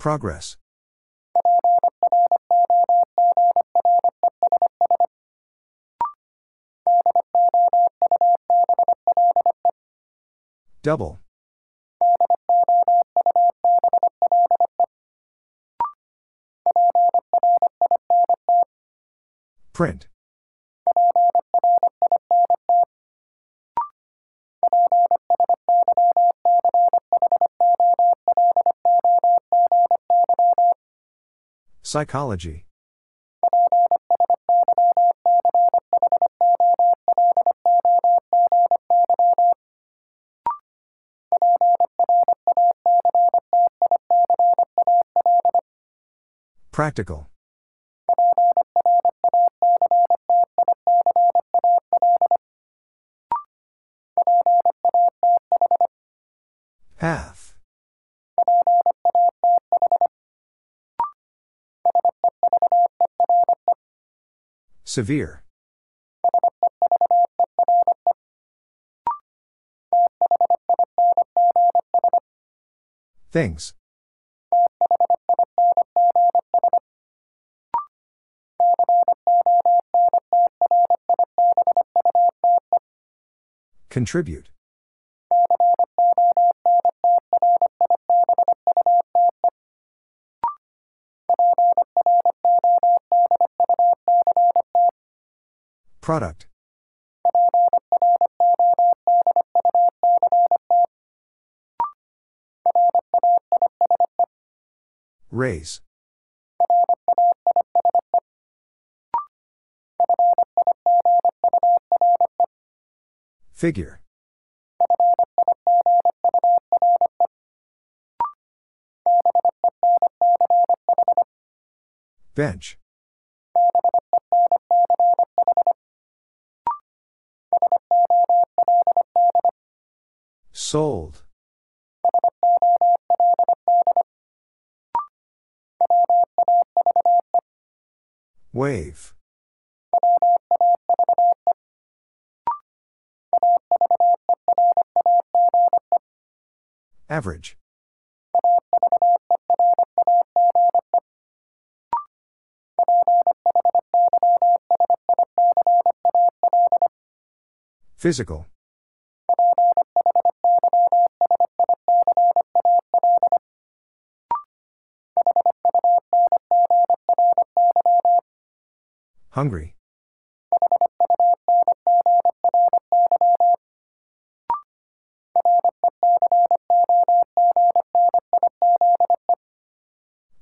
Progress. Double. Print. Psychology. Practical. Severe. Things. Contribute. Product. Raise. Figure. Bench. Sold. Wave. Average. Physical. Hungry.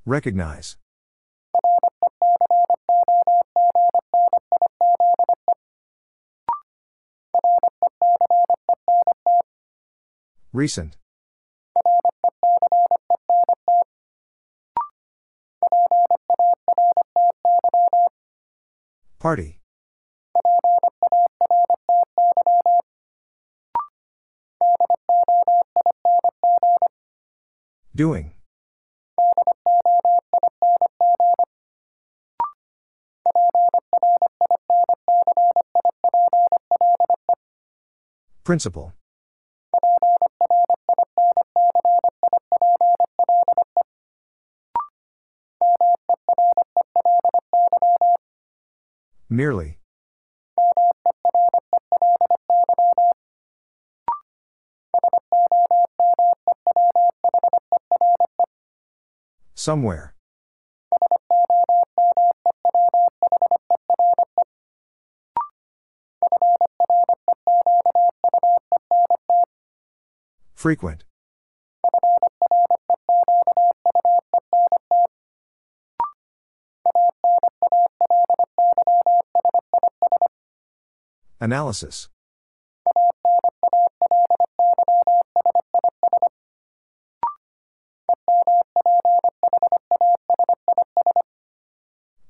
Recognize. Recent. Party. Doing. Principle. Merely. Somewhere. Frequent. Analysis.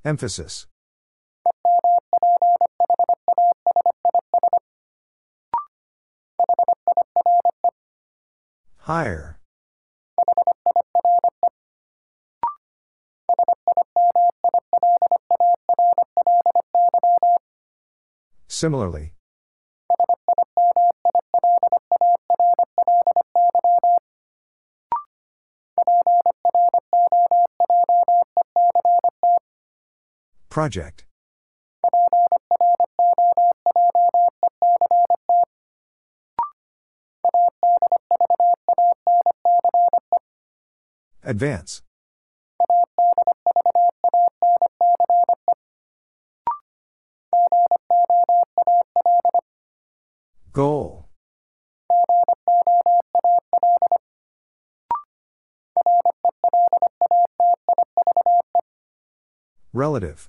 Emphasis. Higher. Similarly. Project. Advance. Goal. Relative.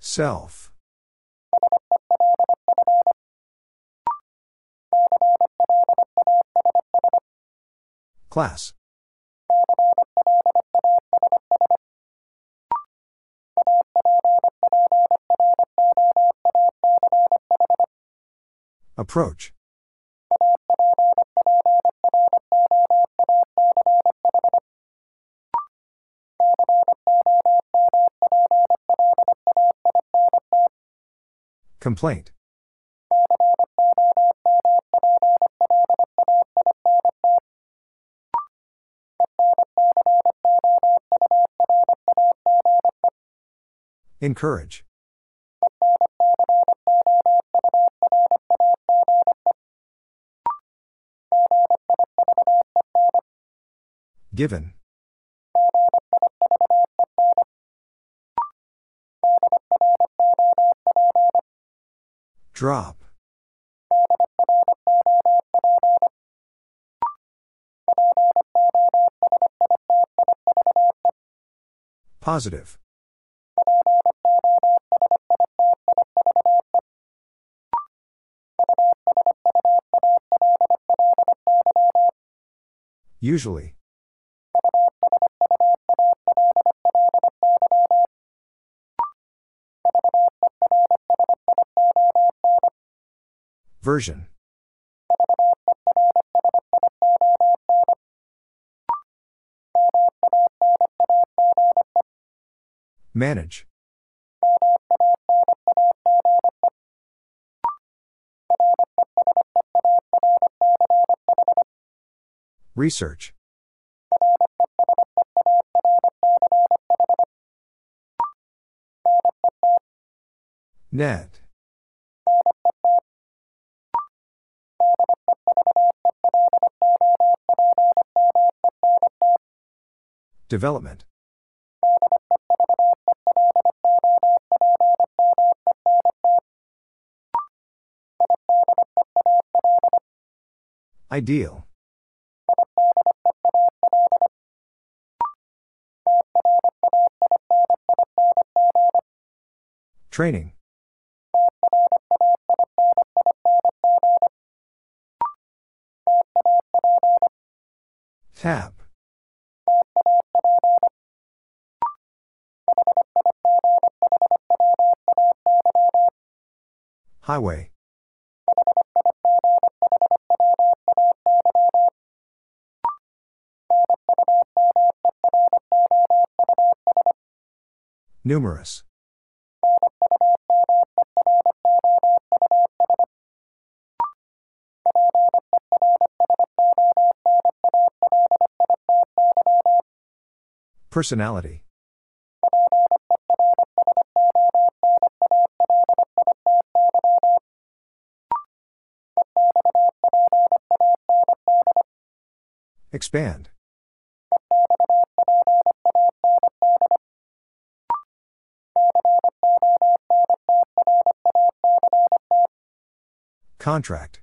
Self. Class. Approach. Complaint. Encourage. Given. Drop. Positive. Usually. Version. Manage. Research. Net. Development. Ideal. Training. Tap. Highway. Numerous. Personality. Expand. Contract.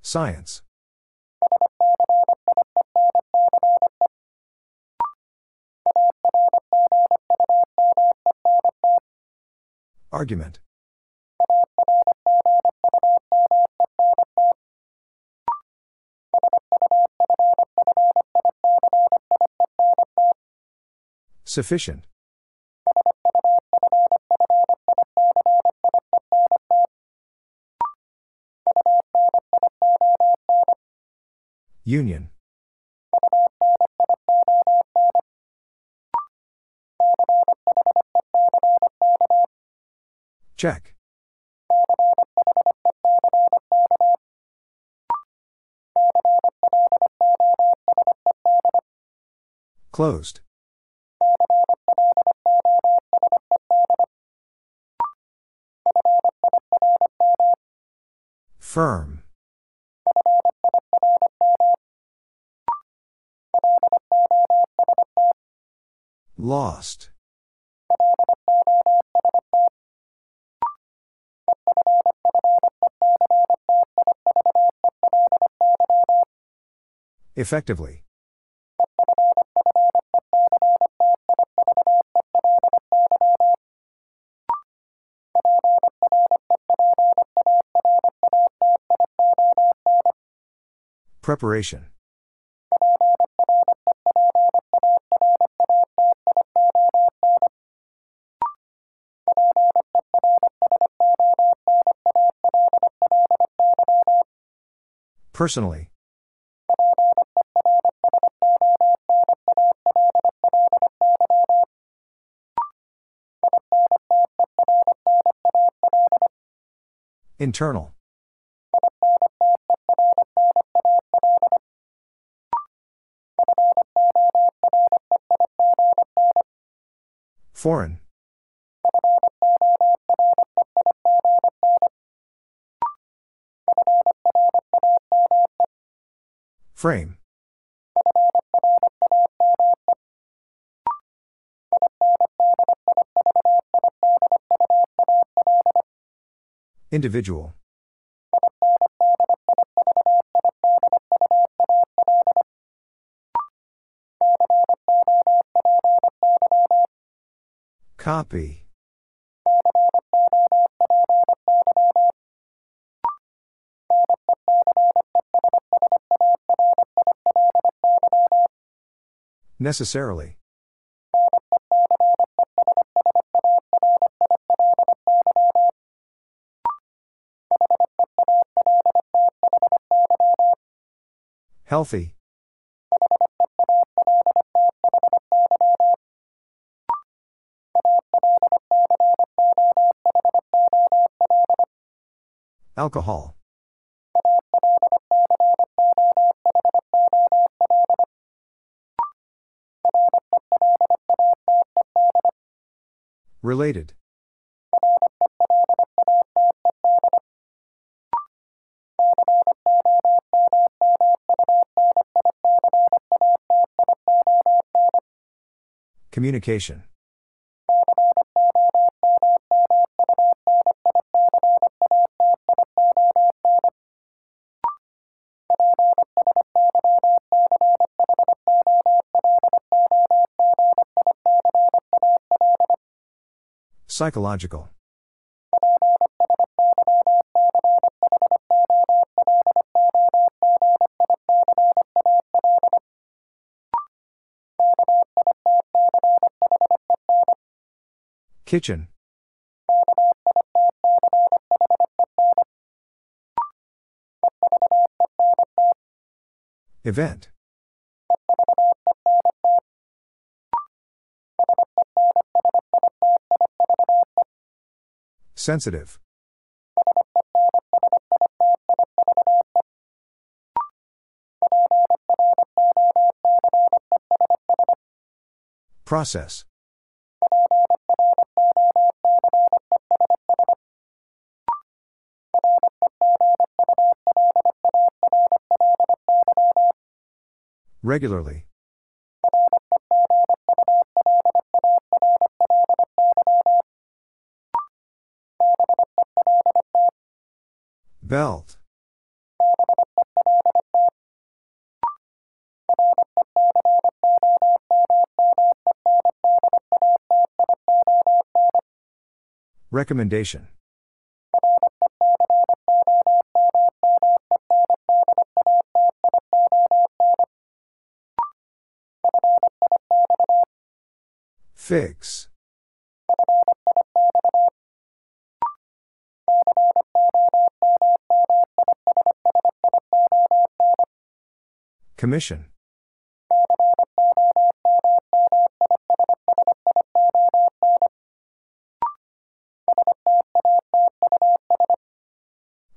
Science. Argument. Sufficient. Union. Check. Closed. Firm. Lost. Effectively. Preparation. Personally. Internal. Foreign. Frame. Individual. Copy. Necessarily. Healthy. Alcohol. Related. Communication. Psychological. Kitchen. Event. Sensitive. Process. Regularly. Belt. Recommendation. Fix Commission.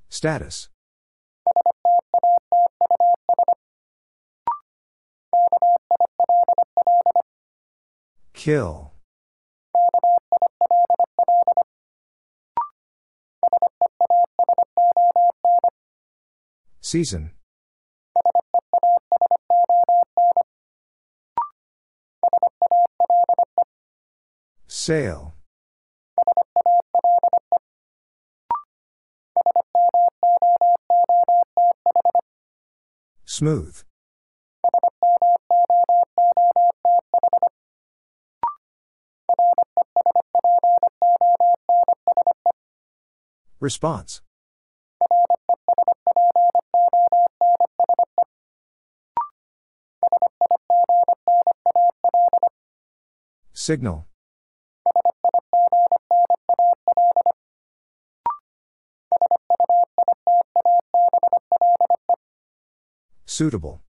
Status. Kill. Season. Sail. Smooth. Response. Signal. Suitable.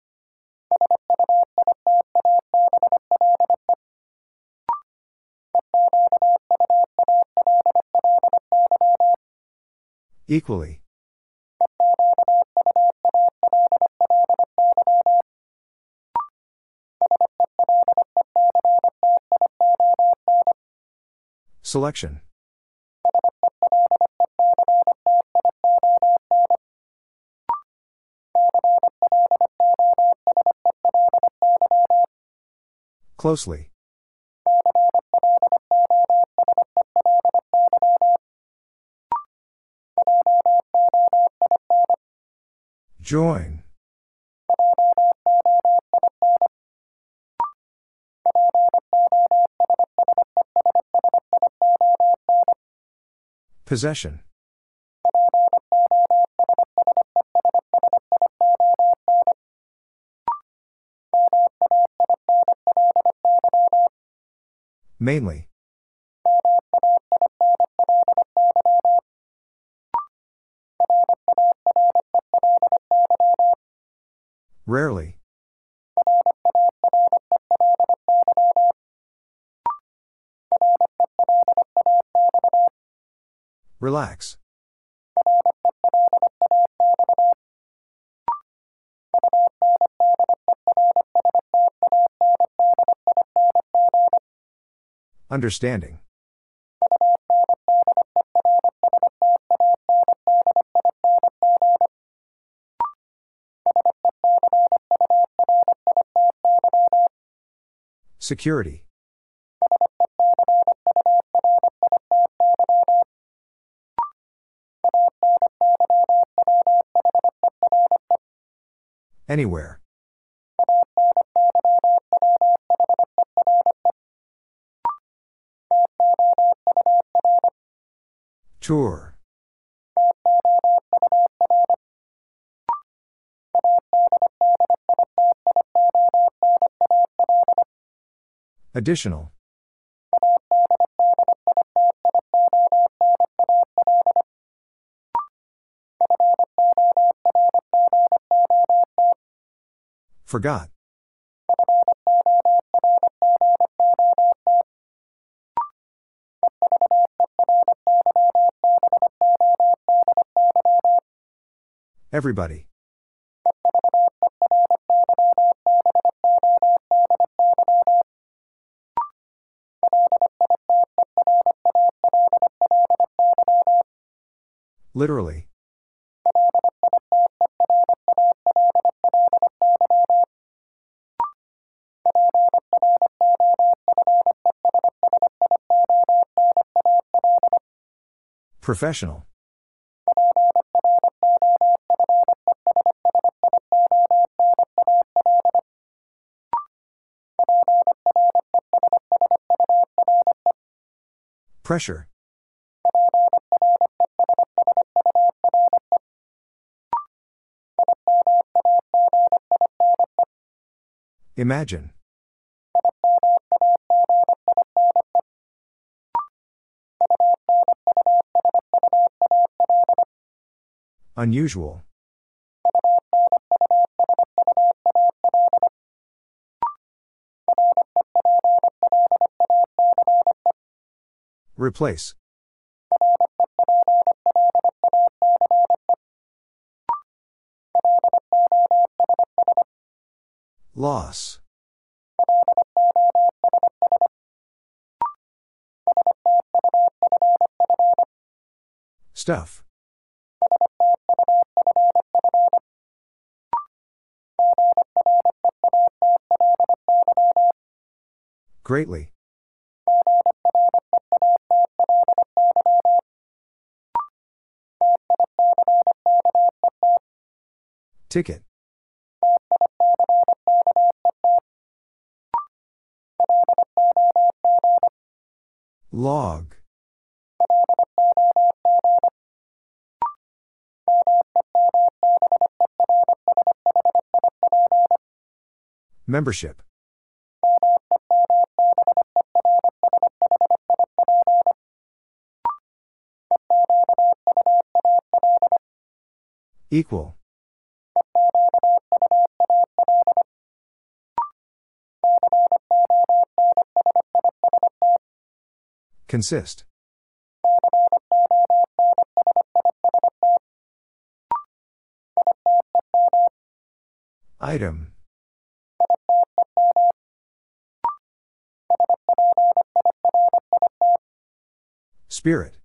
Equally. Selection. Closely. Join. Possession. Mainly. Rarely. Relax. Understanding. Security. Anywhere. Tour. Additional. Forgot. Everybody. Literally. Professional. Pressure. Imagine. Unusual. Replace. Loss. Stuff. Greatly. Ticket. Log. Membership. Equal. Consist. Item. Spirit.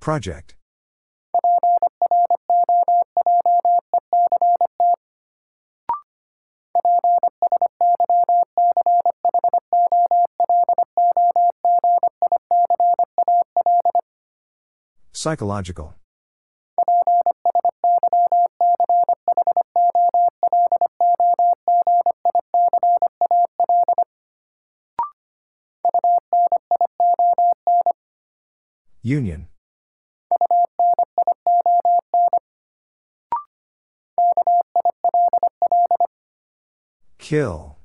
Project. Psychological. Union. Kill.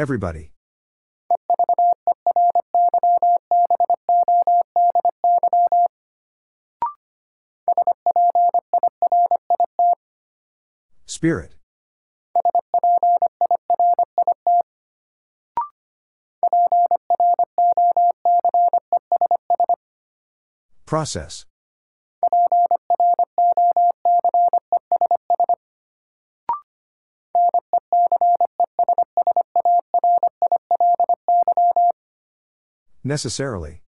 Everybody. Spirit. Process. Necessarily.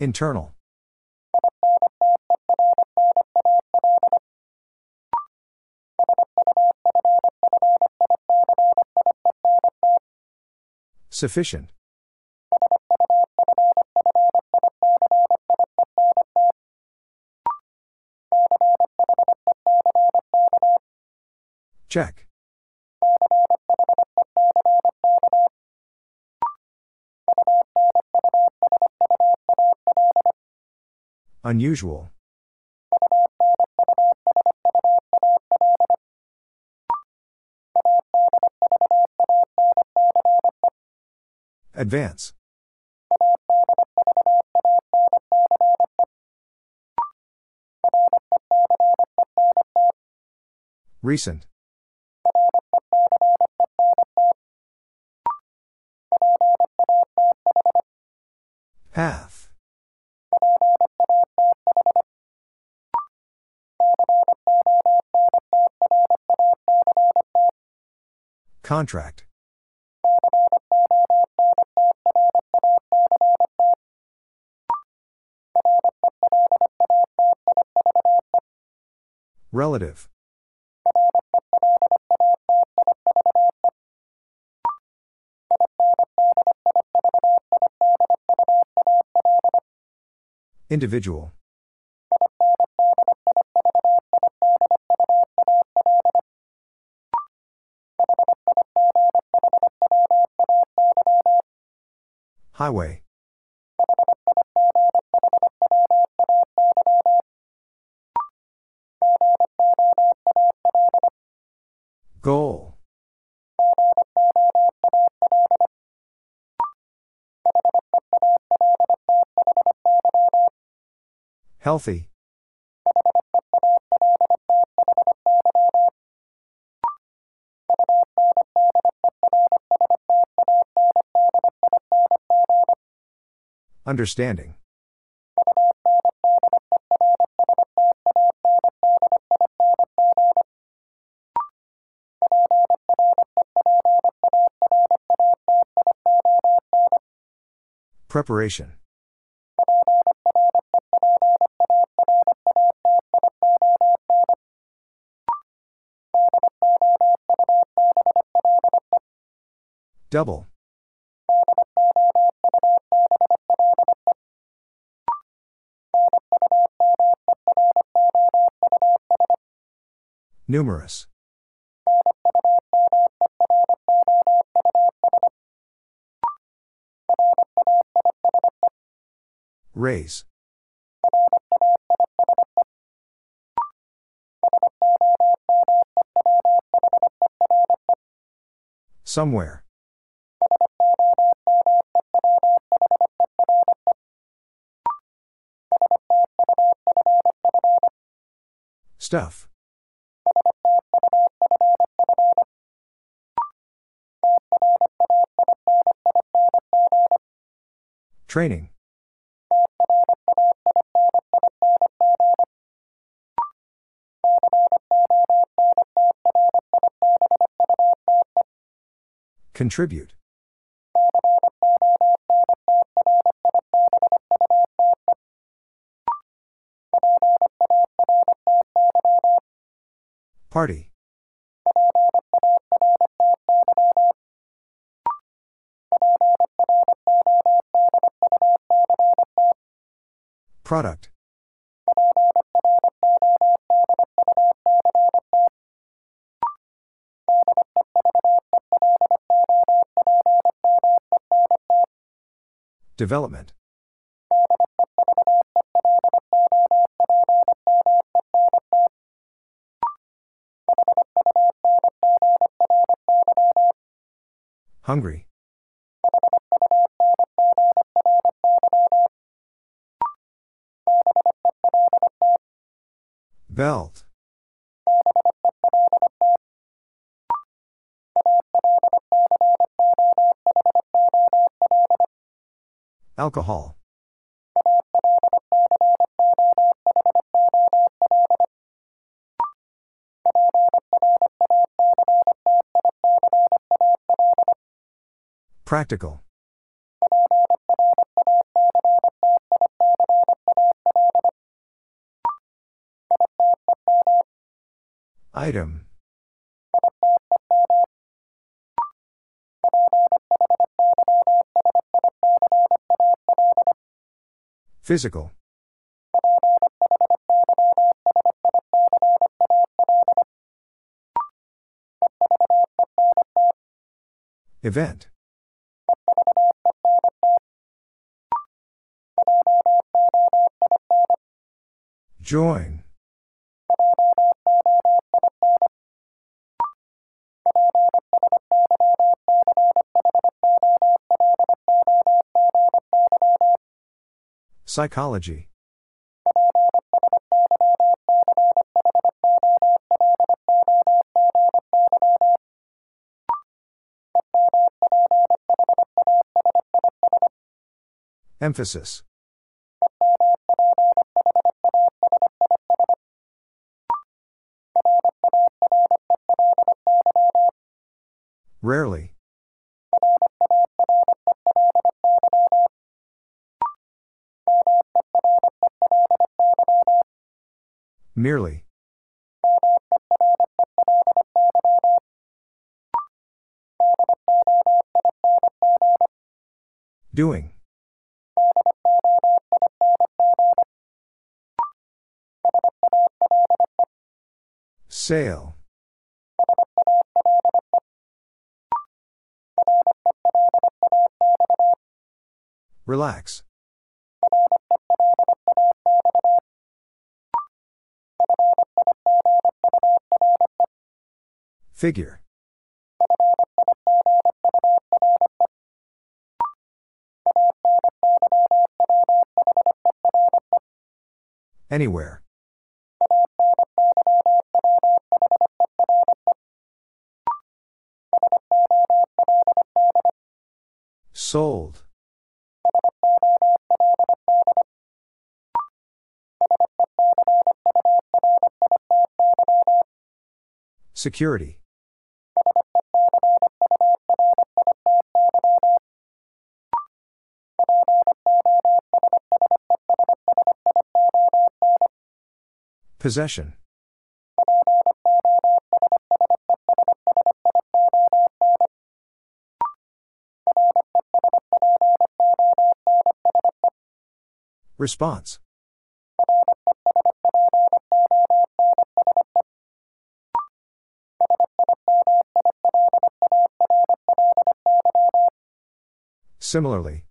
Internal. Sufficient. Check. Unusual. Advance. Recent. Path. Contract. Relative. Individual. Highway Goal. Healthy. Understanding. Preparation. Double. Numerous. Raise. Somewhere. Stuff. Training. Contribute. Party. Product. Development. Hungry. Belt. Alcohol. Practical. Item. Physical. Event. Join. Psychology. Emphasis. Rarely. Merely. Doing. Sail. Relax. Figure. Anywhere. Sold. Security. Possession. Response. Similarly.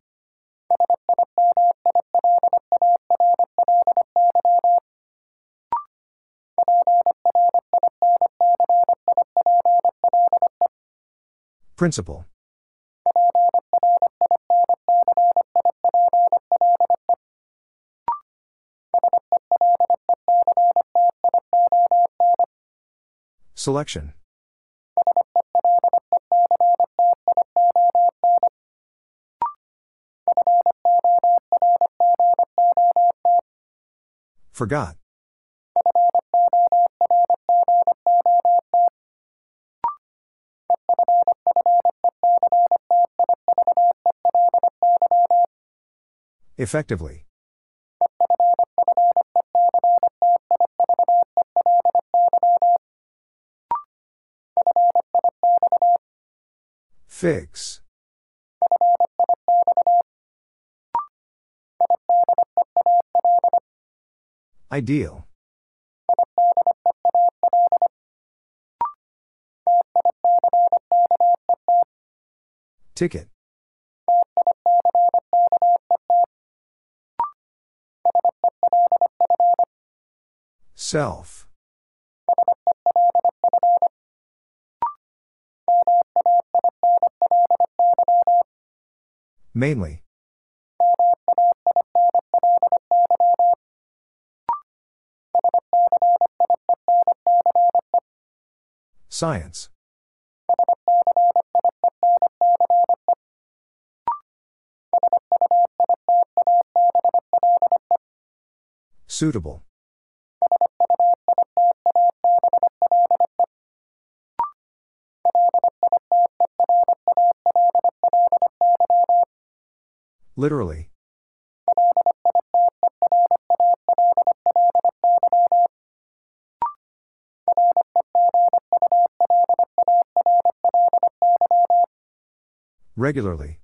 Principle. Selection. Forgot. Effectively. Fix. Ideal. Ticket. Self. Mainly. Science. Suitable. Literally. Regularly.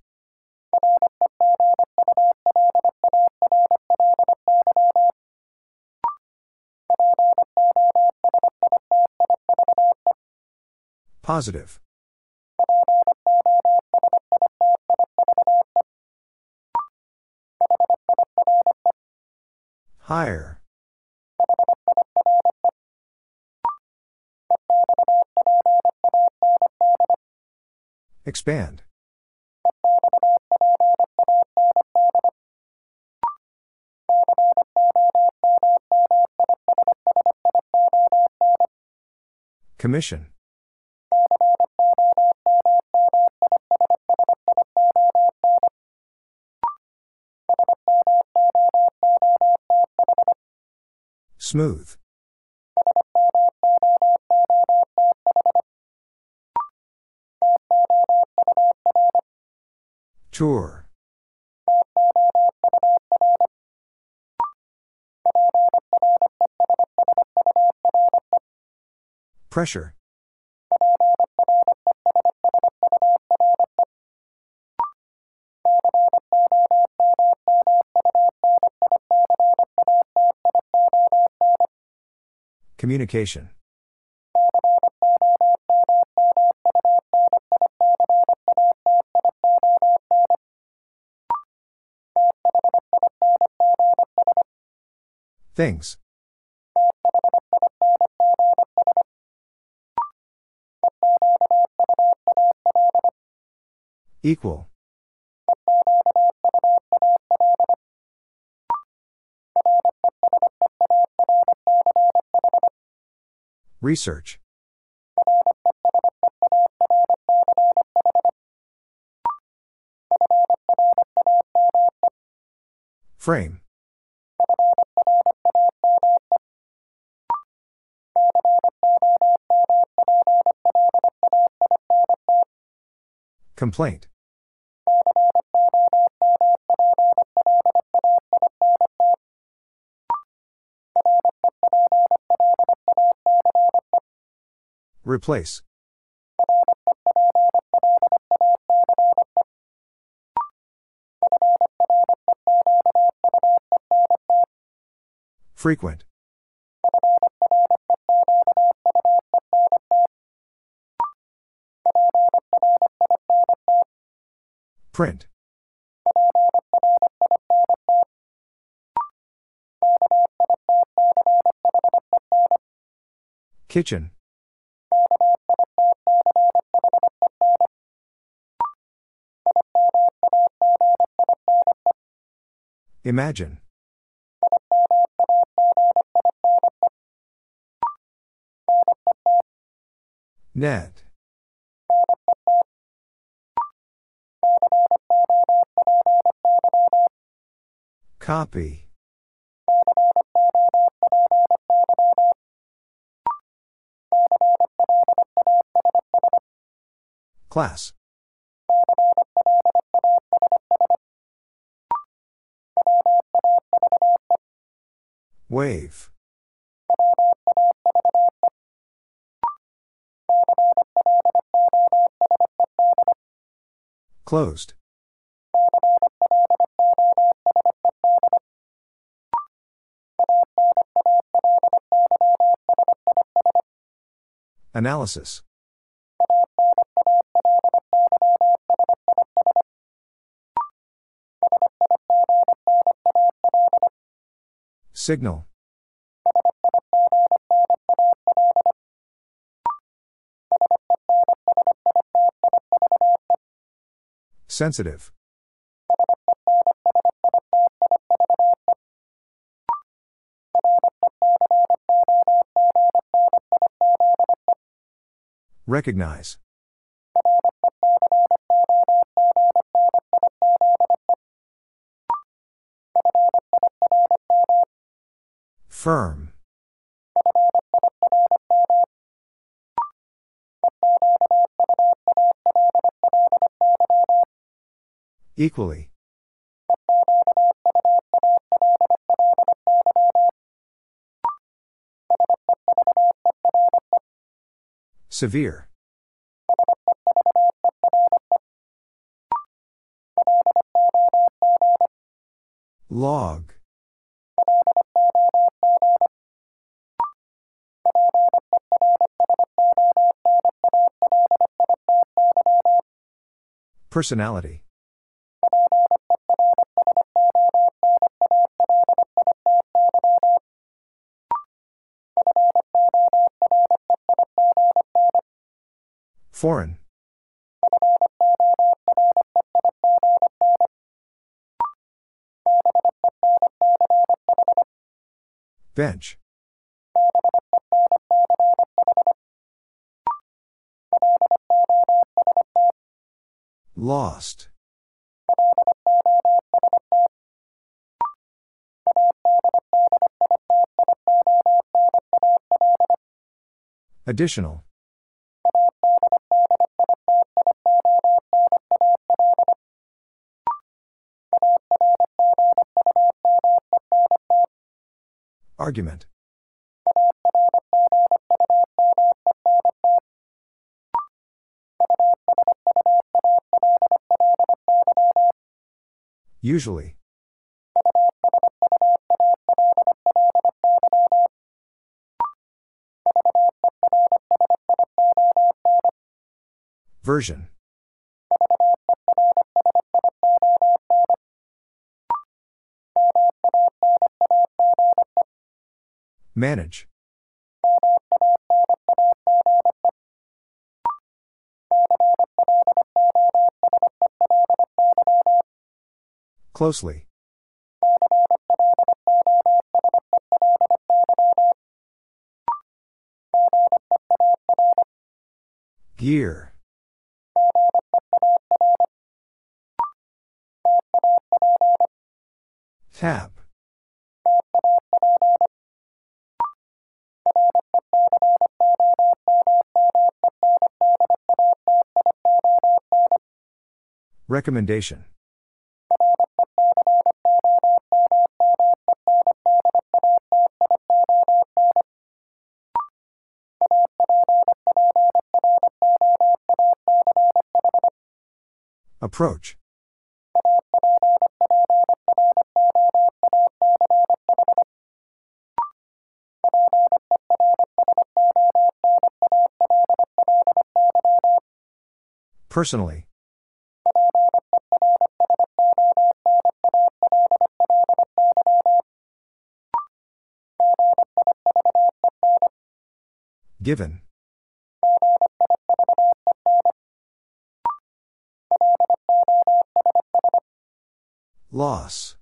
Positive. Higher. Expand. Commission. Smooth. Tour. Pressure. Communication. Things. Equal. Research. Frame. Complaint. Replace. Frequent. Print. Kitchen. Imagine. Net. Copy. Class. Wave. Closed. Analysis. Signal. Sensitive. Recognize. Firm. Equally. Severe. Log. Personality. Foreign. Bench. Lost. Additional. Argument. Usually. Version. Manage. Closely. Gear. Tap. Recommendation. Approach. Personally. Given. Loss.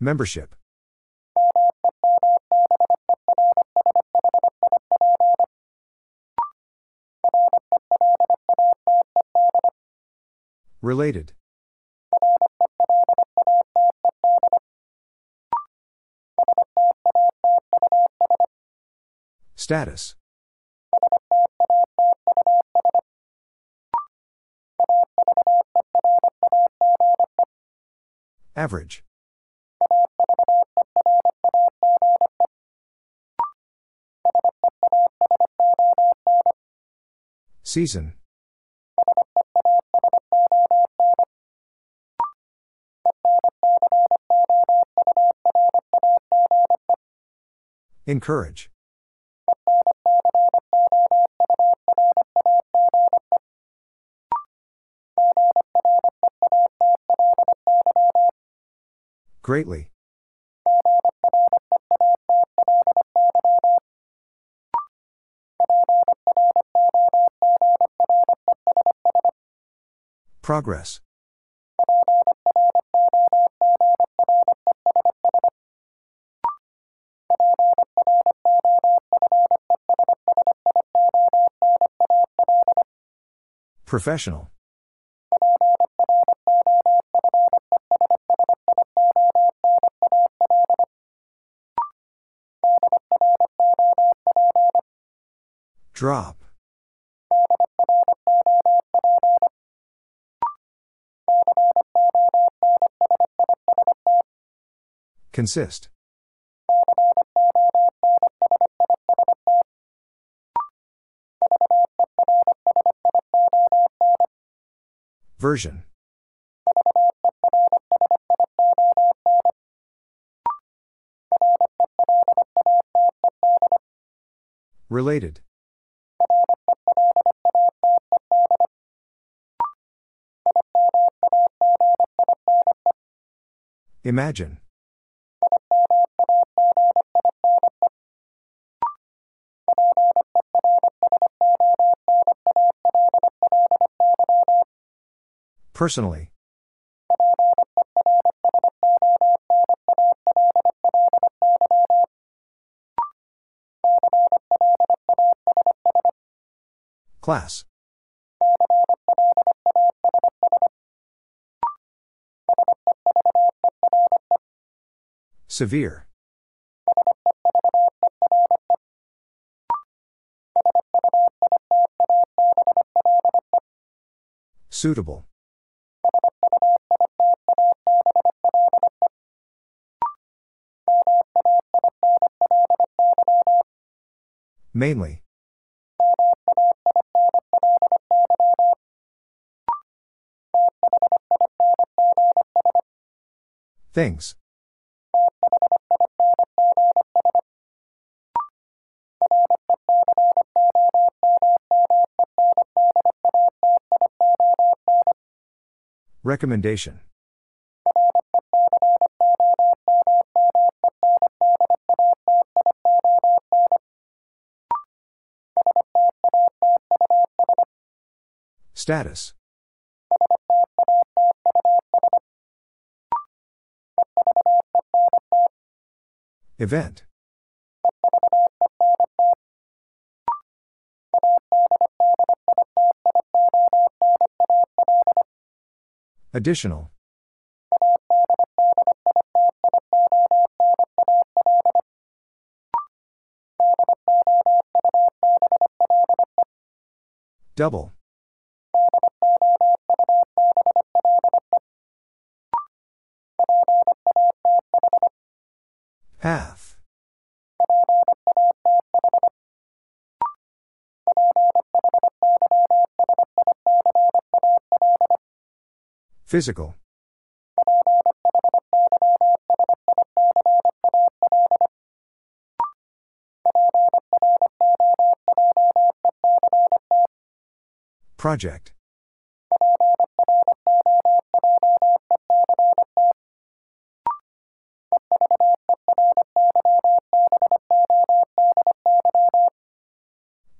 Membership. Related. Status. Average. Season. Encourage. Greatly. Progress. Professional. Drop. Consist. Version. Related. Imagine. Personally. Class. Severe. Suitable. Mainly. Things. Recommendation. Status. Event. Additional. Double. Path. Physical. Project.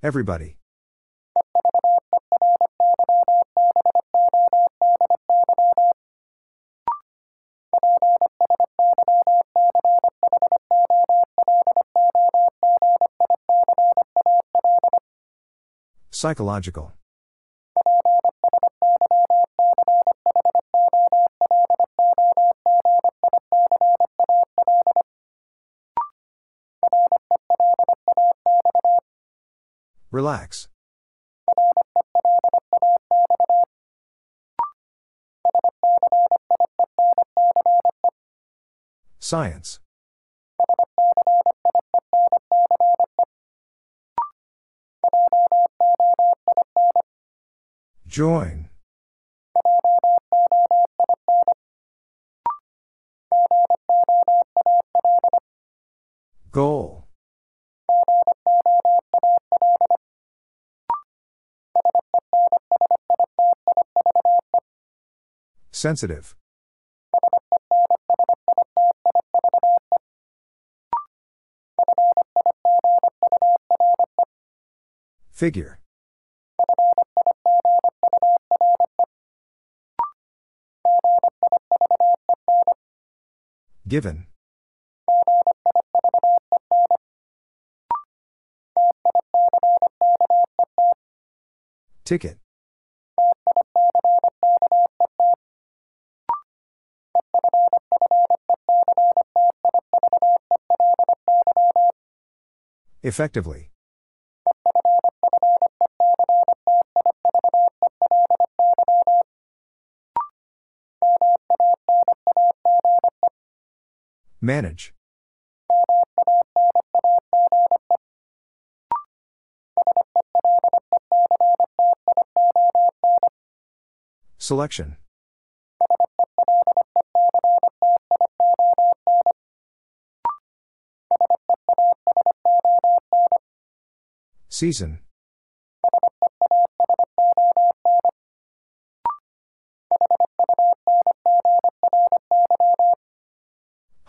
Everybody. Psychological. Relax. Science. Join. Goal. Sensitive. Figure. Given. Ticket. Effectively. Manage. Selection. Season.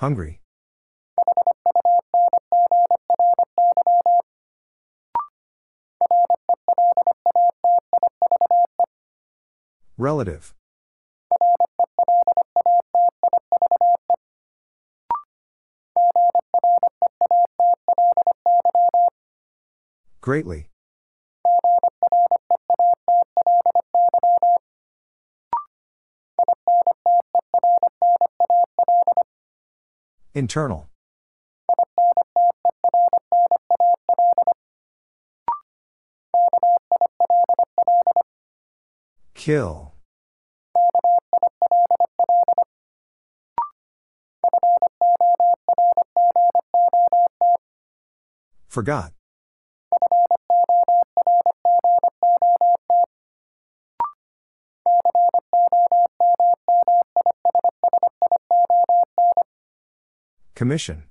Hungry. Relative. Greatly. Internal. Kill. Forgot. Commission.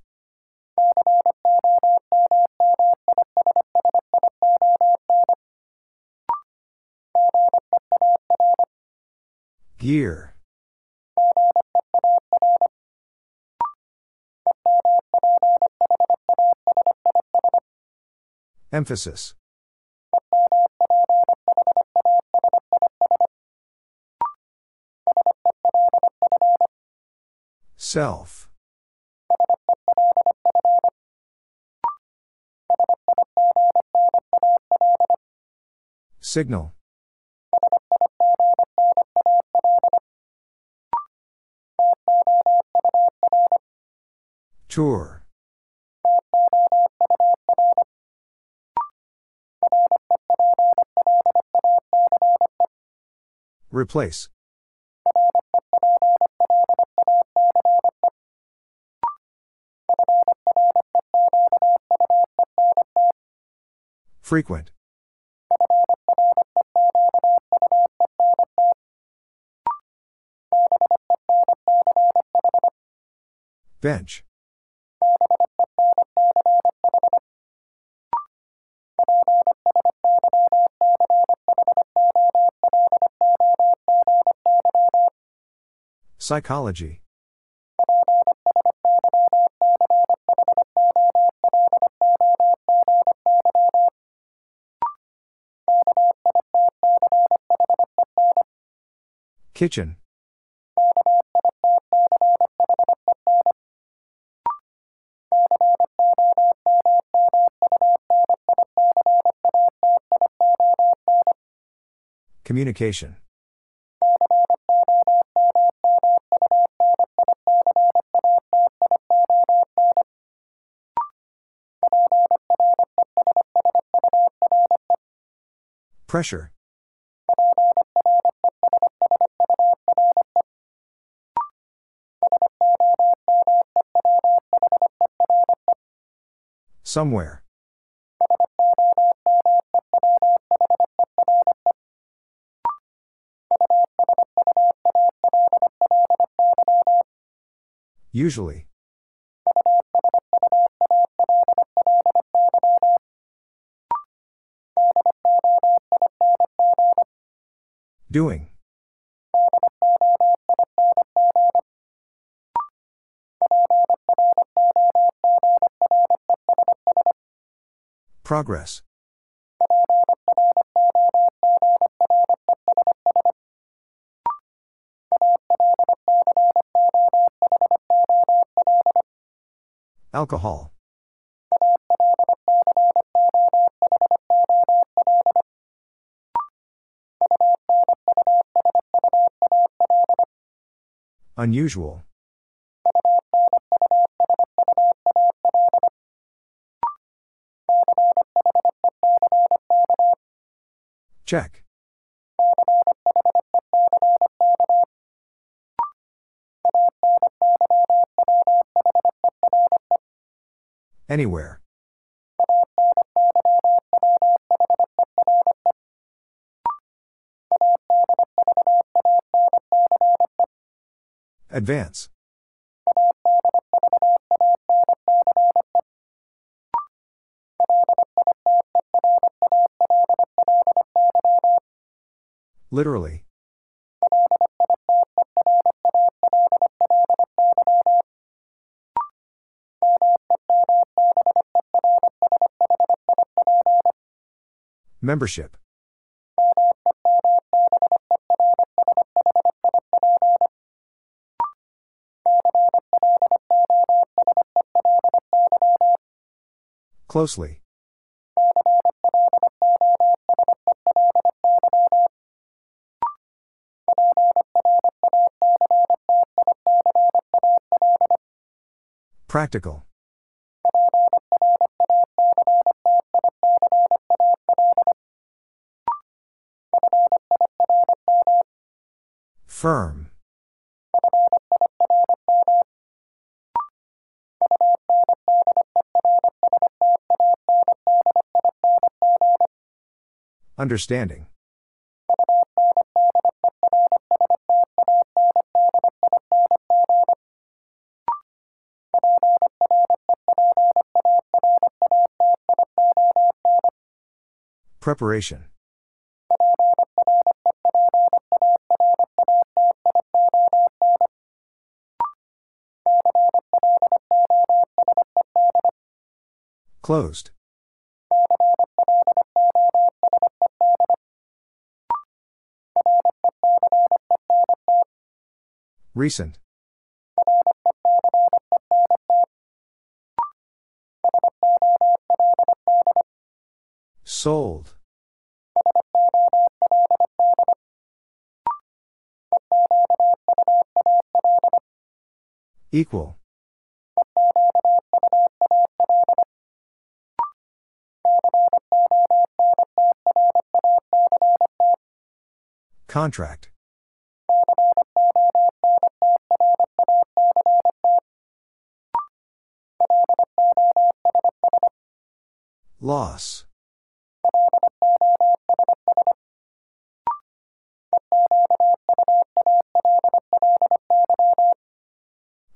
Gear. Emphasis. Self. Signal. Tour. Replace. Frequent. Bench. Psychology. Kitchen. Communication. Pressure. Somewhere. Usually. Doing. Progress. Alcohol. Unusual. Check. Anywhere. Advance. Literally. Membership. Closely. Practical. Firm. Understanding. Preparation. Closed. Recent. Sold. Equal. Contract. Loss.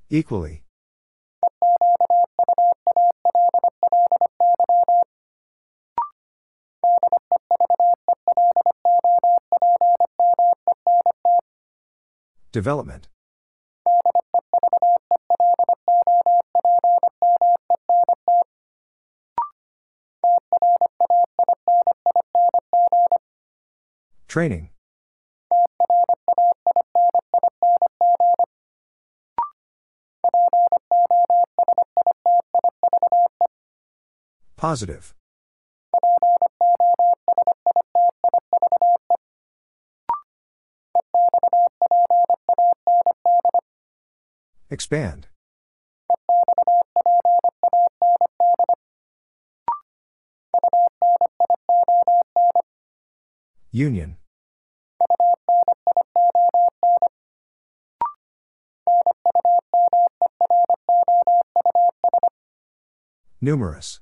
Equally. Development. Training. Positive. Expand. Union. Numerous.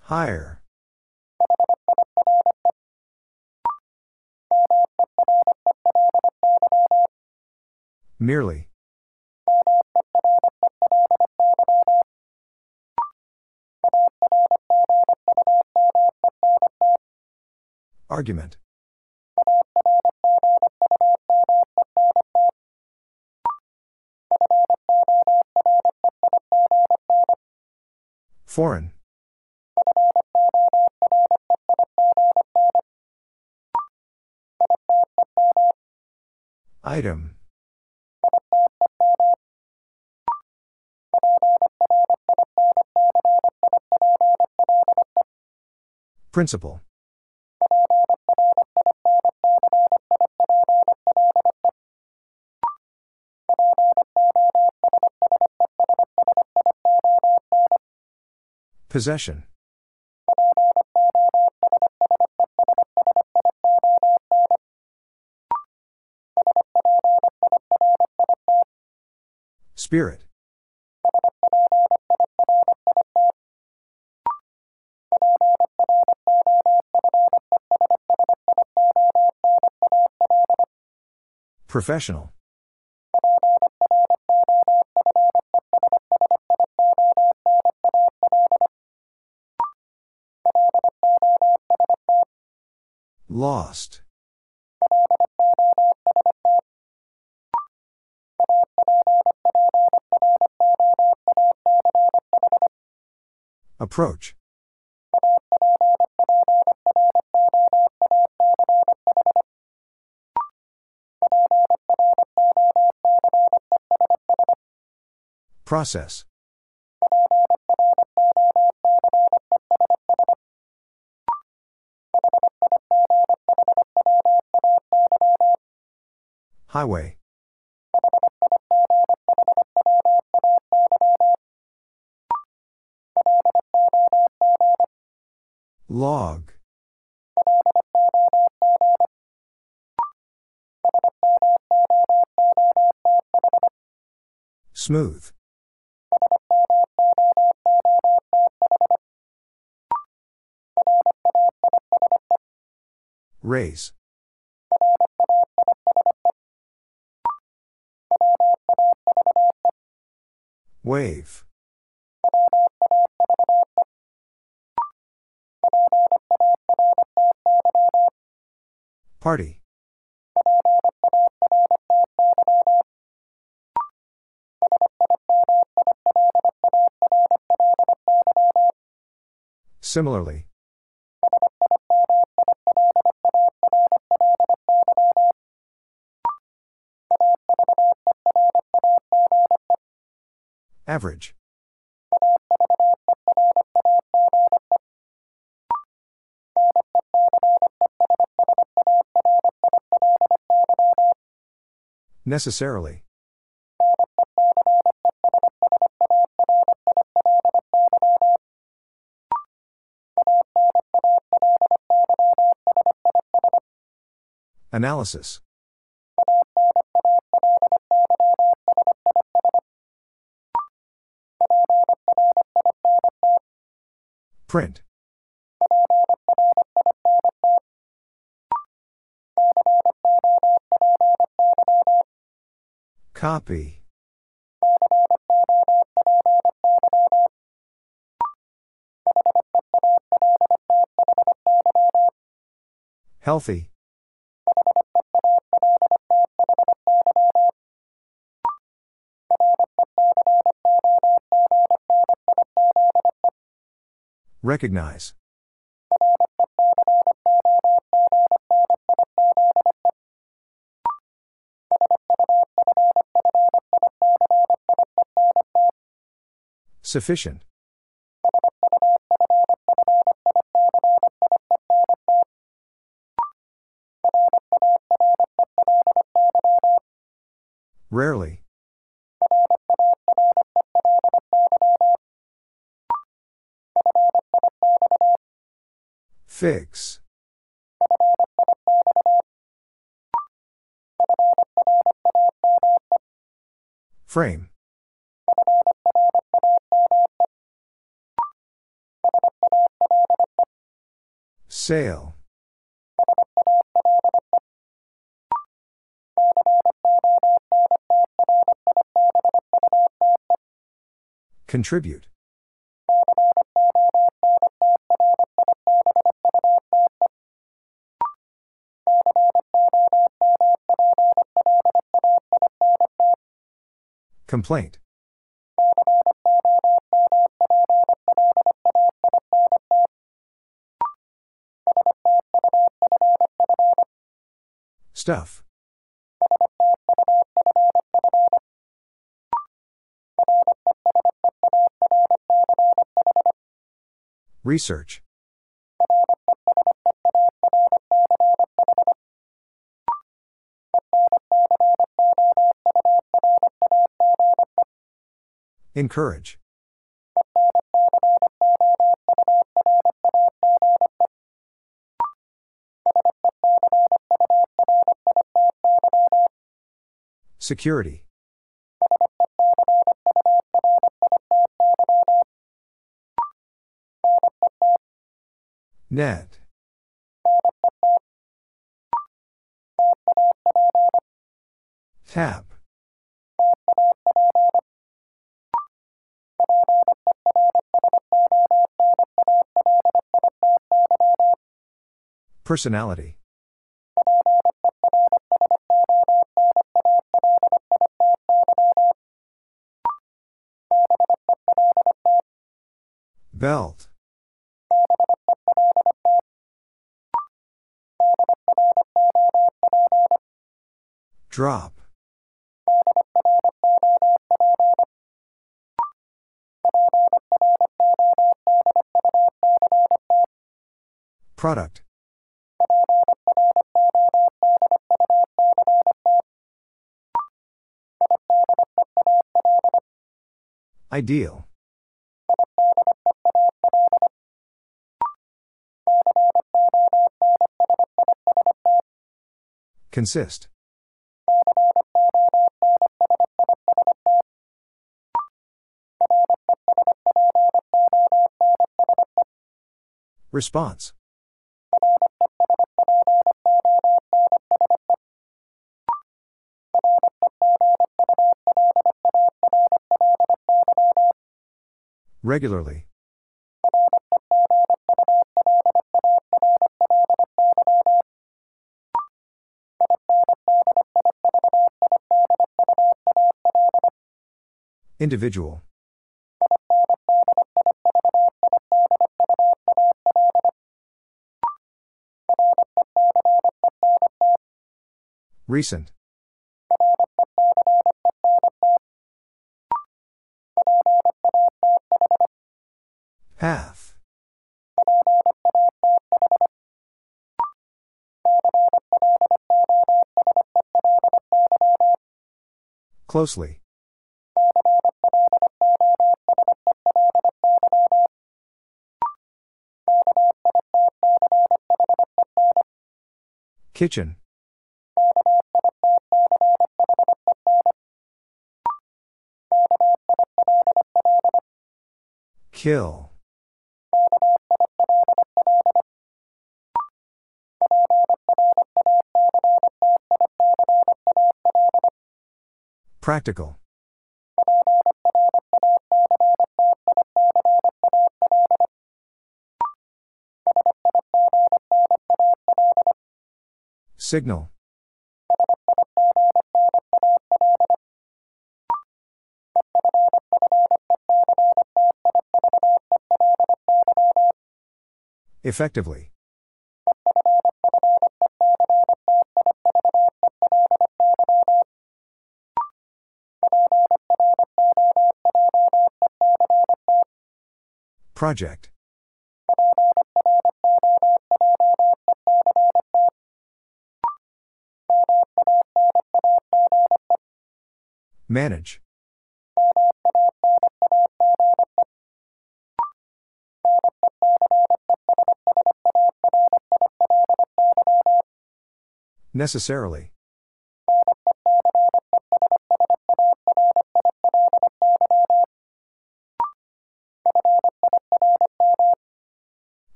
Higher. Merely. Argument. Foreign. Item. Principle. Possession. Spirit. Professional. Lost. Approach. Process. Highway. Log. Smooth. Raise. Wave. Party. Similarly. Average. Necessarily. Analysis. Print. Copy. Healthy. Recognize. Sufficient. Rarely. Fix. Frame. Sail. Contribute. Complaint. Stuff. Research. Encourage. Security. Net. Tap. Personality. Belt. Drop. Product. Ideal. Consist. Response. Regularly. Individual. Recent. Path. Closely. Kitchen. Kill. Practical. Signal. Effectively. Project. Manage. Necessarily.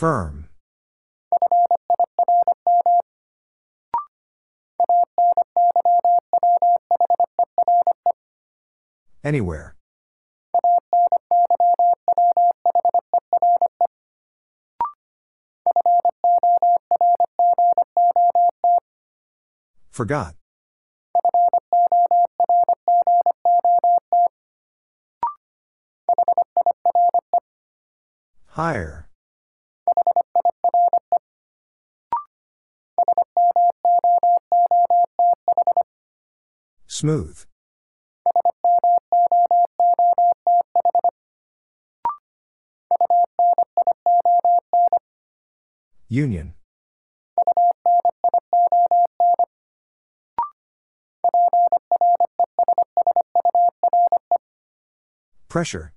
Firm. Anywhere. Forgot. Higher. Smooth. Union. Pressure.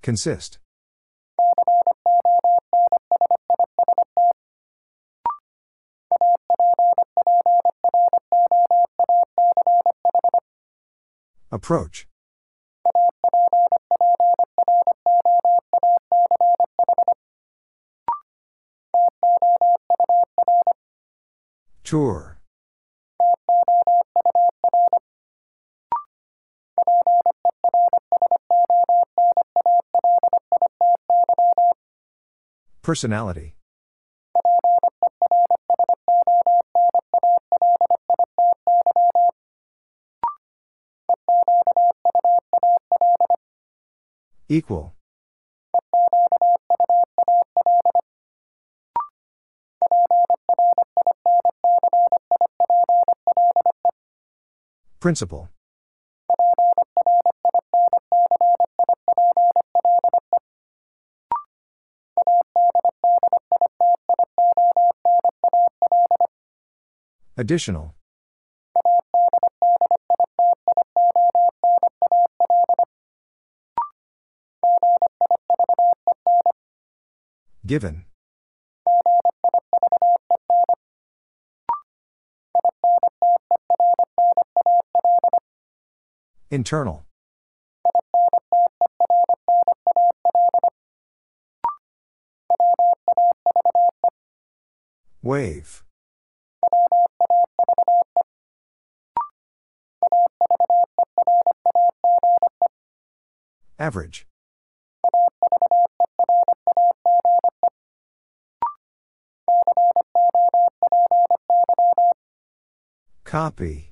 Consist. Approach. Tour. Personality. Equal. Principle. Additional. Given. Internal. Wave. Average. Copy.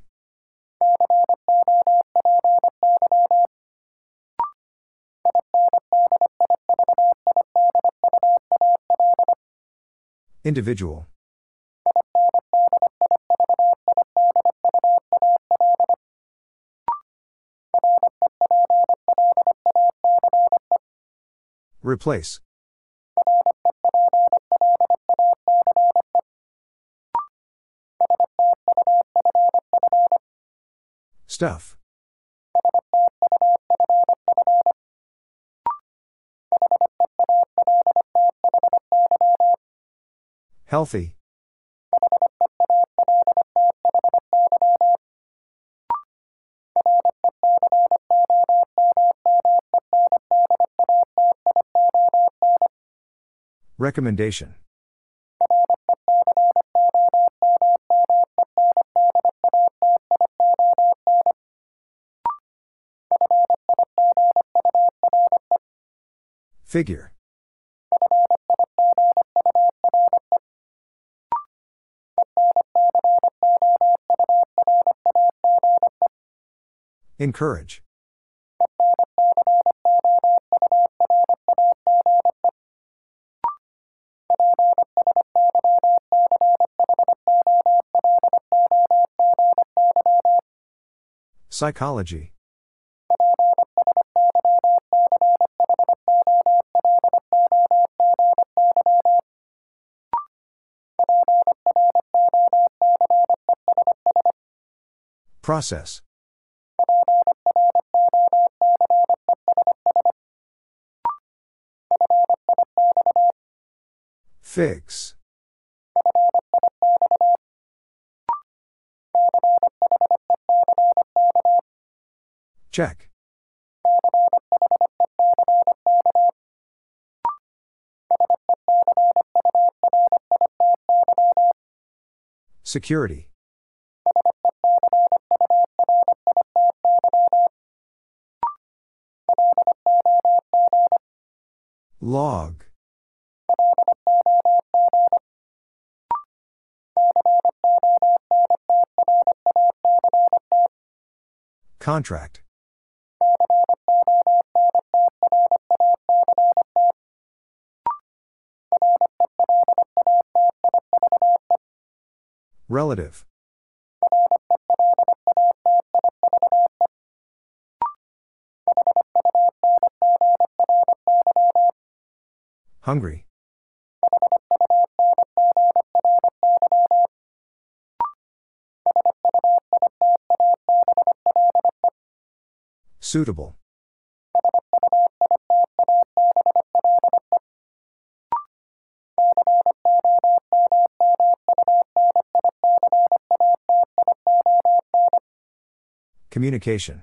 Individual. Replace. Stuff. Healthy. Recommendation. Figure. Encourage. Psychology. Process. Fix. Check. Security. Log. Contract. Relative. Hungry. Suitable. Communication.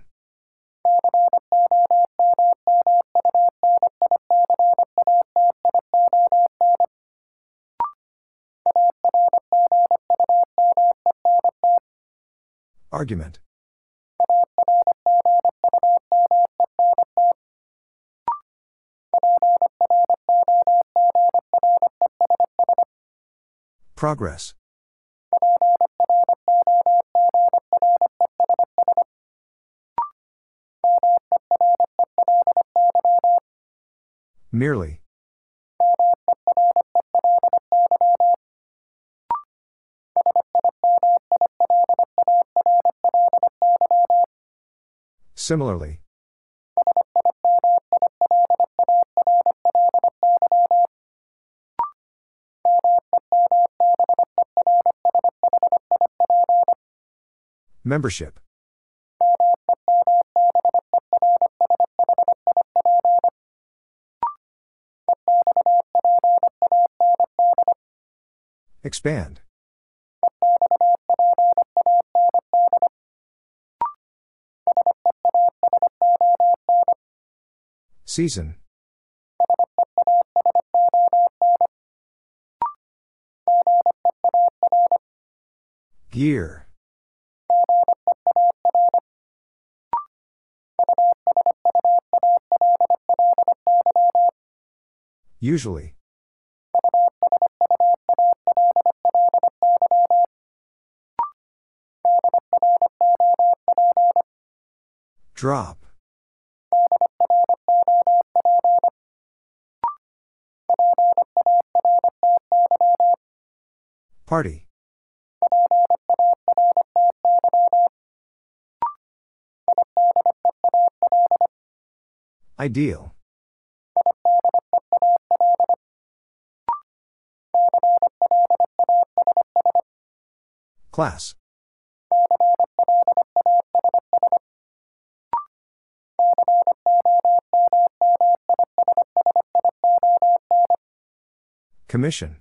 Argument. Progress. Merely. Similarly. Membership. Expand. Season. Gear. Usually. Drop. Party. Ideal. Class. Commission.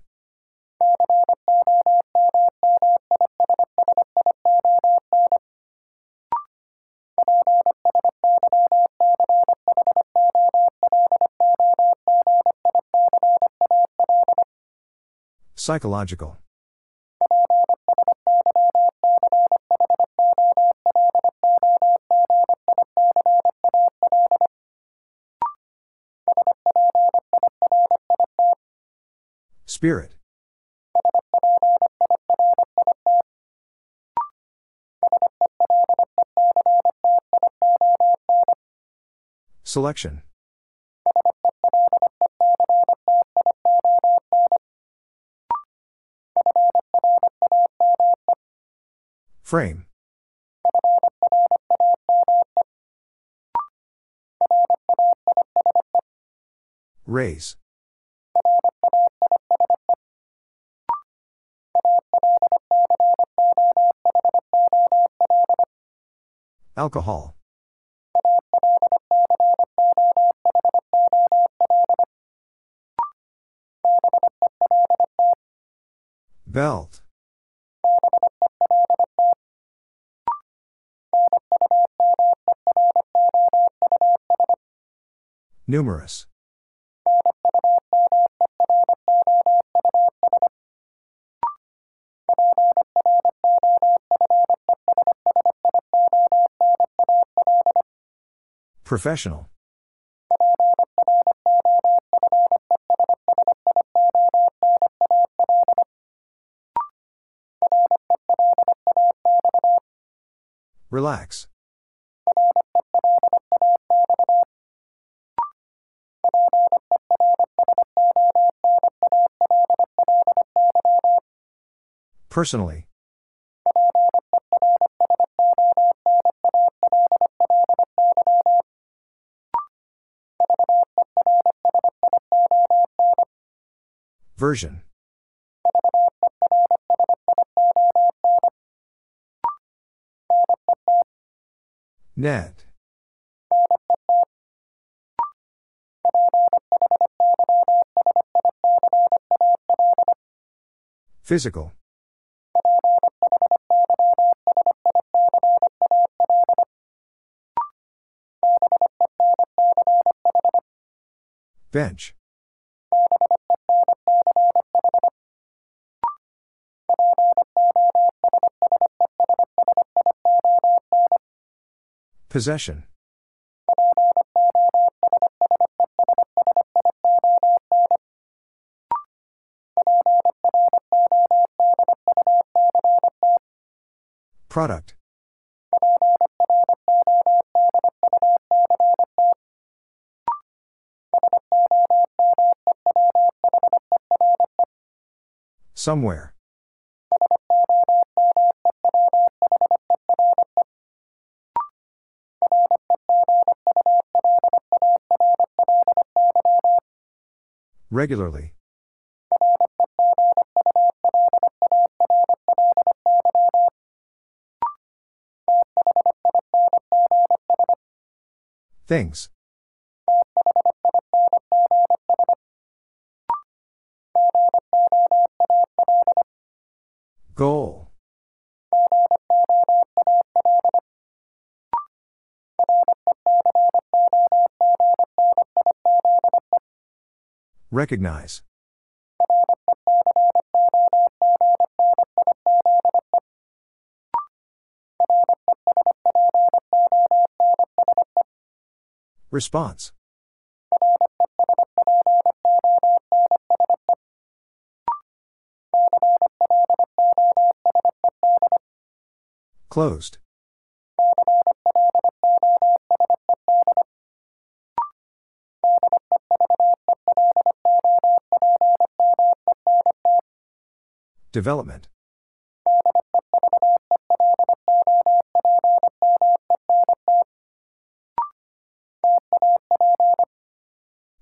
Psychological. Spirit. Selection. Frame. Raise. Alcohol. Belt. Numerous. Professional. Relax. Personally. Version. Net. Physical. Bench. Possession. Product. Somewhere. Regularly. Things. Goal. Recognize. Response. Closed. Development.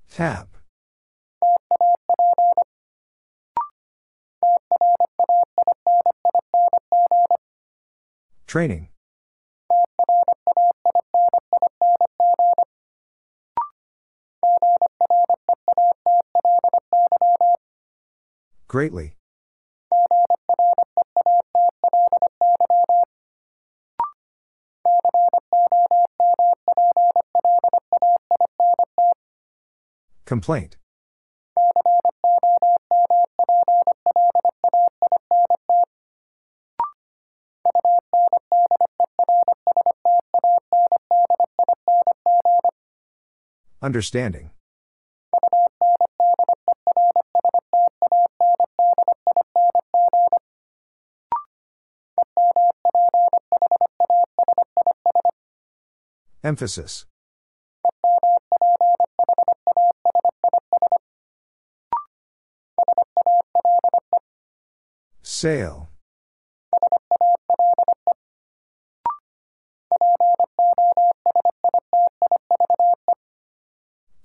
Tap. Training. Greatly. Complaint. Understanding. Emphasis. Sail.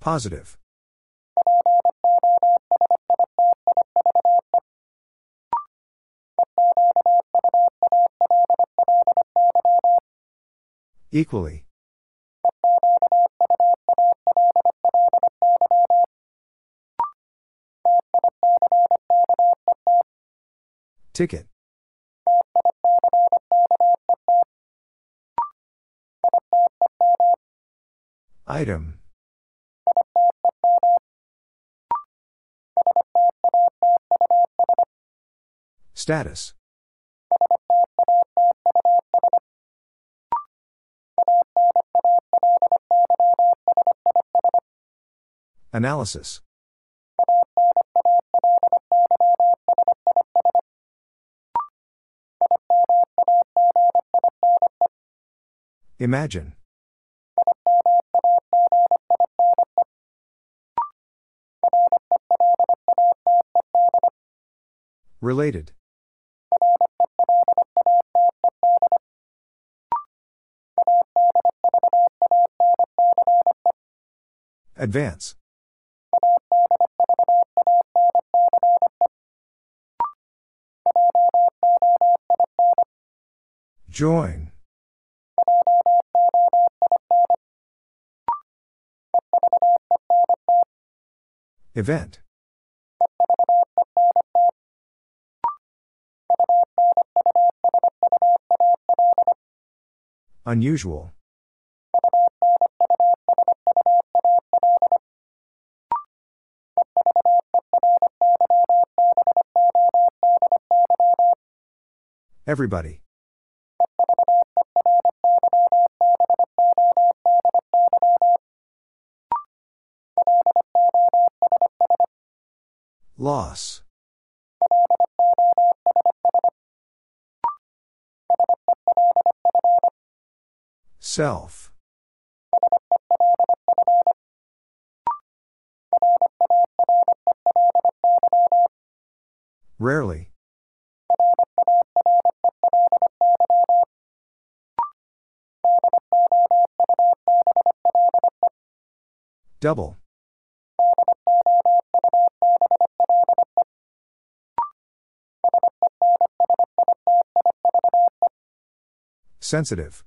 Positive. Equally. Ticket. Item. Status. Analysis. Imagine. Related. Advance. Join. Event. Unusual. Everybody. Loss. Self. Rarely. Double. Sensitive.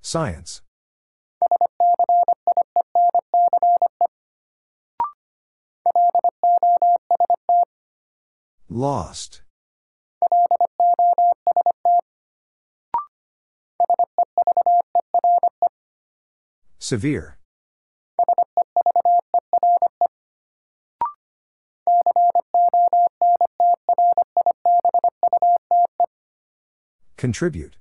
Science. Lost. Severe. Contribute.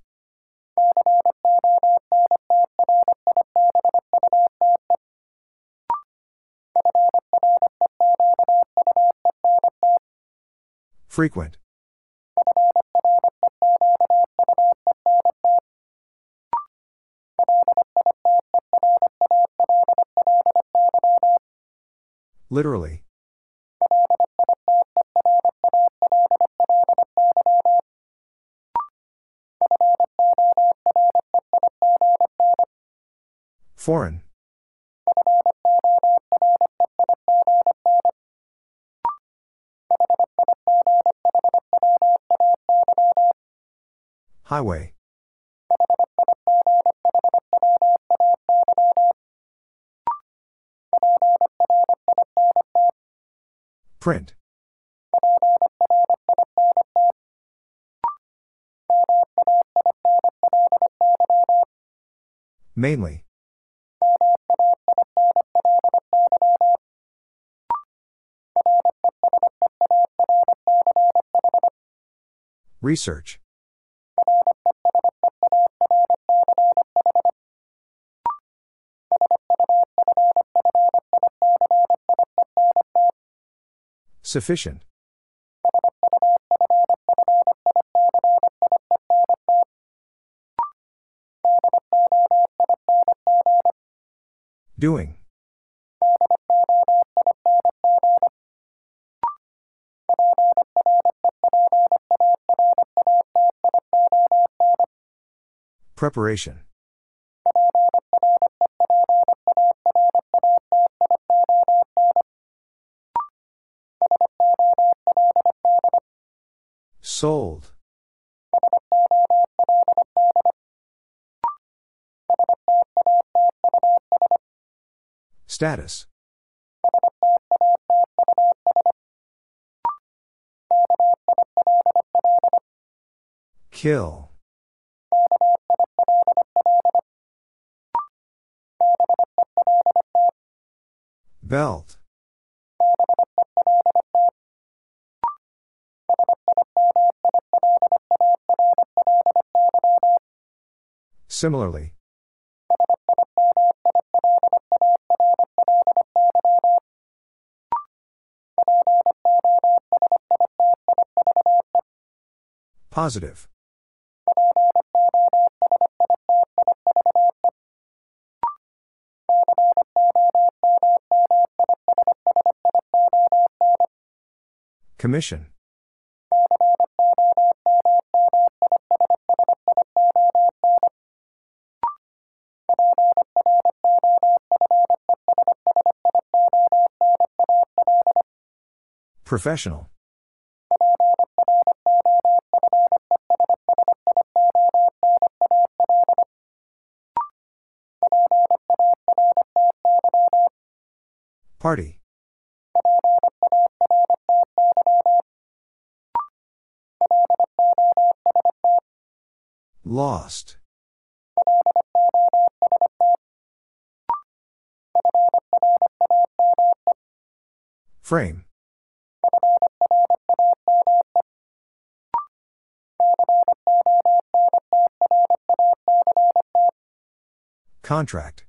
Frequent. Literally. Foreign. Highway. Print. Mainly. Research. Sufficient. Doing. Preparation. Sold. Status. Kill. Belt. Similarly. Positive. Commission. Professional. Party. Lost. Frame. Contract.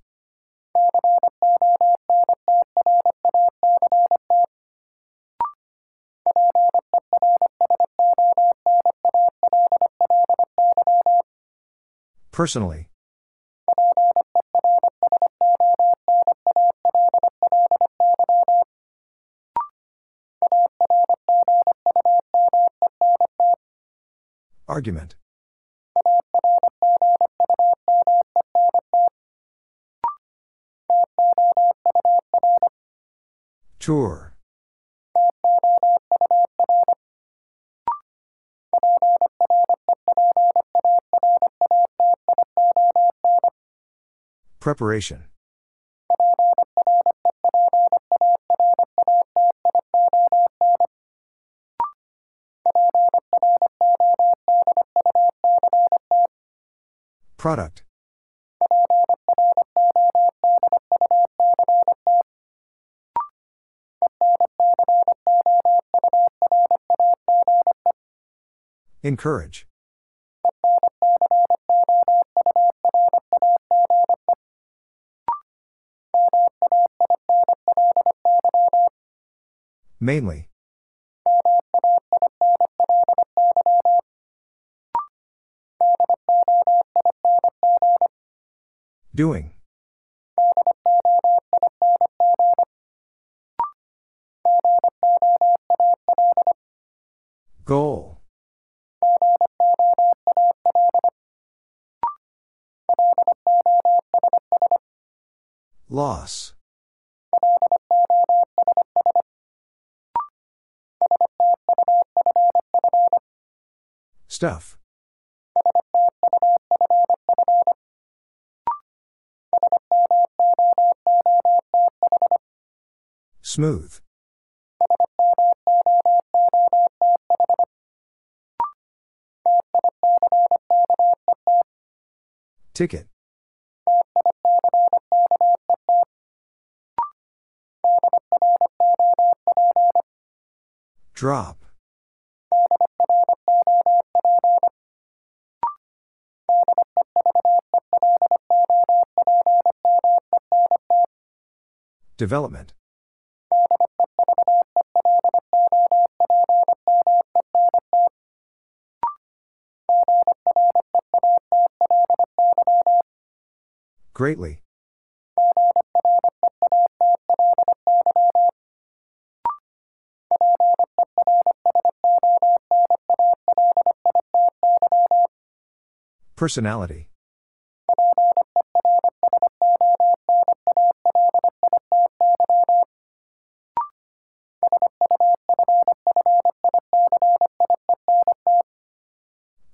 Personally. Argument. Tour. Preparation. Product. Encourage. Mainly. Doing. Goal. Stuff. Smooth. Ticket. Drop. Development. Greatly. Personality.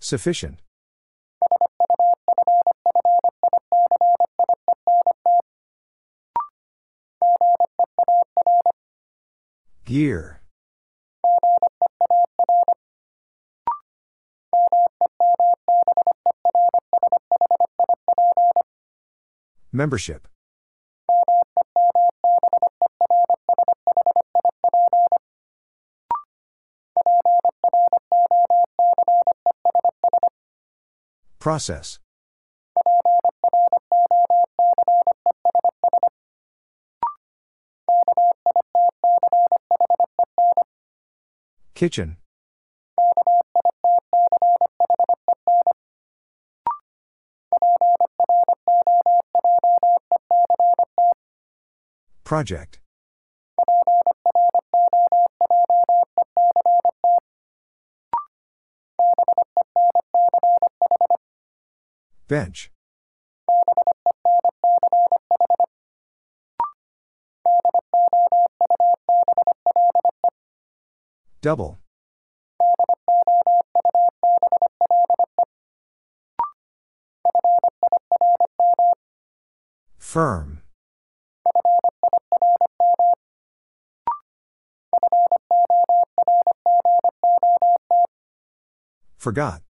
Sufficient. Gear. Membership. Process. Kitchen. Project. Bench. Double. Firm. Forgot.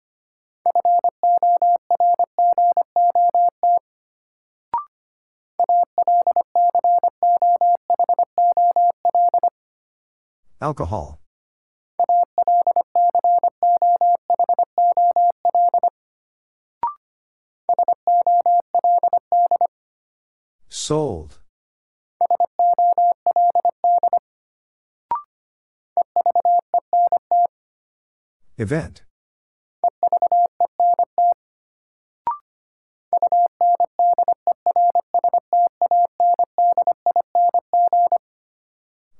Alcohol. Sold. Event.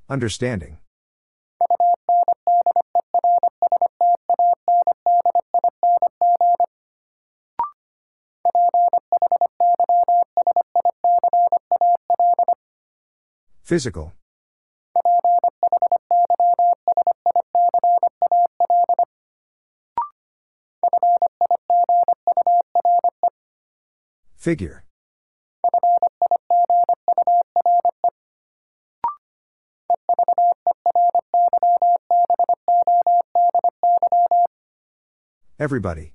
Understanding. Physical. Figure. Everybody.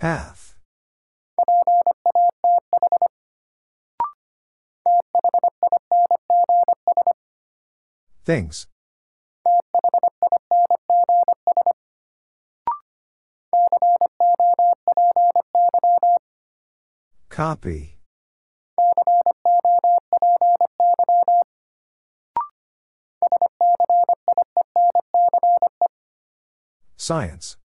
Path. Things. Copy. Science.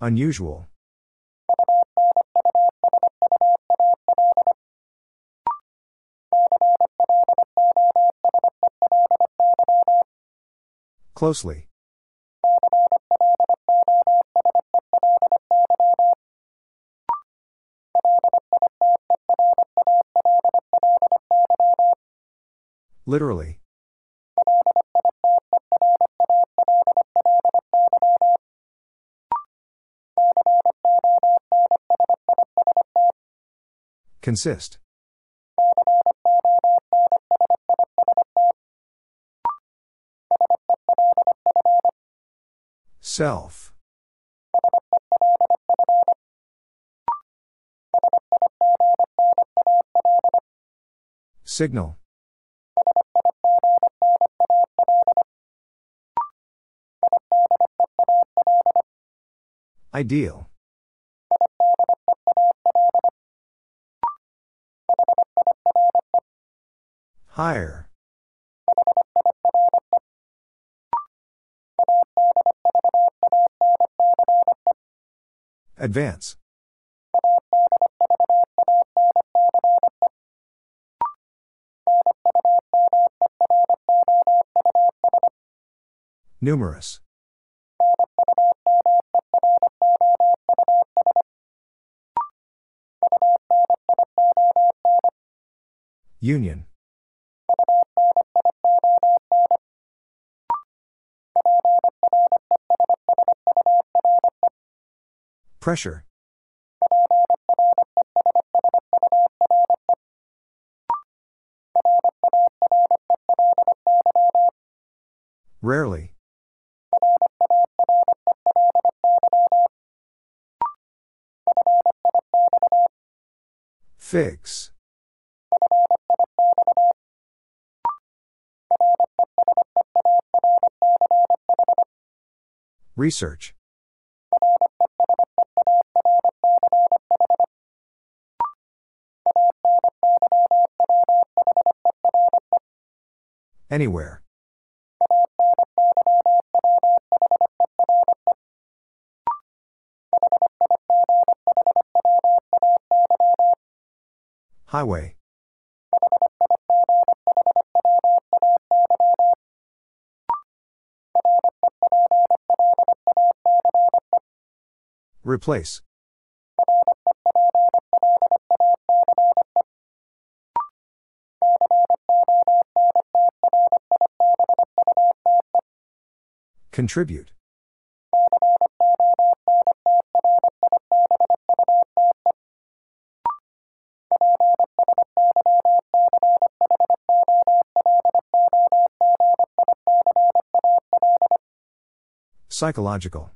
Unusual. Closely. Literally. Consist. Self. Signal. Ideal. Higher. Advance. Numerous. Union. Pressure. Rarely. Fix. Research. Anywhere. Highway. Replace. Contribute. Psychological.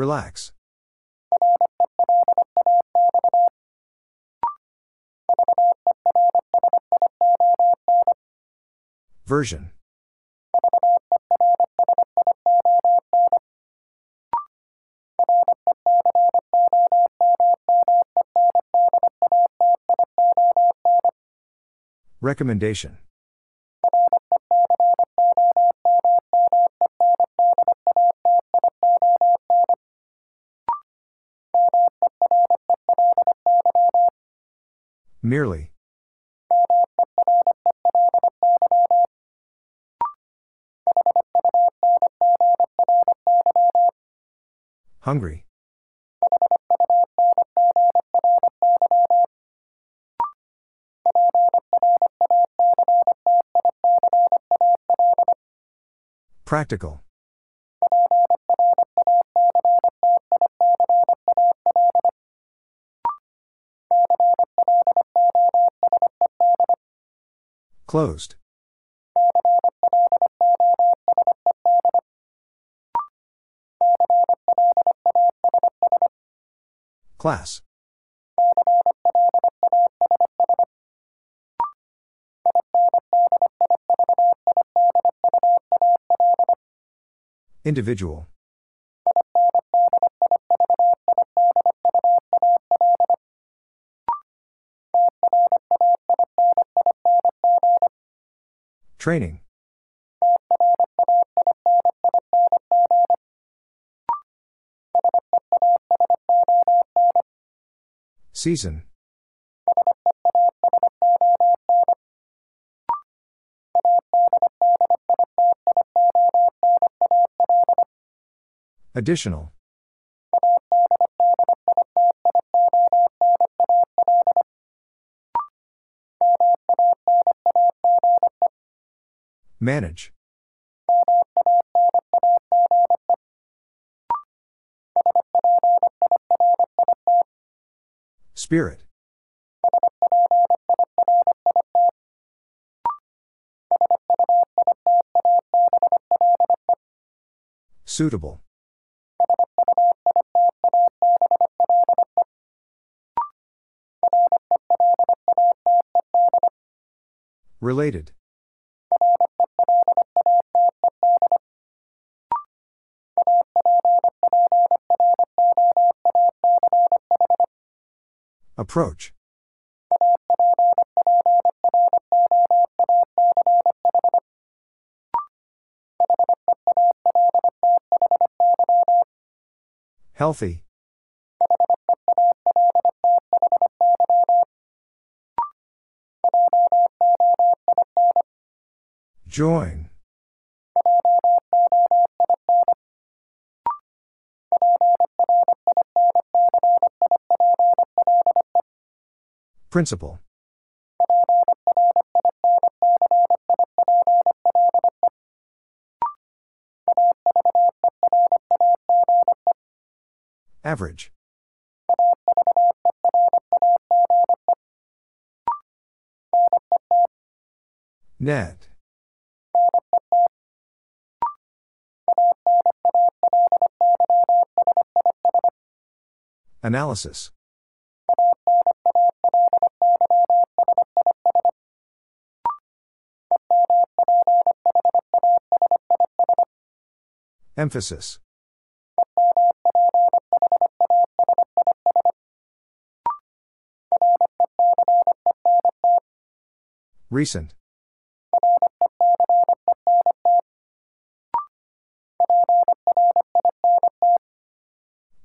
Relax. Version. Recommendation. Merely. Hungry. Practical. Closed. Class. Individual. Training. Season. Additional. Manage. Spirit. Suitable. Related. Approach. Healthy. Join. Principle. Average. Net. Analysis. Emphasis. Recent.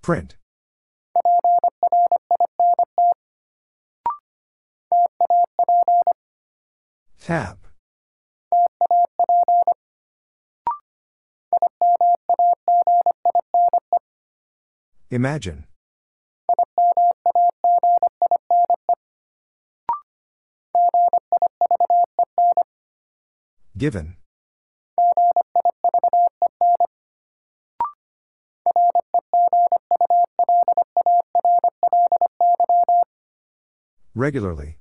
Print. Tap. Imagine. Given. Regularly.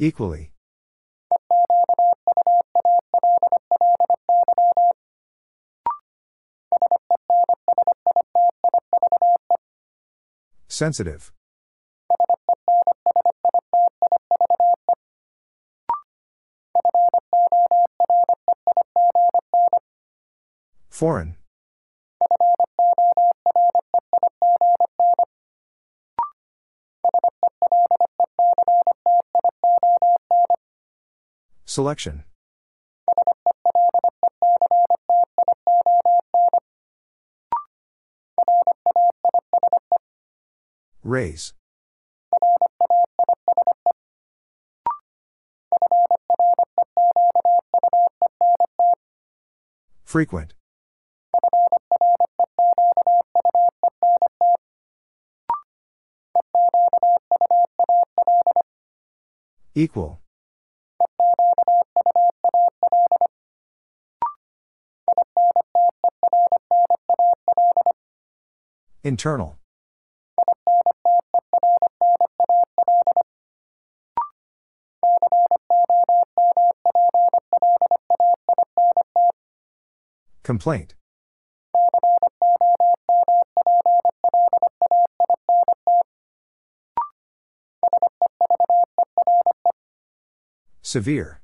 Equally. Sensitive. Foreign. Selection. Raise. Frequent. Equal. Internal. Complaint. Severe.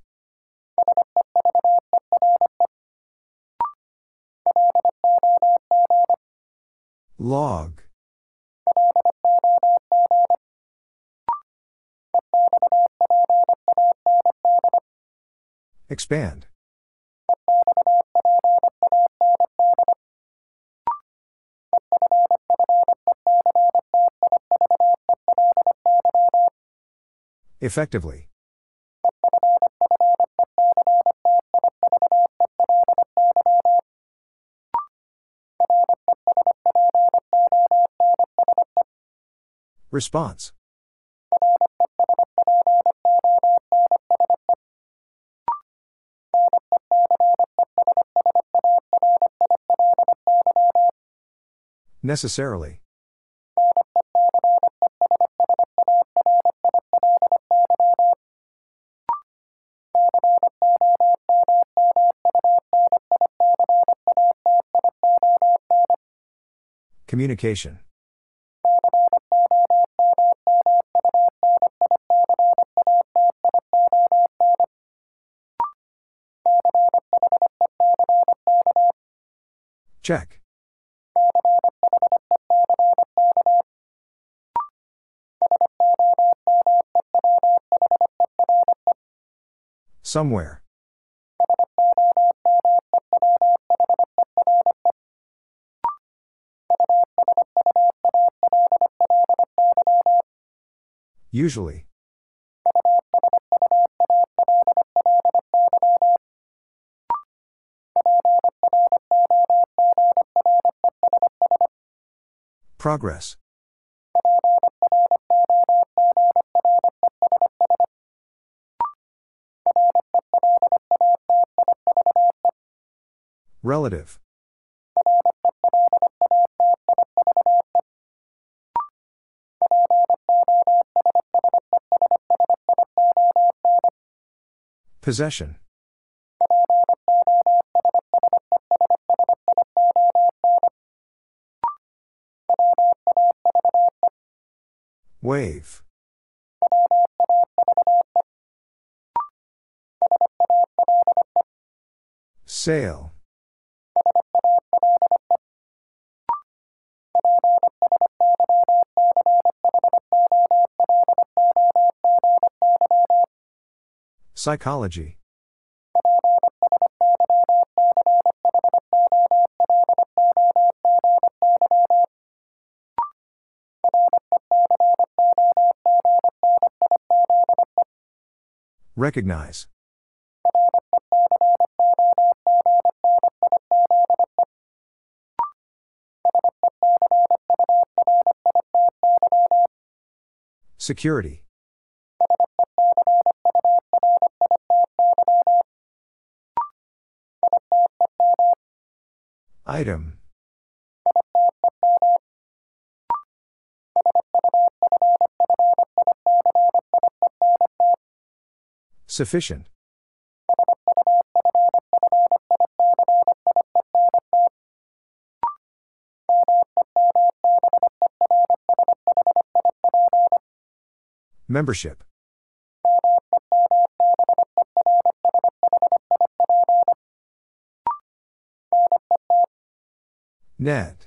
Log. Expand. Effectively. Response. Necessarily. Communication. Check. Somewhere. Usually. Progress. Relative. Possession. Wave. Sail. Psychology. Recognize. Security. Item. Sufficient. Membership. Net.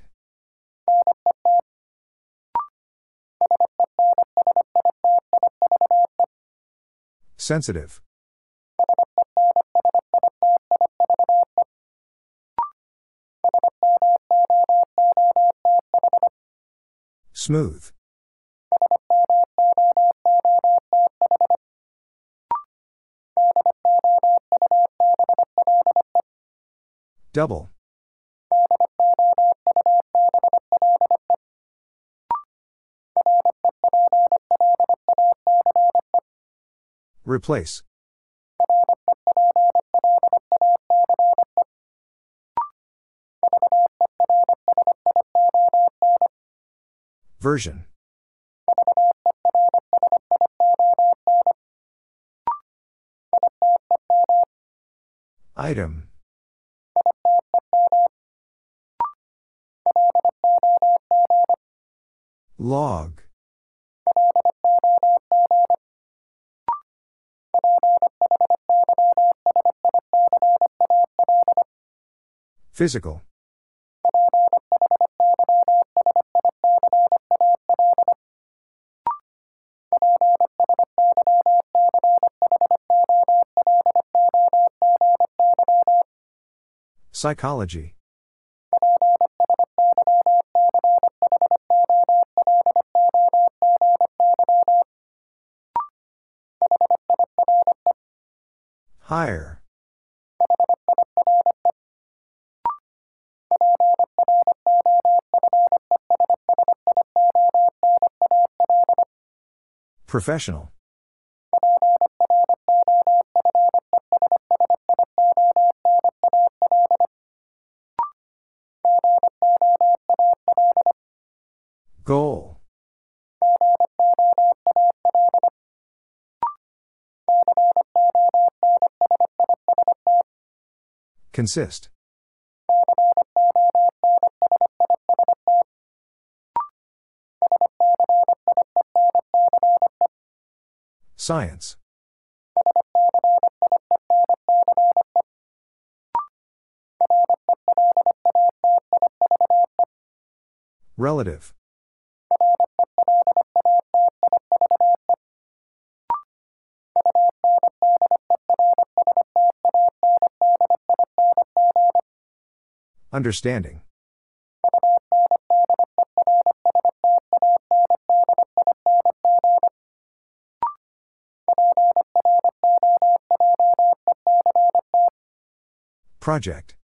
Sensitive. Smooth. Double. Replace. Version. Item. Log. Physical. Psychology. Professional. Goal. Consist. Science. Relative. Understanding. Project.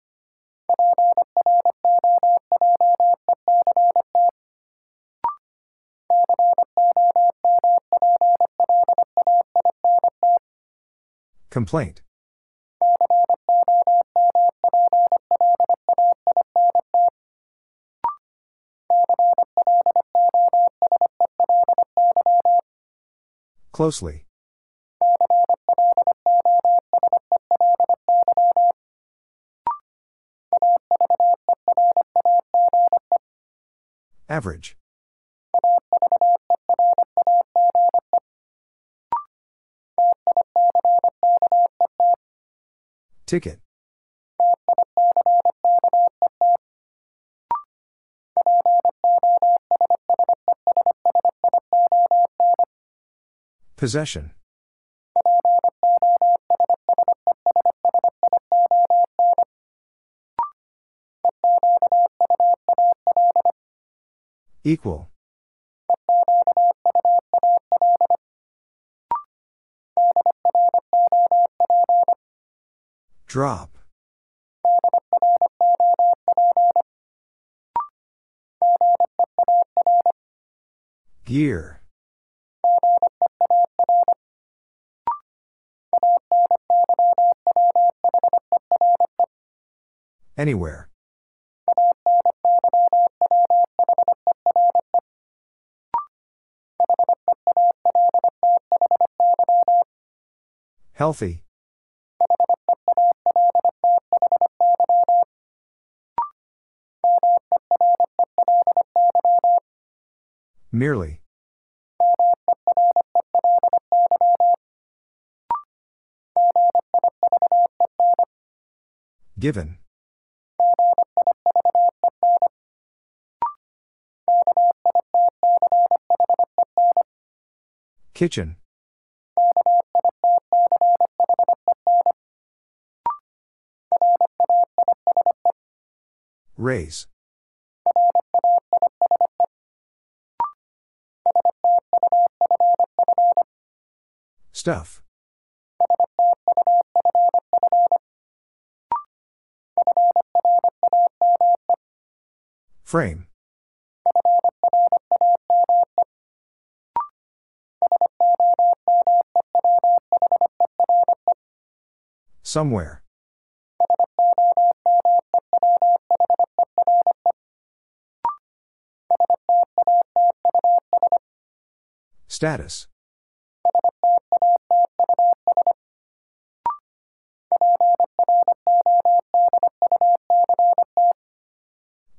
Complaint. Closely. Average. Ticket. Possession. Equal. Drop. Gear. Anywhere. Healthy. Merely. Given. Kitchen. Raise. Stuff. Frame. Somewhere. Status.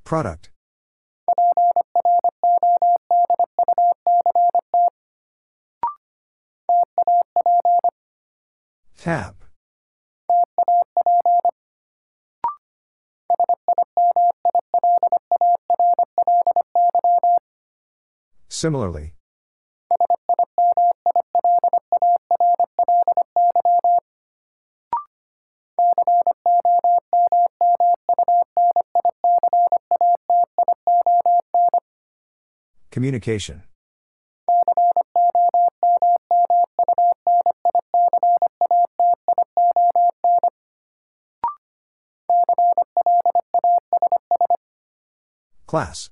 Product. Tap. Similarly. Communication. Class.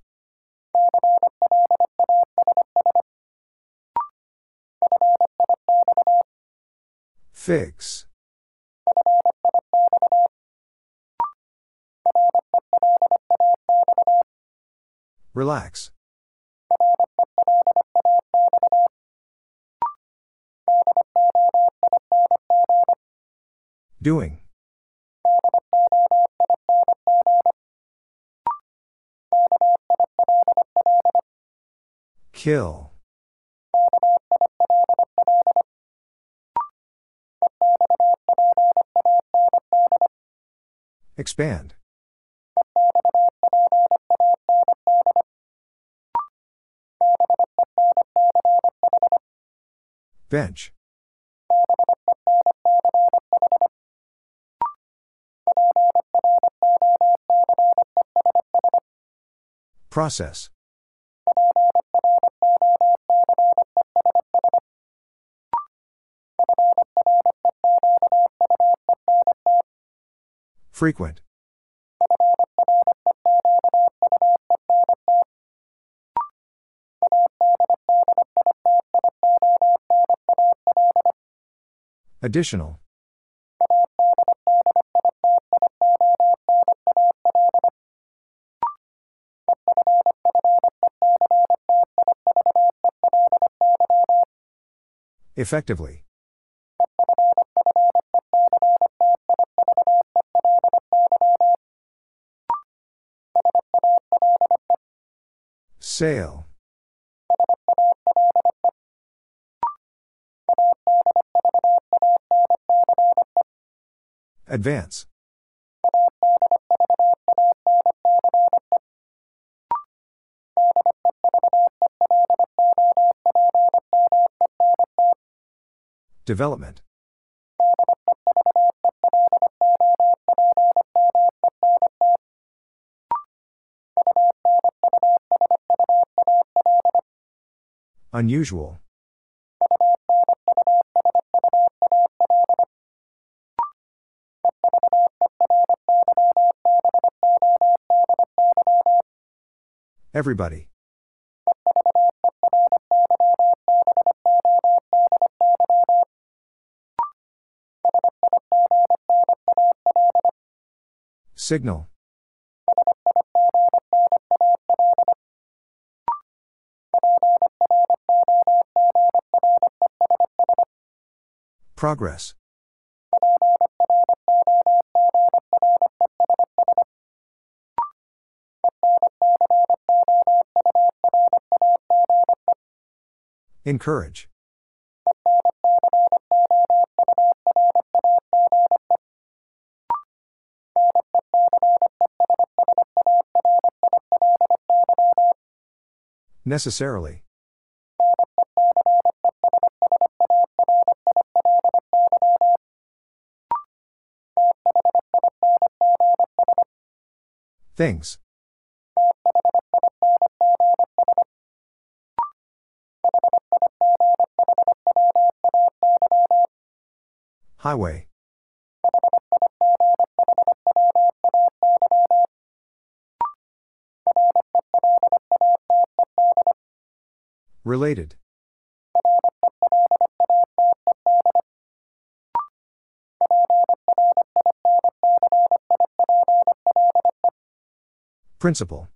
Fix. Relax. Doing. Kill. Expand. Bench. Process. Frequent. Additional. Effectively. Sail. Advance. Development. Unusual. Everybody. Signal. Progress. Encourage. Necessarily. Things. Highway. Related. Principle.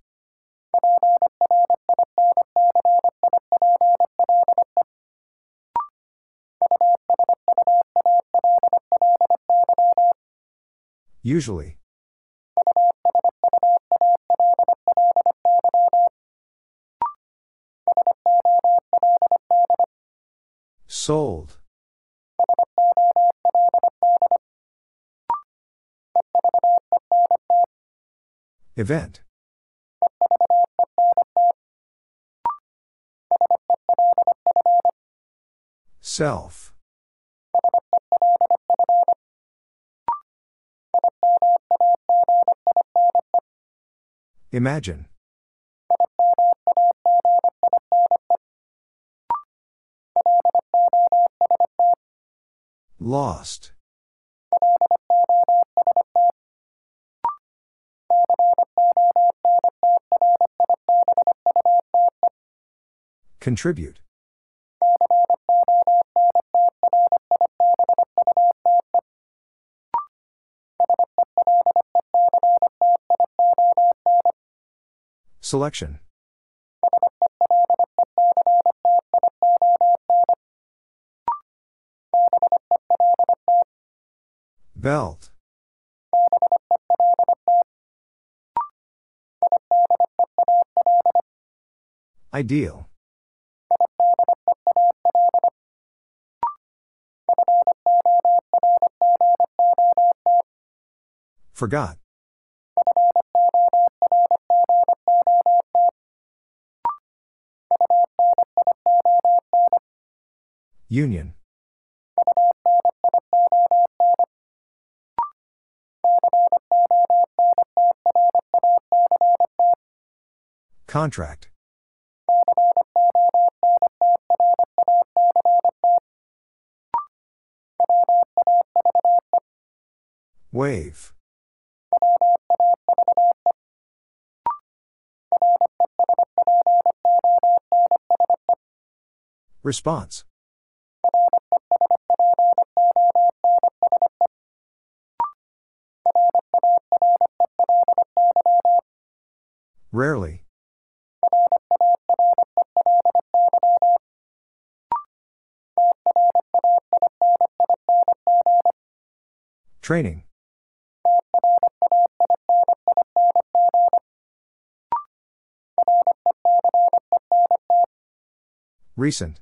Usually. Sold. Event. Self. Imagine. Lost. Contribute. Selection. Belt. Ideal. Forgot. Union. Contract. Wave. Response. Rarely. Training. Recent.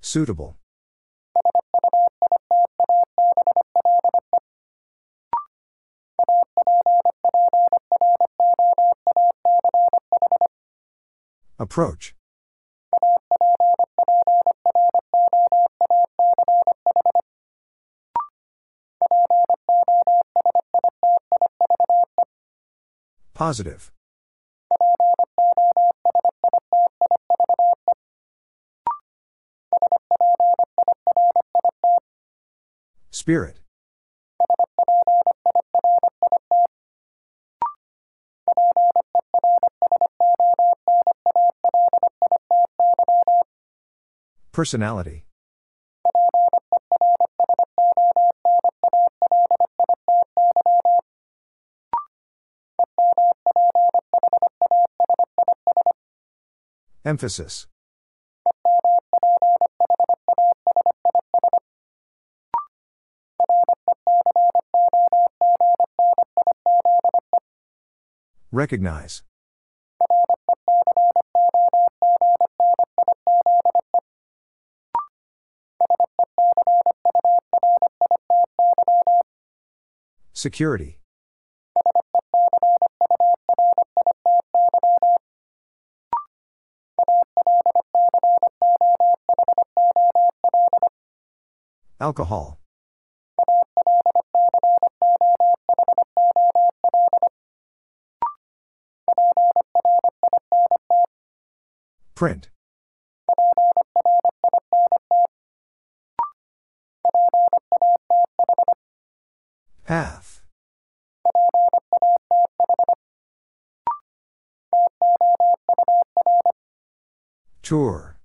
Suitable. Approach. Positive. Spirit. Personality. Emphasis. Recognize. Security. Alcohol. Print. Path. Tour.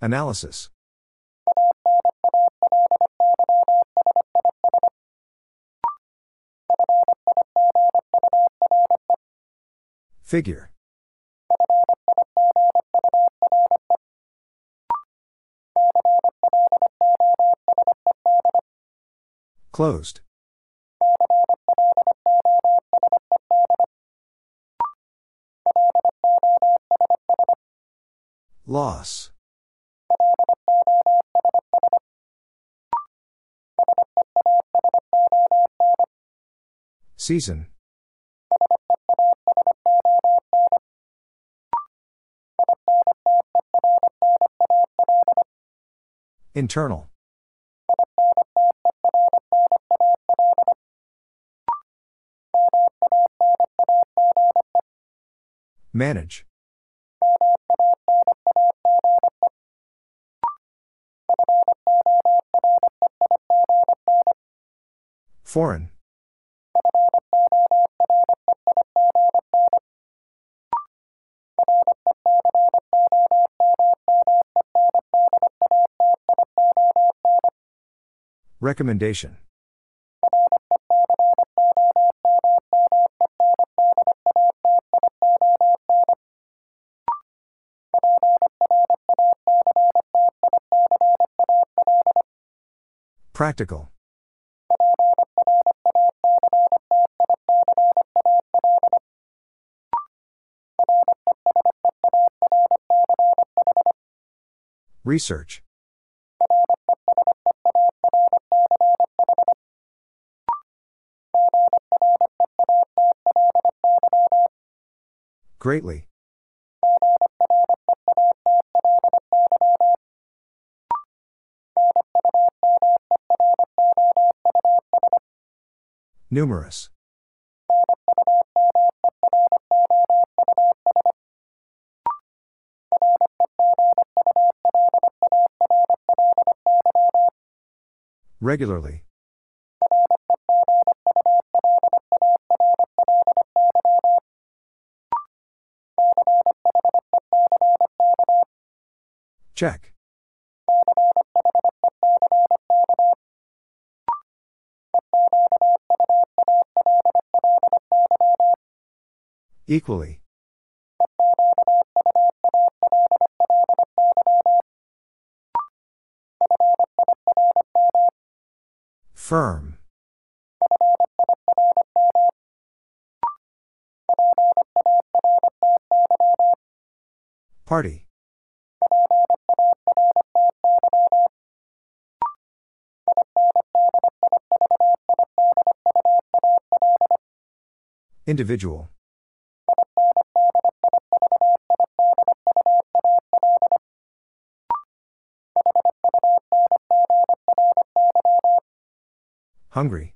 Analysis. Figure. Closed. Loss. Season. Internal. Manage. Foreign. Recommendation. Practical. Research. Greatly. Numerous. Regularly. Check. Equally. Firm. Party. Individual. Hungry.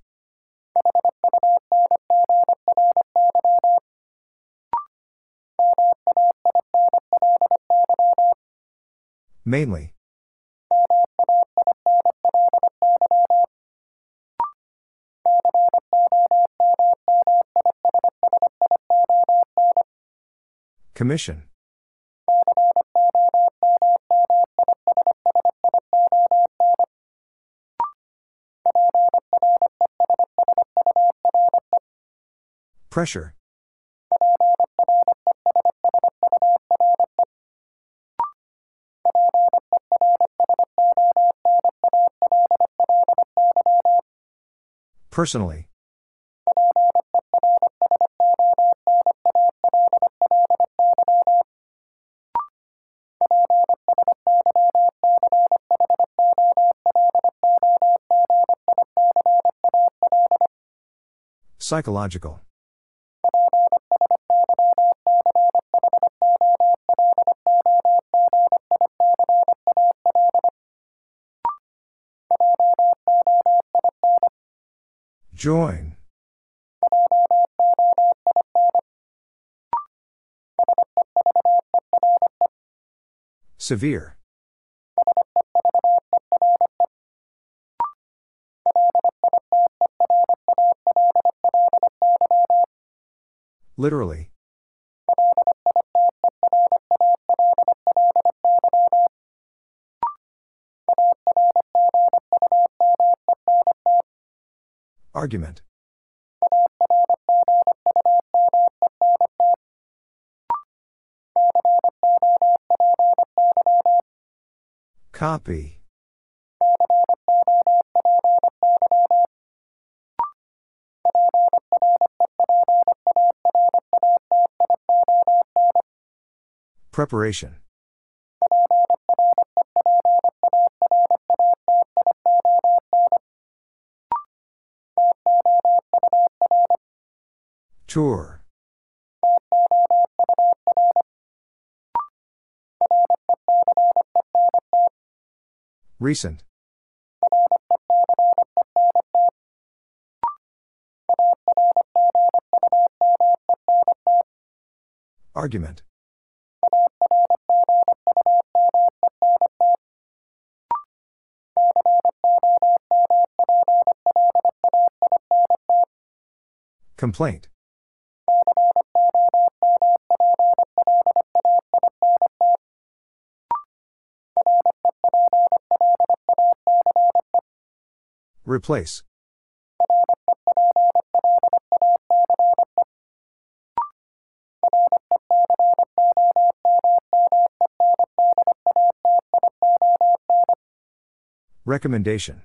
Mainly. Commission. Pressure. Personally. Psychological. Join. Severe. Literally. Argument. Copy. Preparation. Tour. Recent. Argument. Complaint. Replace. Recommendation.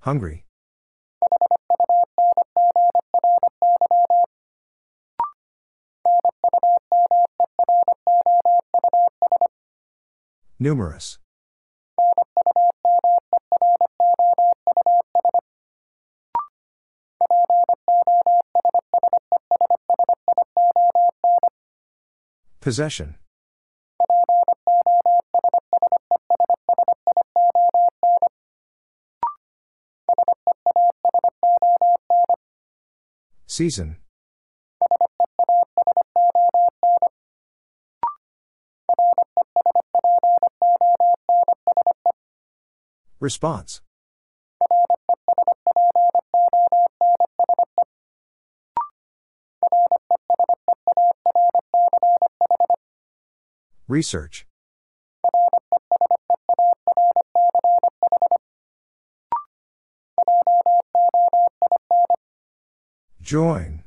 Hungry. Numerous. Possession. Season. Response. Research. Join.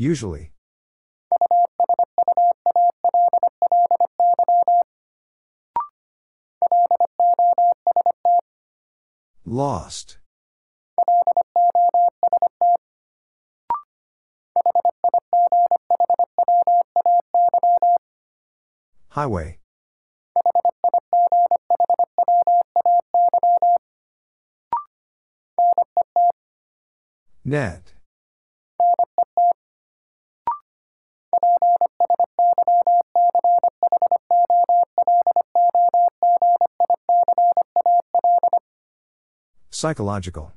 Usually. Lost. Highway. Net. Psychological.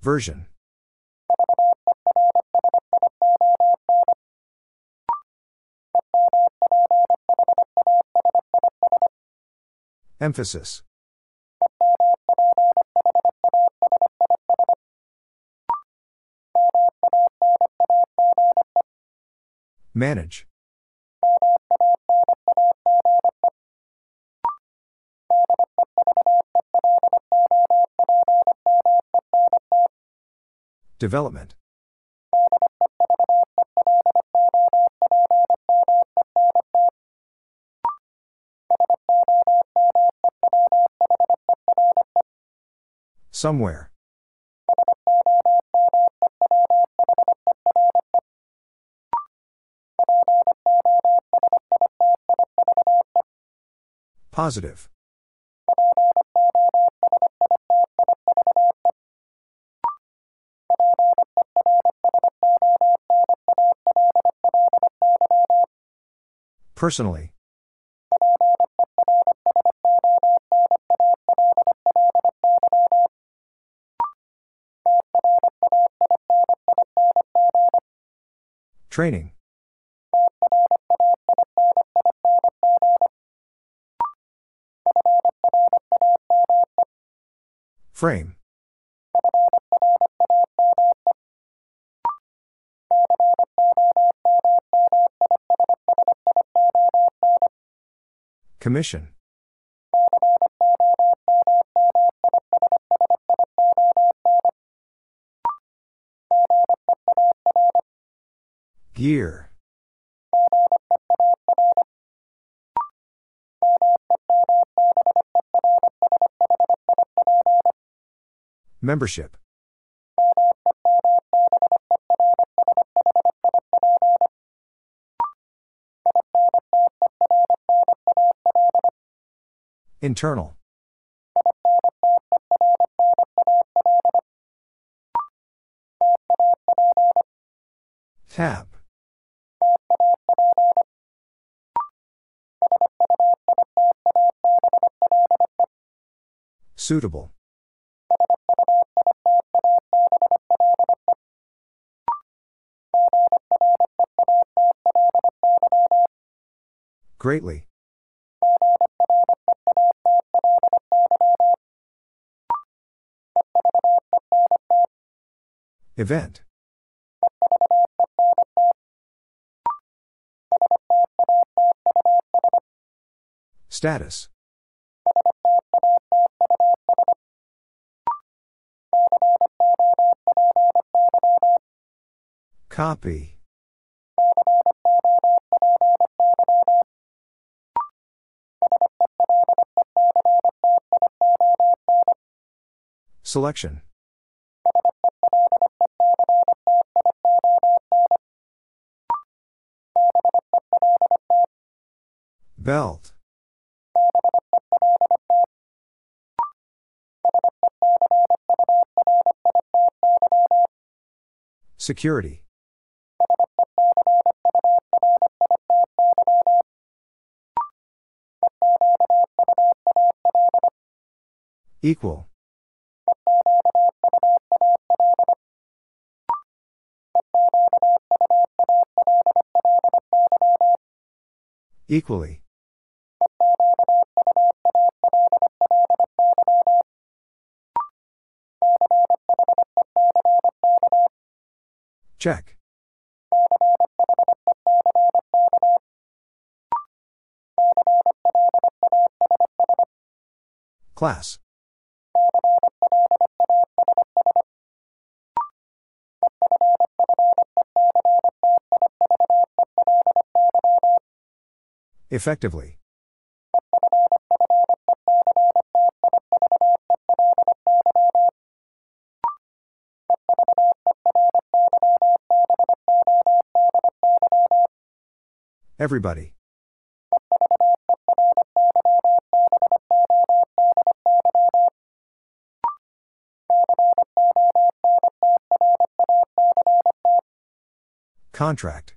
Version. Emphasis. Manage. Development. Somewhere. Positive. Personally. Training. Frame. Commission. Gear. Membership. Internal. Tap. Suitable. Greatly. Event. Status. Copy. Selection. Belt. Security. Equal. Equally. Check. Class. Effectively. Everybody. Contract.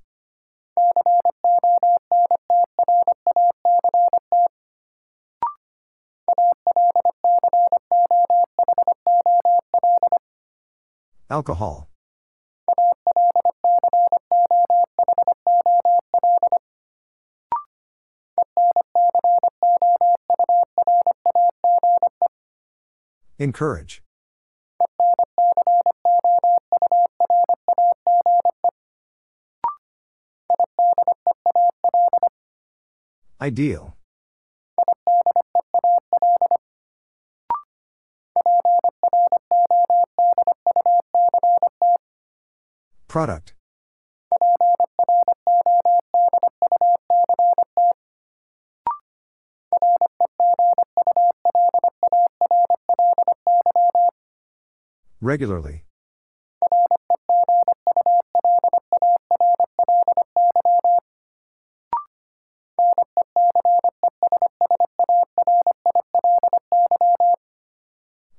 Alcohol. Encourage. Ideal. Product. Regularly.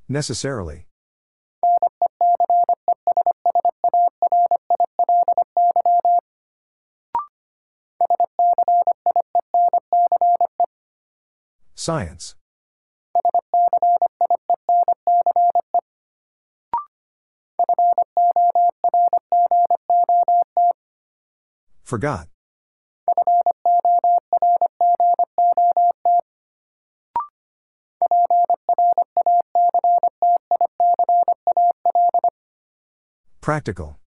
Necessarily. Science. Forgot. Practical.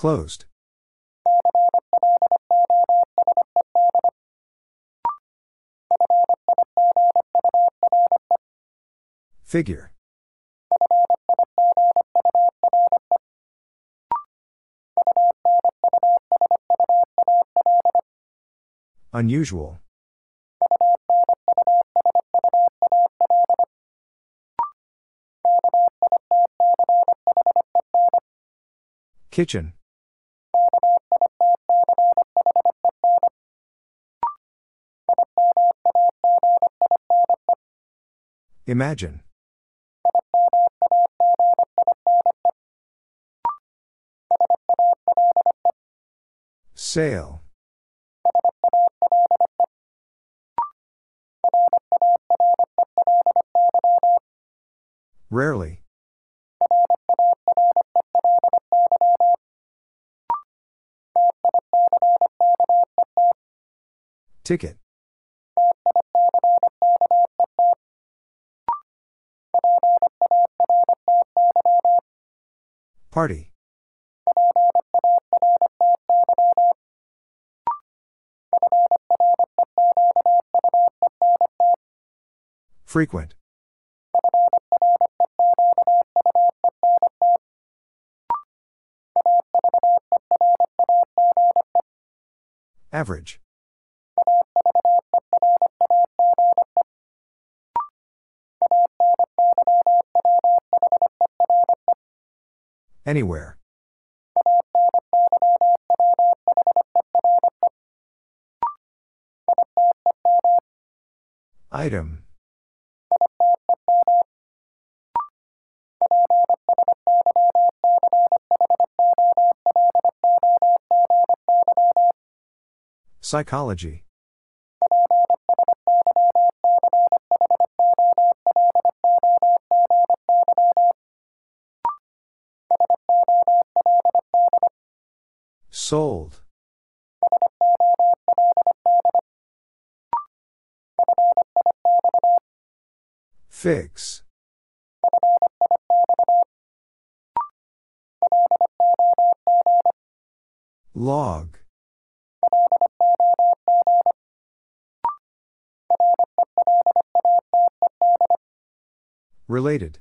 Closed. Figure. Unusual. Kitchen. Imagine. Sail. Rarely. Ticket. Party. Frequent. Average. Anywhere. Item. Psychology. Sold. Fix. Log. Related.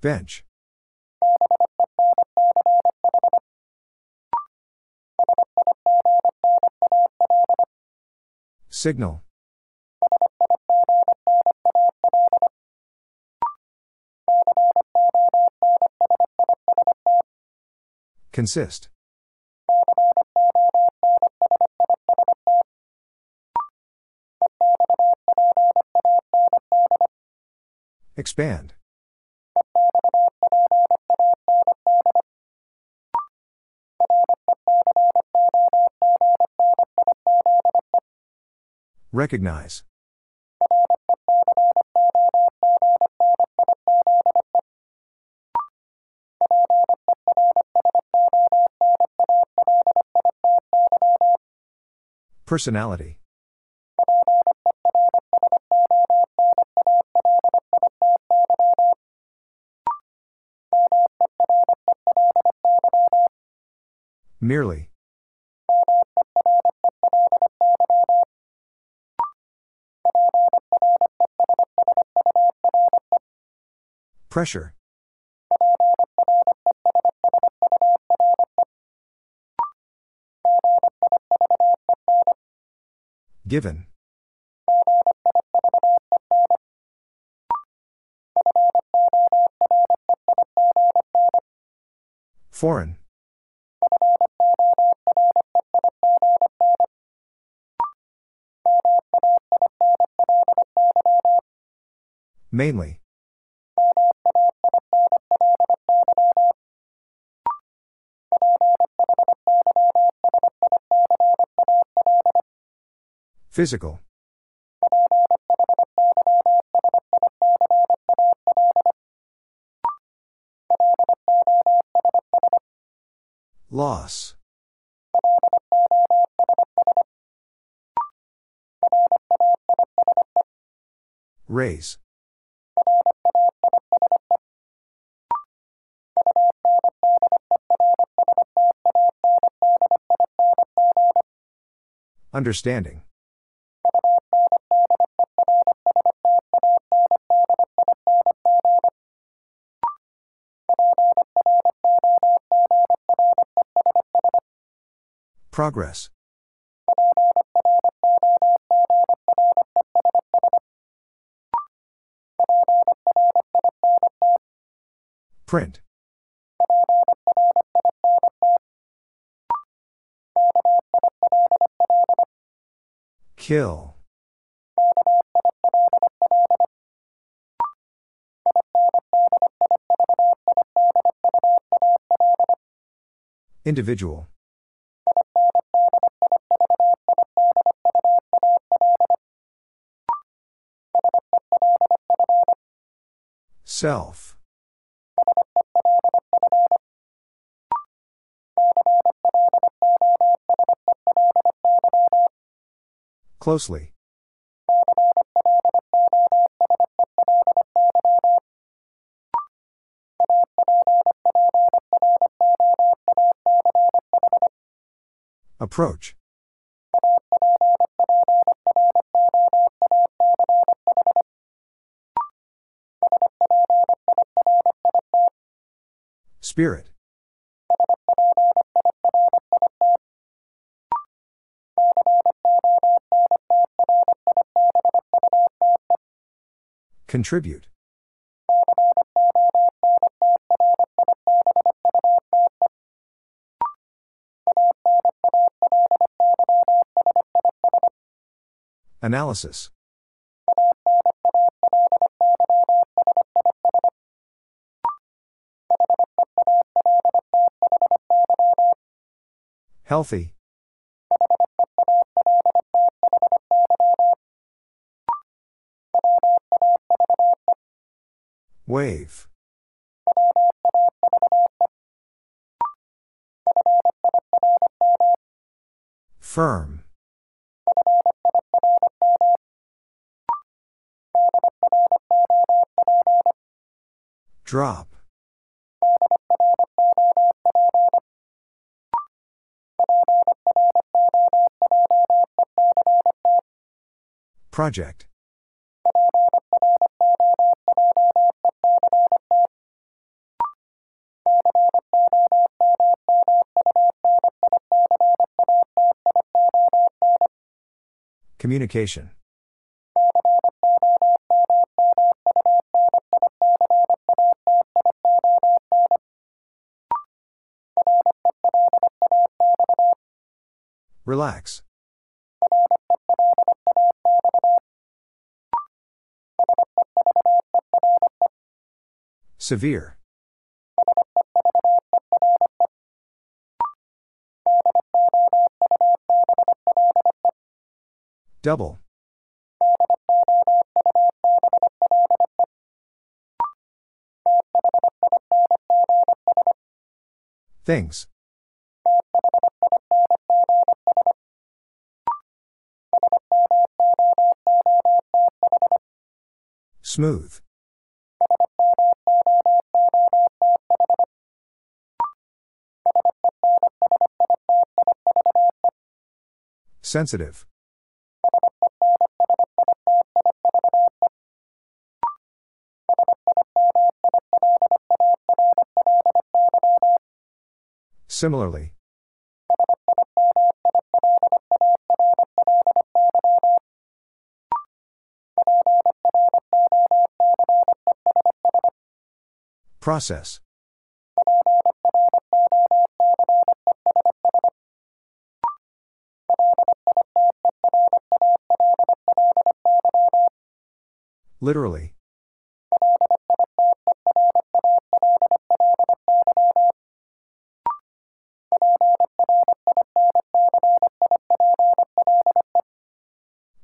Bench. Signal. Consist. Expand. Recognize. Personality. Merely. Pressure. Given. Foreign. Mainly. Physical. Loss. Raise. Understanding. Progress. Print. Kill. Individual. Self. Closely. Approach. Spirit. Contribute. Analysis. Healthy. Wave. Firm. Drop. Project. Communication. Relax. Severe. Double. Things. Smooth. Sensitive. Similarly. Process. Literally.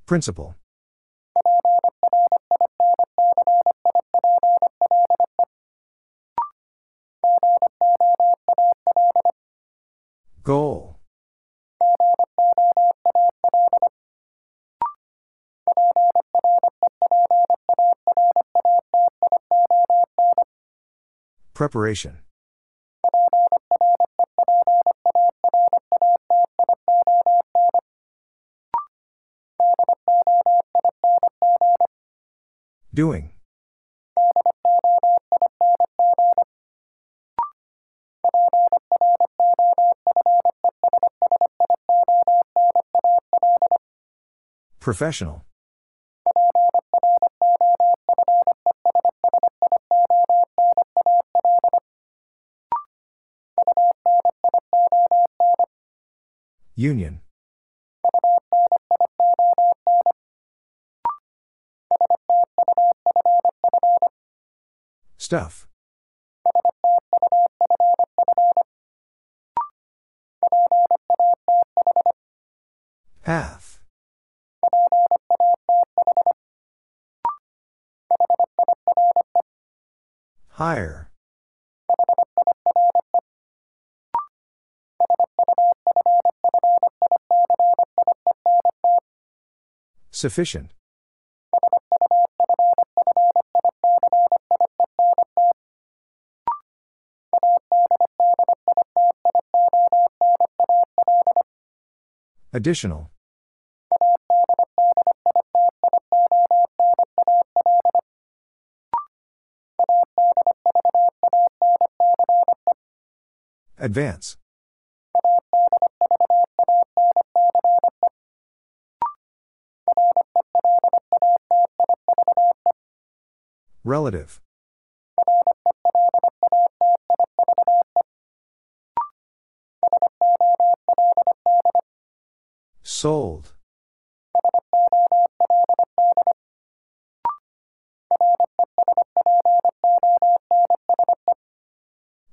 Principle. Goal. Preparation. Doing. Professional. Union. Stuff. Path. Higher. Sufficient. Additional. Advance. Relative. Sold.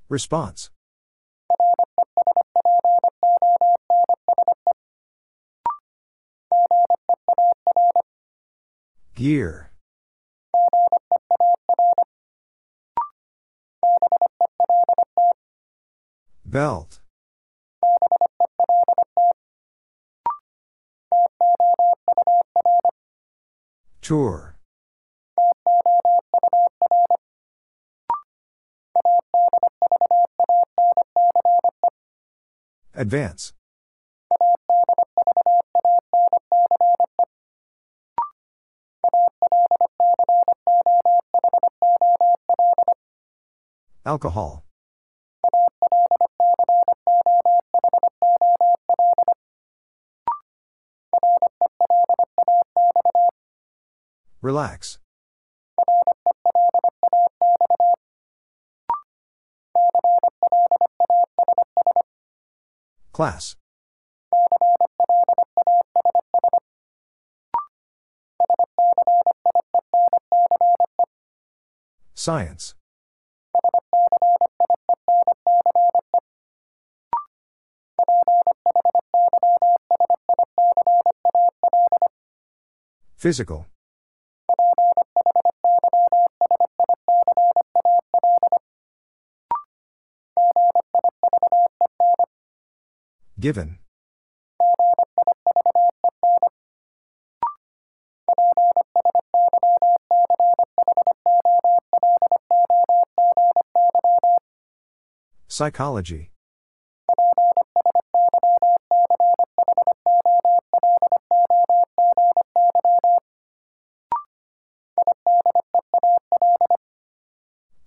Response. Gear. Belt. Tour. Advance. Alcohol. Relax. Class. Science. Physical. Given. Psychology.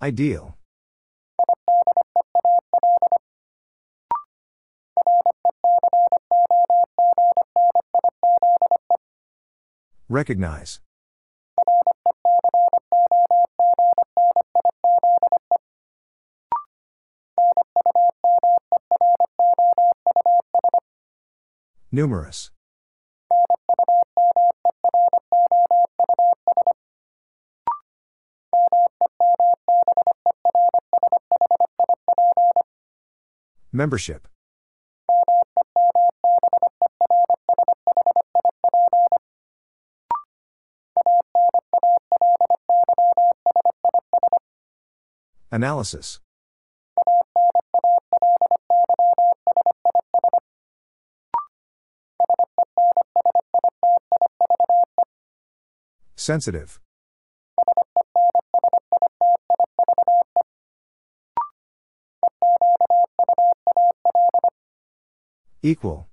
Ideal. Recognize. Numerous. Membership. Analysis. Sensitive. Equal.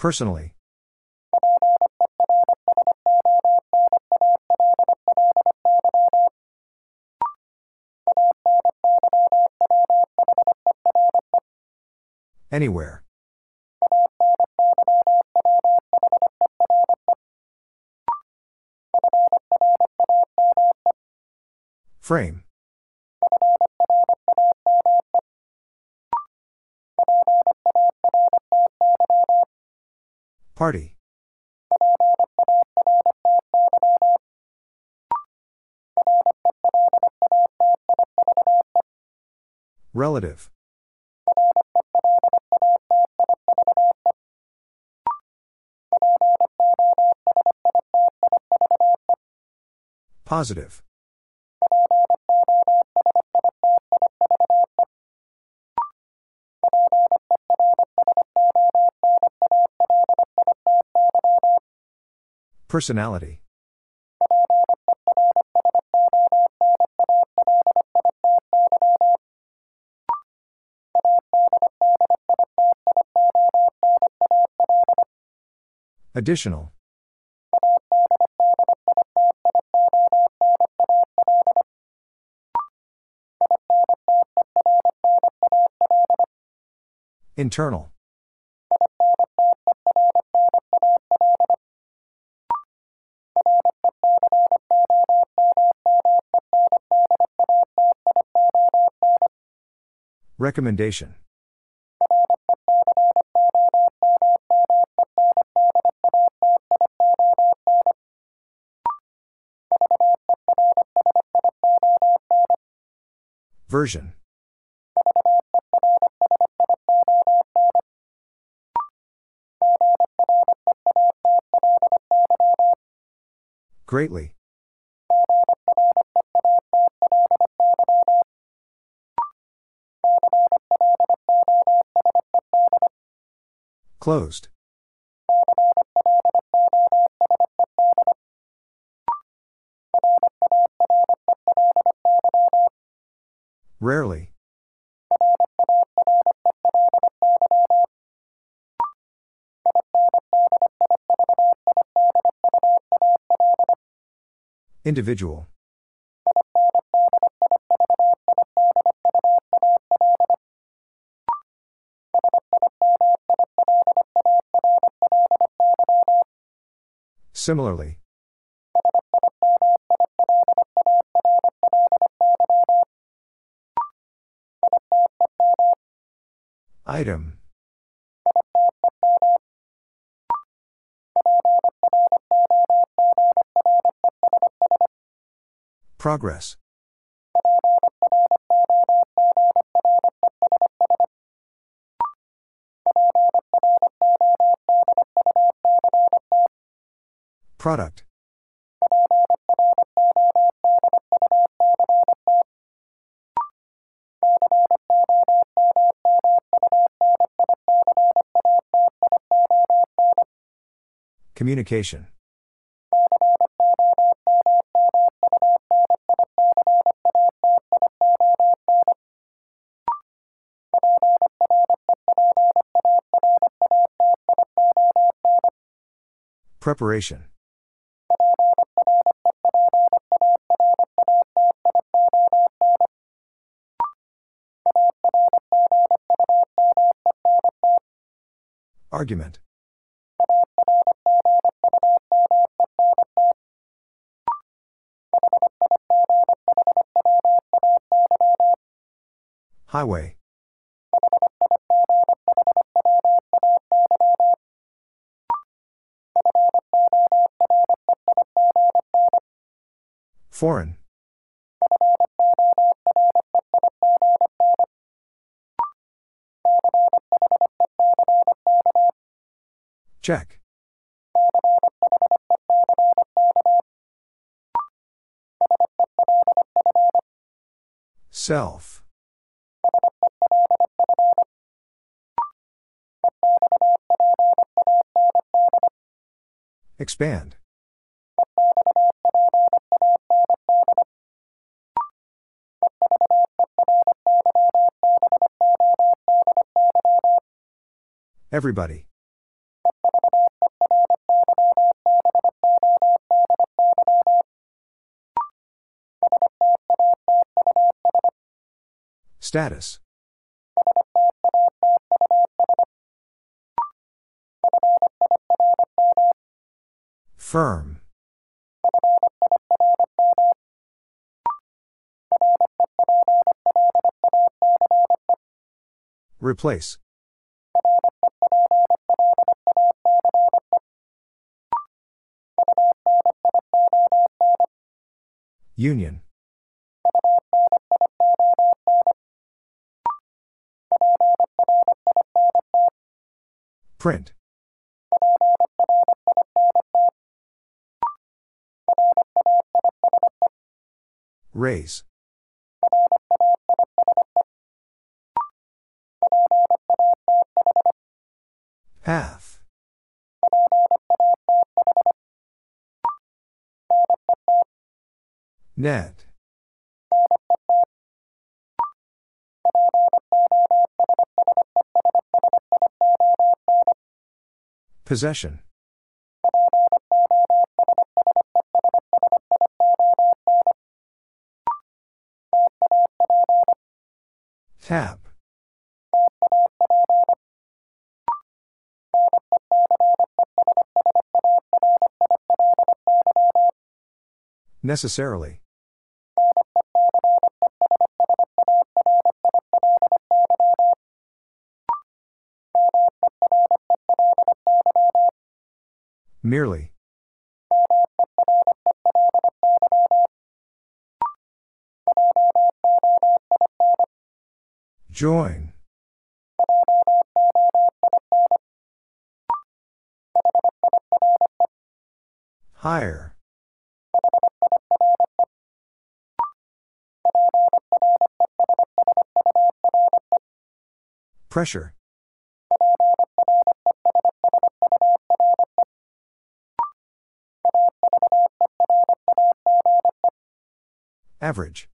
Personally. Anywhere. Frame. Party. Relative. Positive. Personality. Additional. Internal. Recommendation. Version. Greatly. Closed. Rarely. Individual. Similarly. Item. Progress. Product. Communication. Preparation. Argument. Highway. Foreign. Check. Self. Expand. Everybody. Status. Firm. Replace. Union. Print. Raise. Path. Net. Possession. Tap. Necessarily. Merely. Join. Higher. Pressure. Average.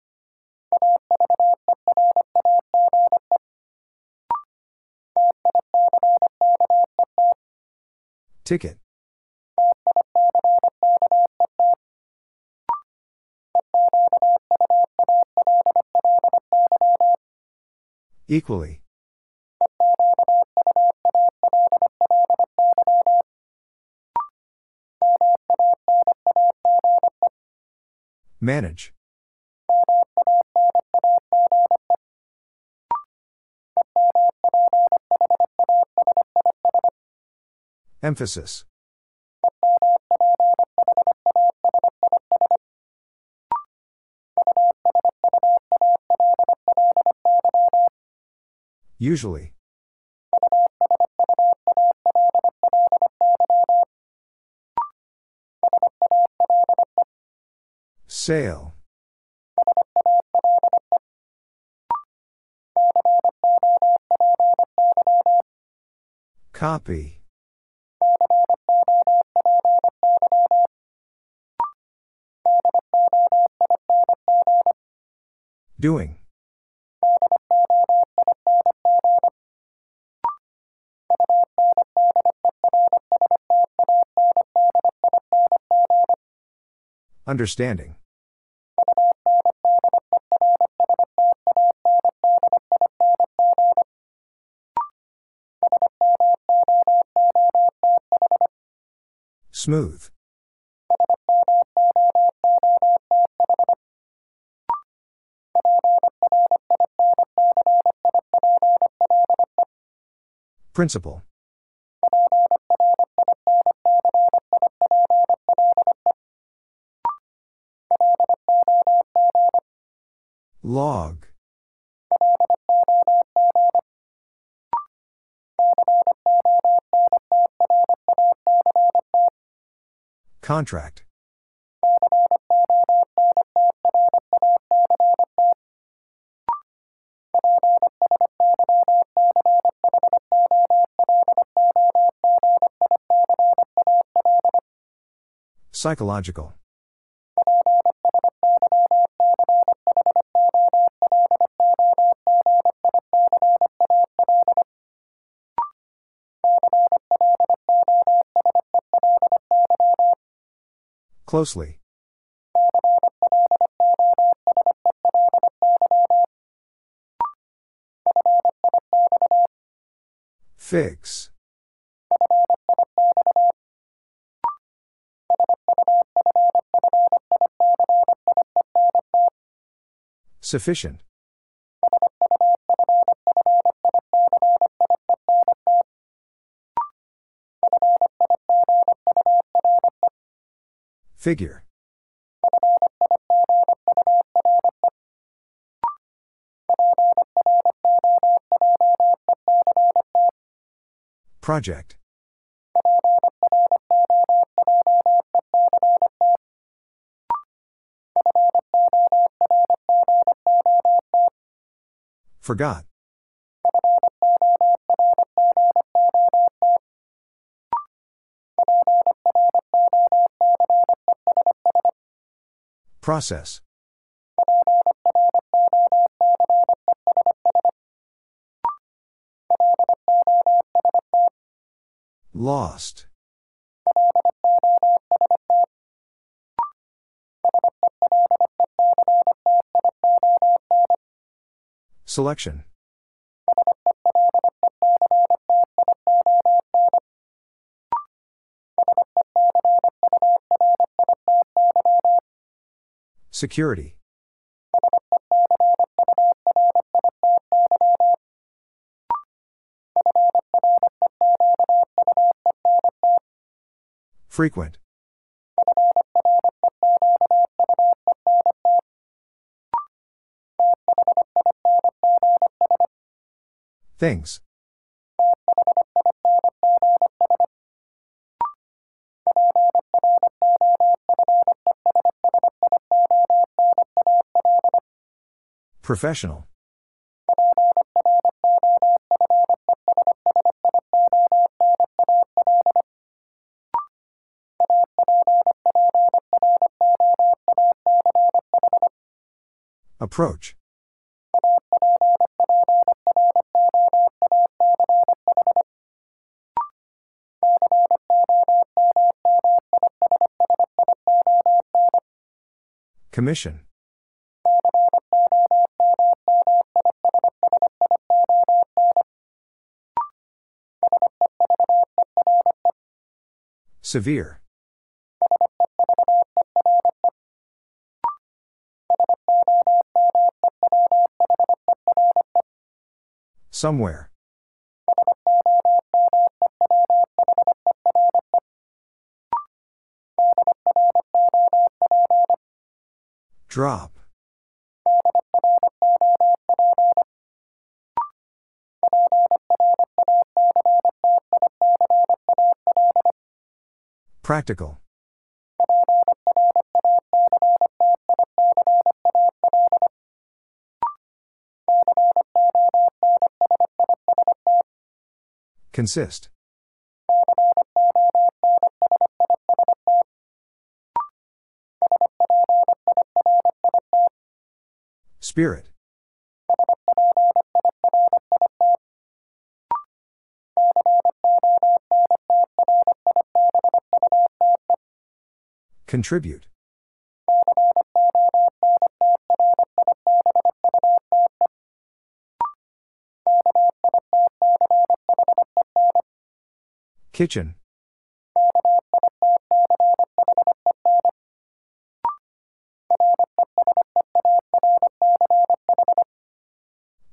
Ticket. Equally. Manage. Emphasis. Usually. Sail. Copy. Doing. Understanding. Smooth. Principle. Log. Contract. Psychological. Closely. Fix. Sufficient. Figure. Project. Forgot. Process. Lost. Selection. Security. Frequent. Things. Professional. Approach. Commission. Severe. Somewhere. Drop. Practical. Consist. Spirit. Contribute. Kitchen.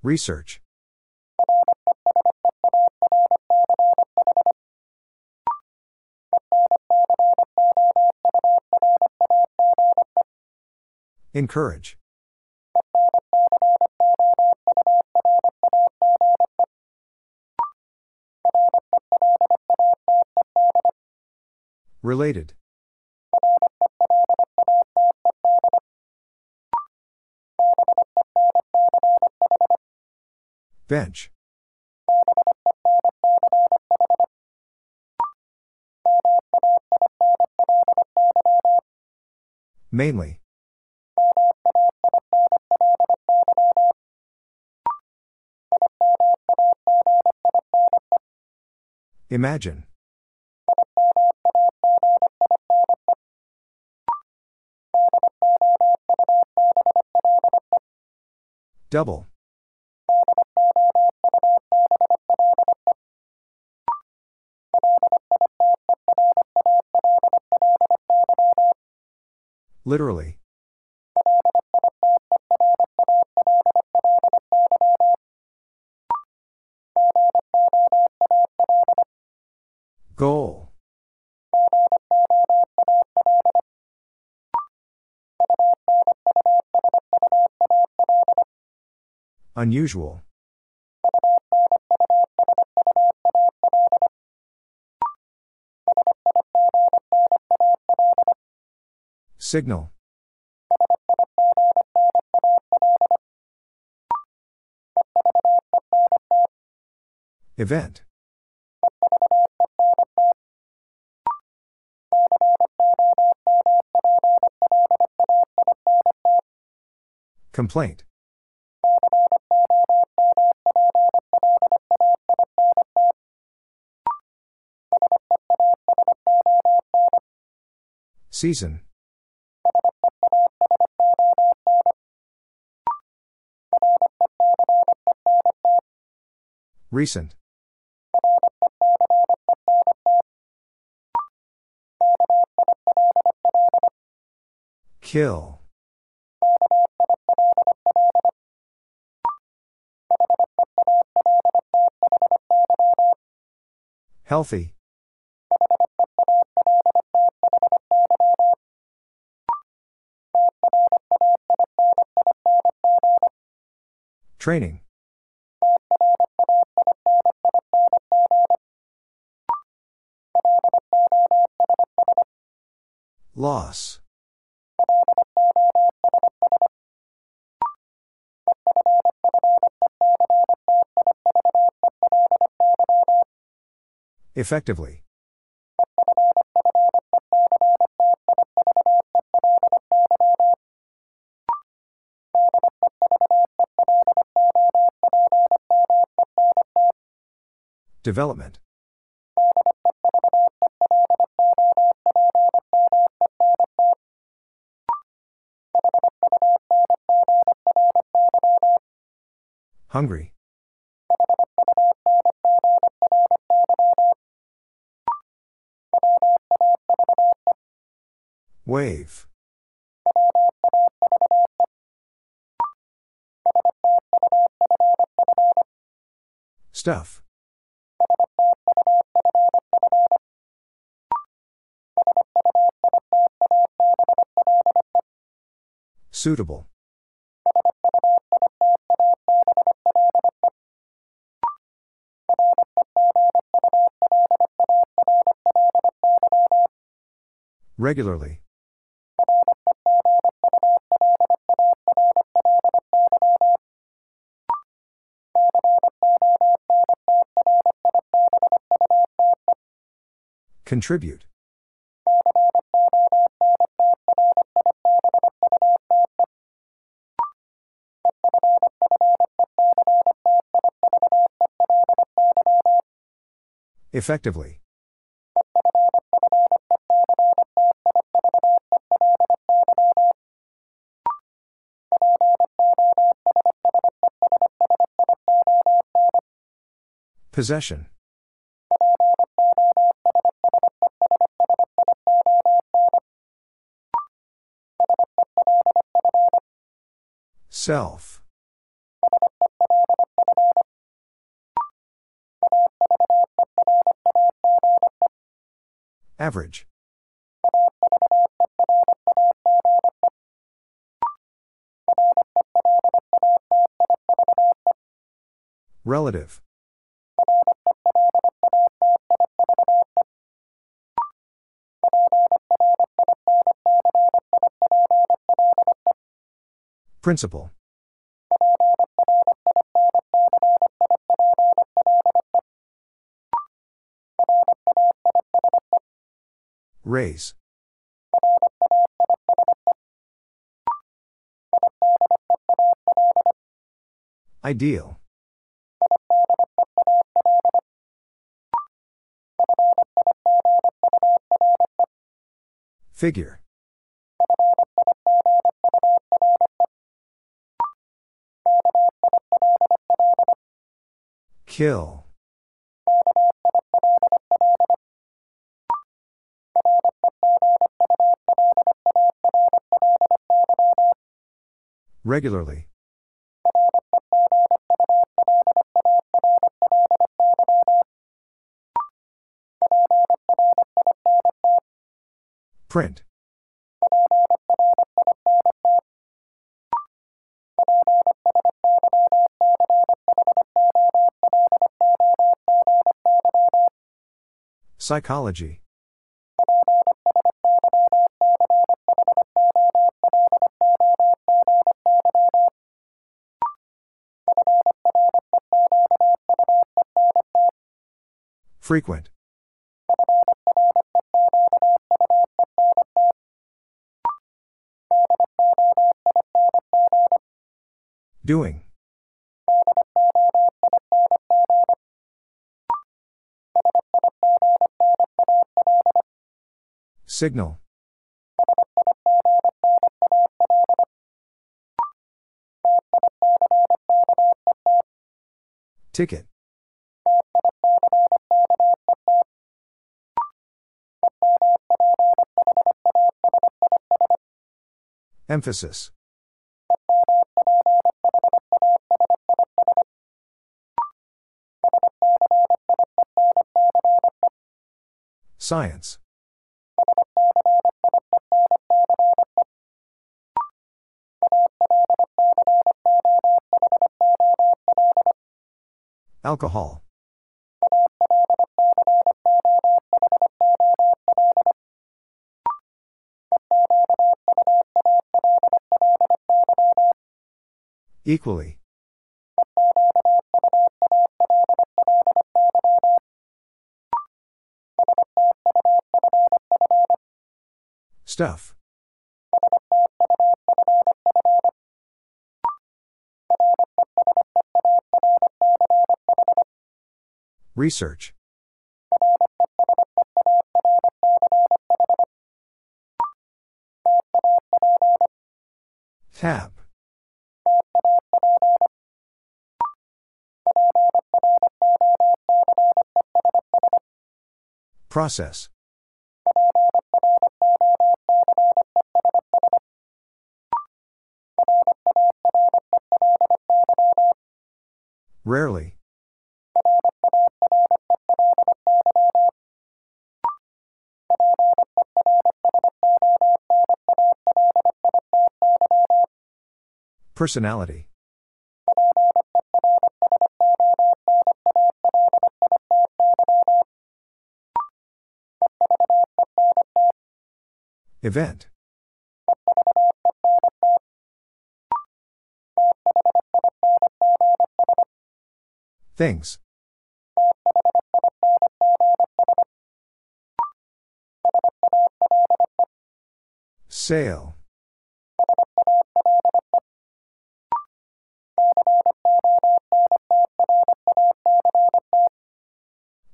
Research. Encourage. Related. Bench. Mainly. Imagine. Double. Literally. Goal. Unusual. Signal. Event. Complaint. Season. Recent. Kill. Healthy. Training. Loss. Effectively. Development. Hungry. Wave. Stuff. Suitable. Regularly. Contribute. Effectively. Possession. Self. Average. Relative. Principle. Raise. Ideal. Figure. Kill. Regularly. Print. Psychology Frequent. Doing. Signal. Ticket. Emphasis. Science. Alcohol. Equally. Stuff. Research. Tap. Process. Rarely. Personality. Event. Things. Sail.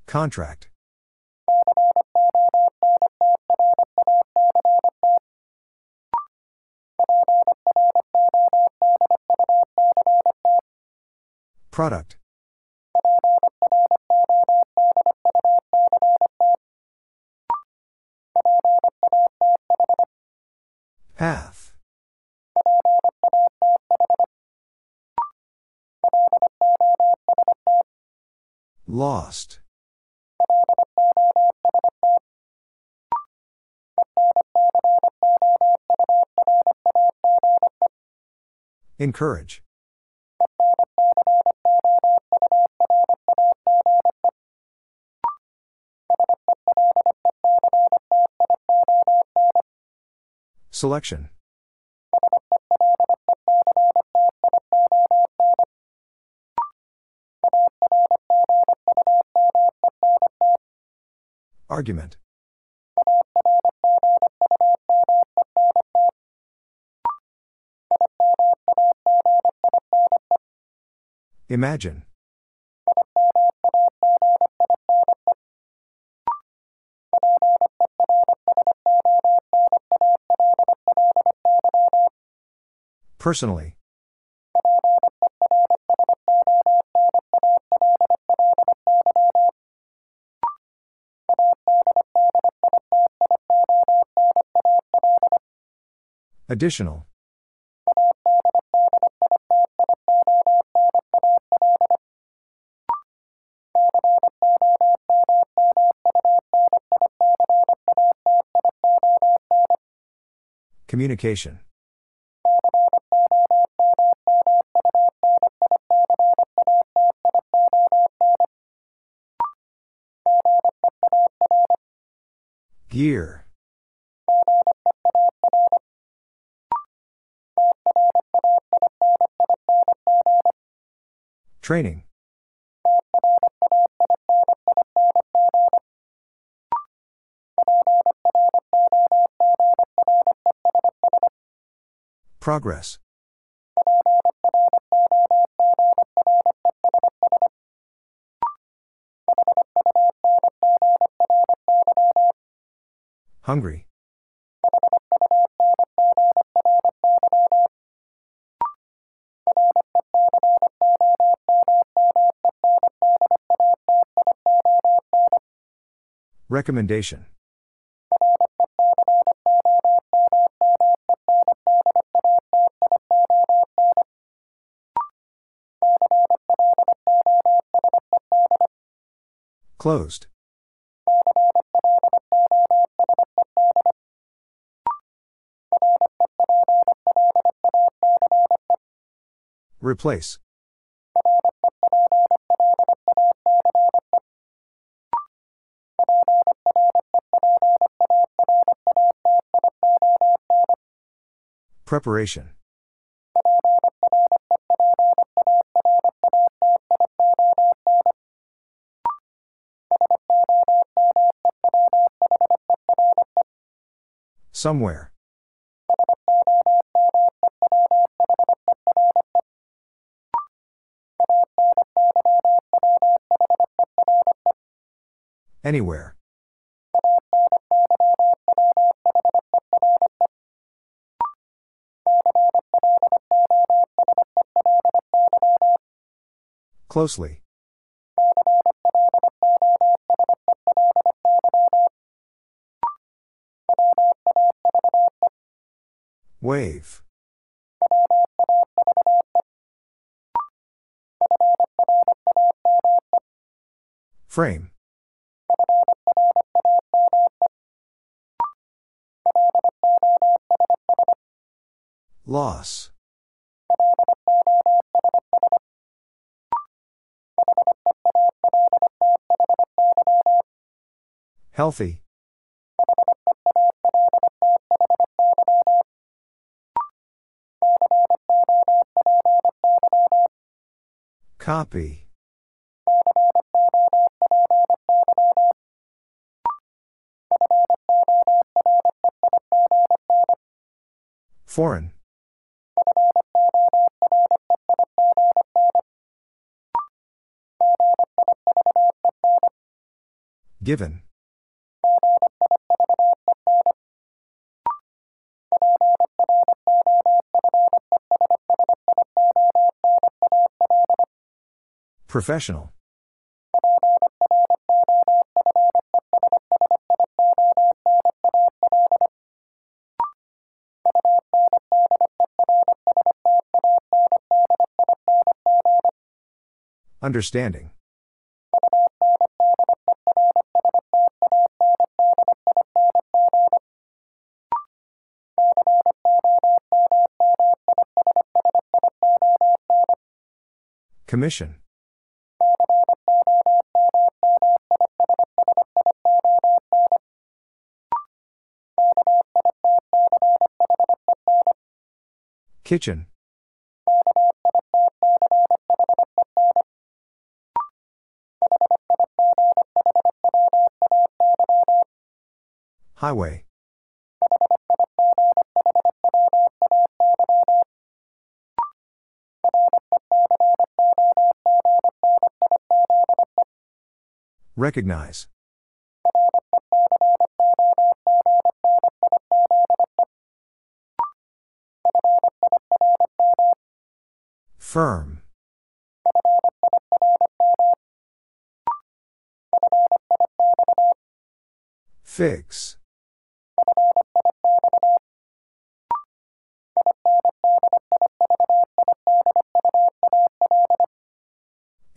Contract. Product. Path. Lost. Encourage. Selection. Argument. Imagine. Personally. Additional. Communication. Gear. Training. Progress. Hungry. Recommendation. Closed. Replace. Preparation. Somewhere. Anywhere. Closely. Wave. Frame. Loss. Healthy. Copy. Foreign. Given. Professional. Understanding. Commission. Kitchen. Highway. Recognize. Firm. Fix.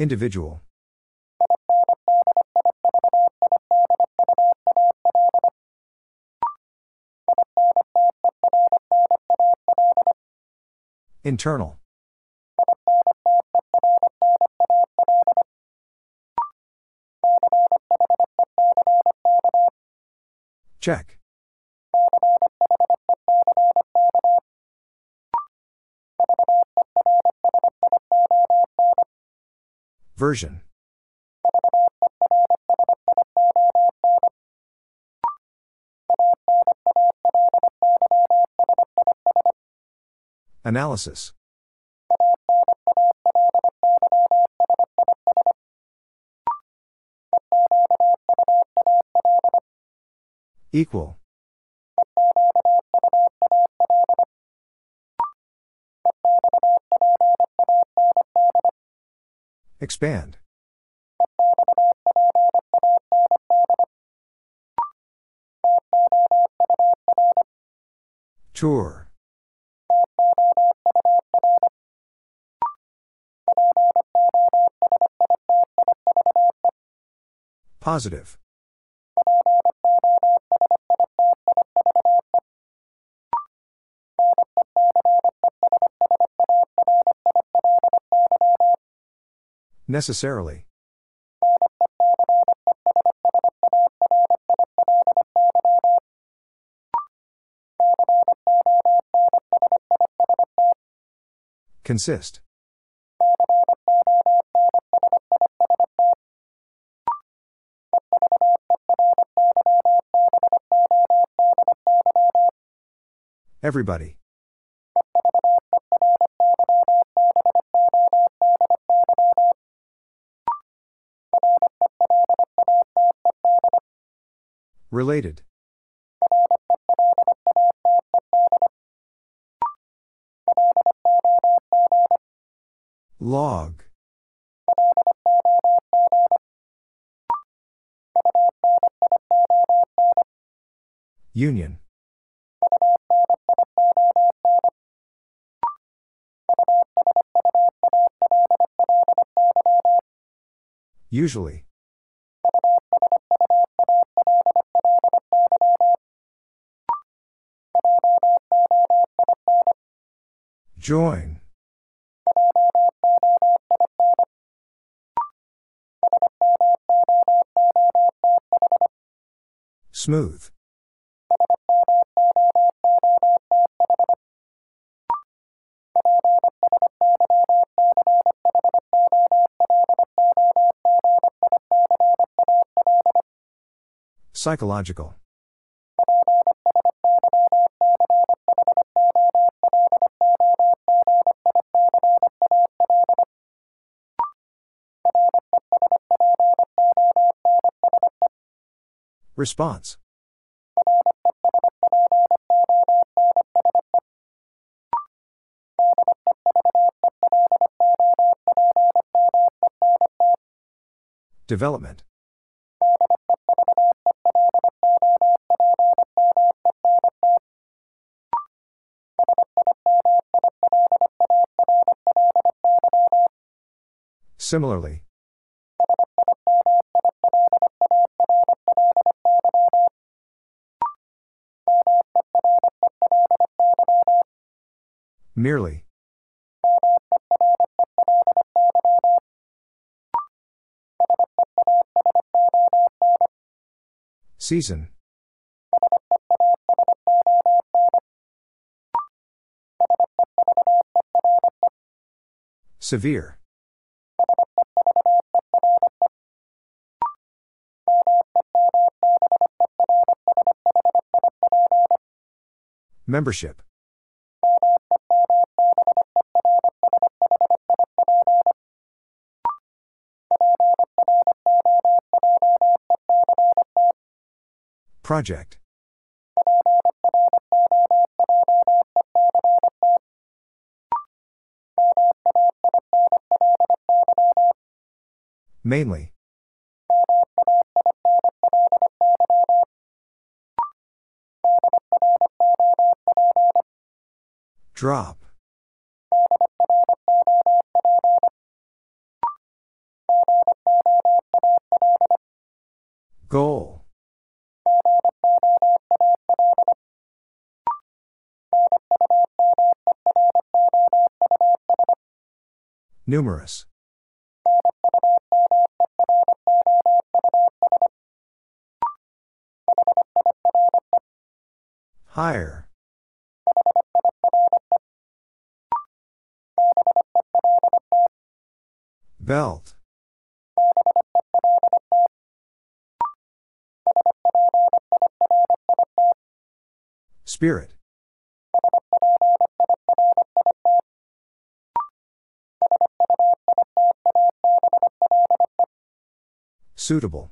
Individual. Internal. Check. Version. Analysis. Equal. Expand. Tour. Positive. Necessarily. Consist. Everybody. Related. Log. Union. Usually. Join. Smooth. Psychological. Response. Development. Similarly. Merely. Season. Severe. Membership. Project. Mainly. Drop. Goal. Numerous. Higher. Belt. Spirit. Suitable.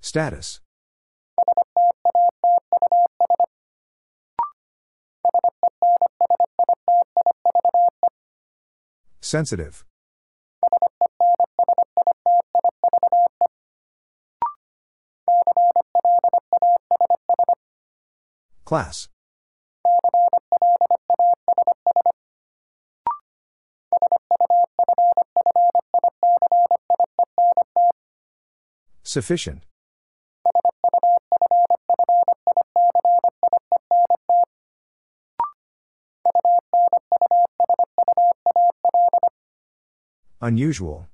Status. Sensitive. Class. Sufficient. Unusual.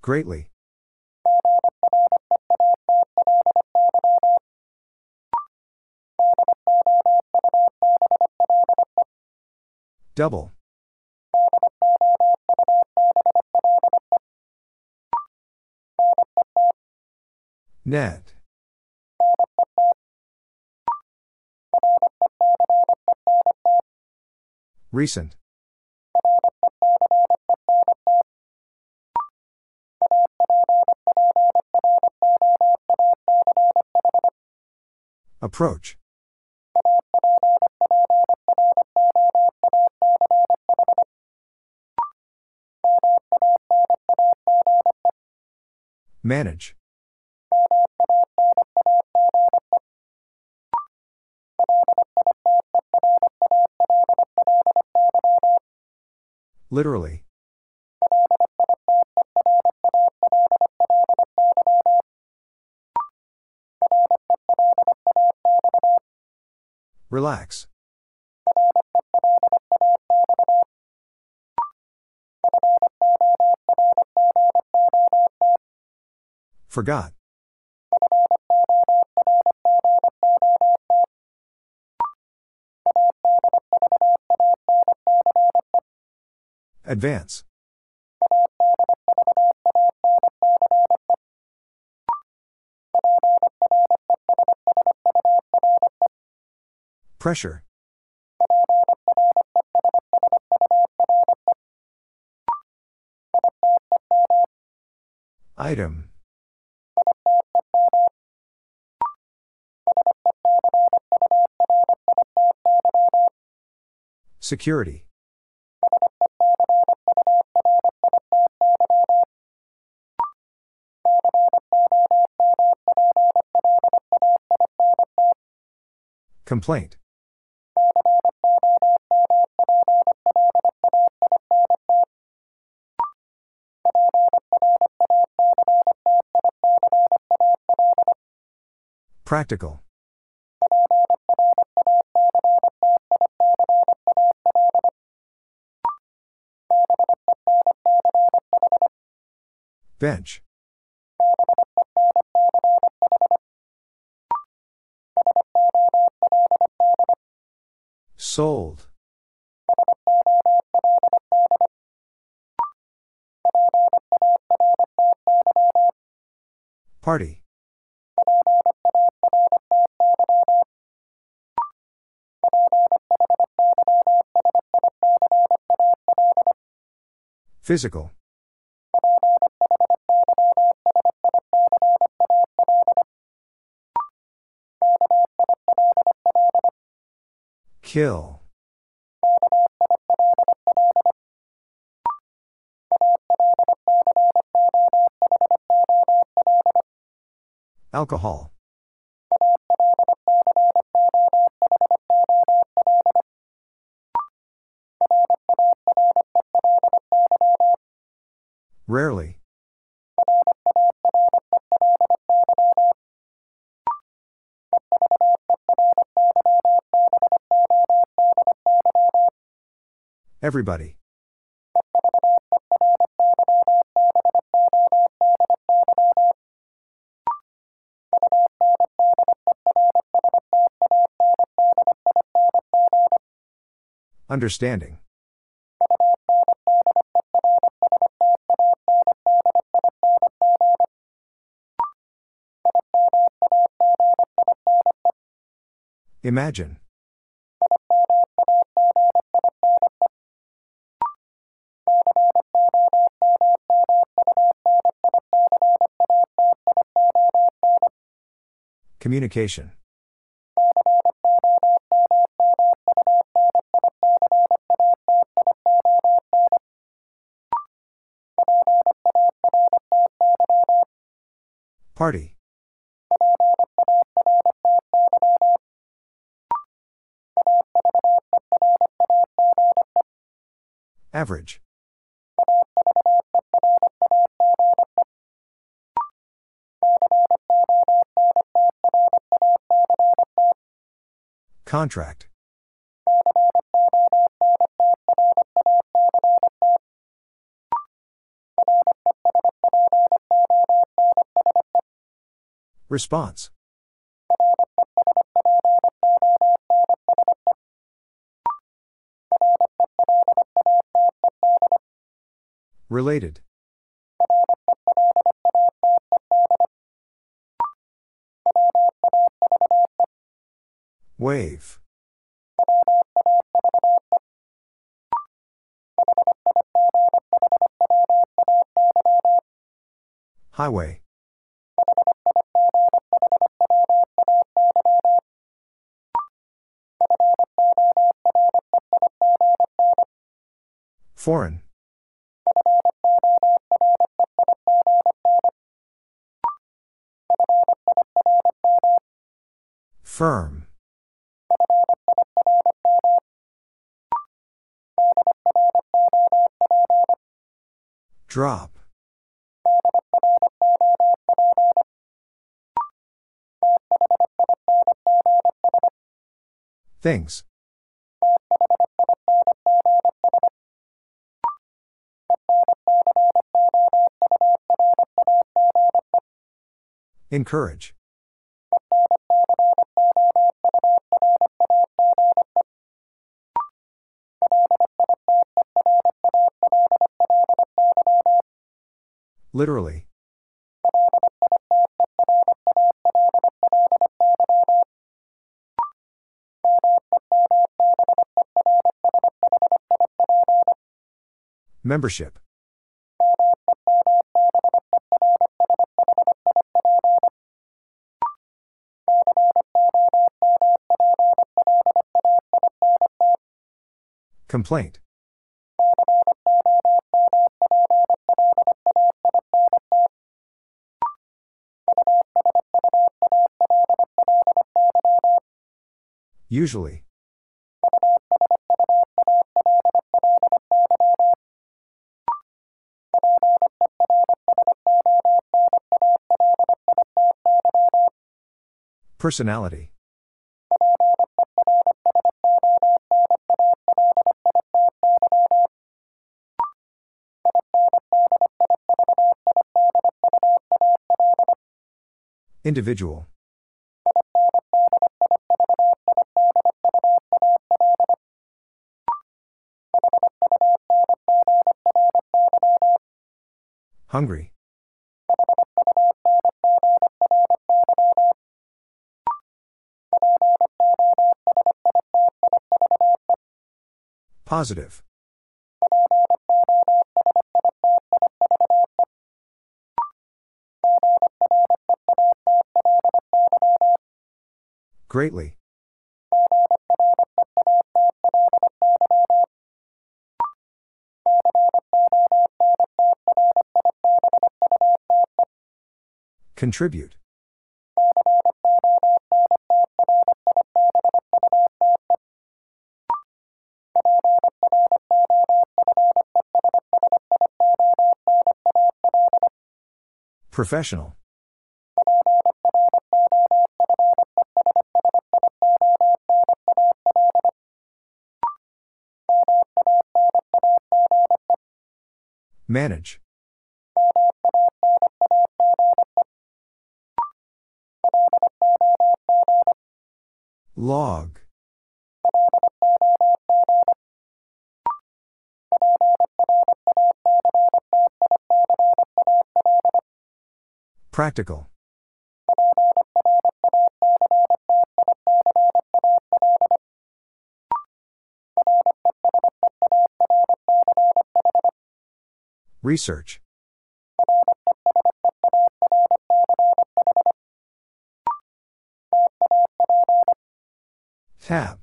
Greatly. Double. Net. Recent. Approach. Manage. Literally. Relax. Forgot. Advance. Pressure. Item. Security. Complaint. Practical. Bench. Sold. Party. Physical. Kill. Alcohol. Rarely. Everybody. Understanding. Imagine. Communication. Party. Average. Contract. Response. Related. Wave. Highway. Foreign. Firm. Drop. Things. Encourage. Literally. Membership. Complaint. Usually. Personality. Individual. Hungry. Positive. Greatly. Contribute. Professional. Manage. Log. Practical. Research. Tap.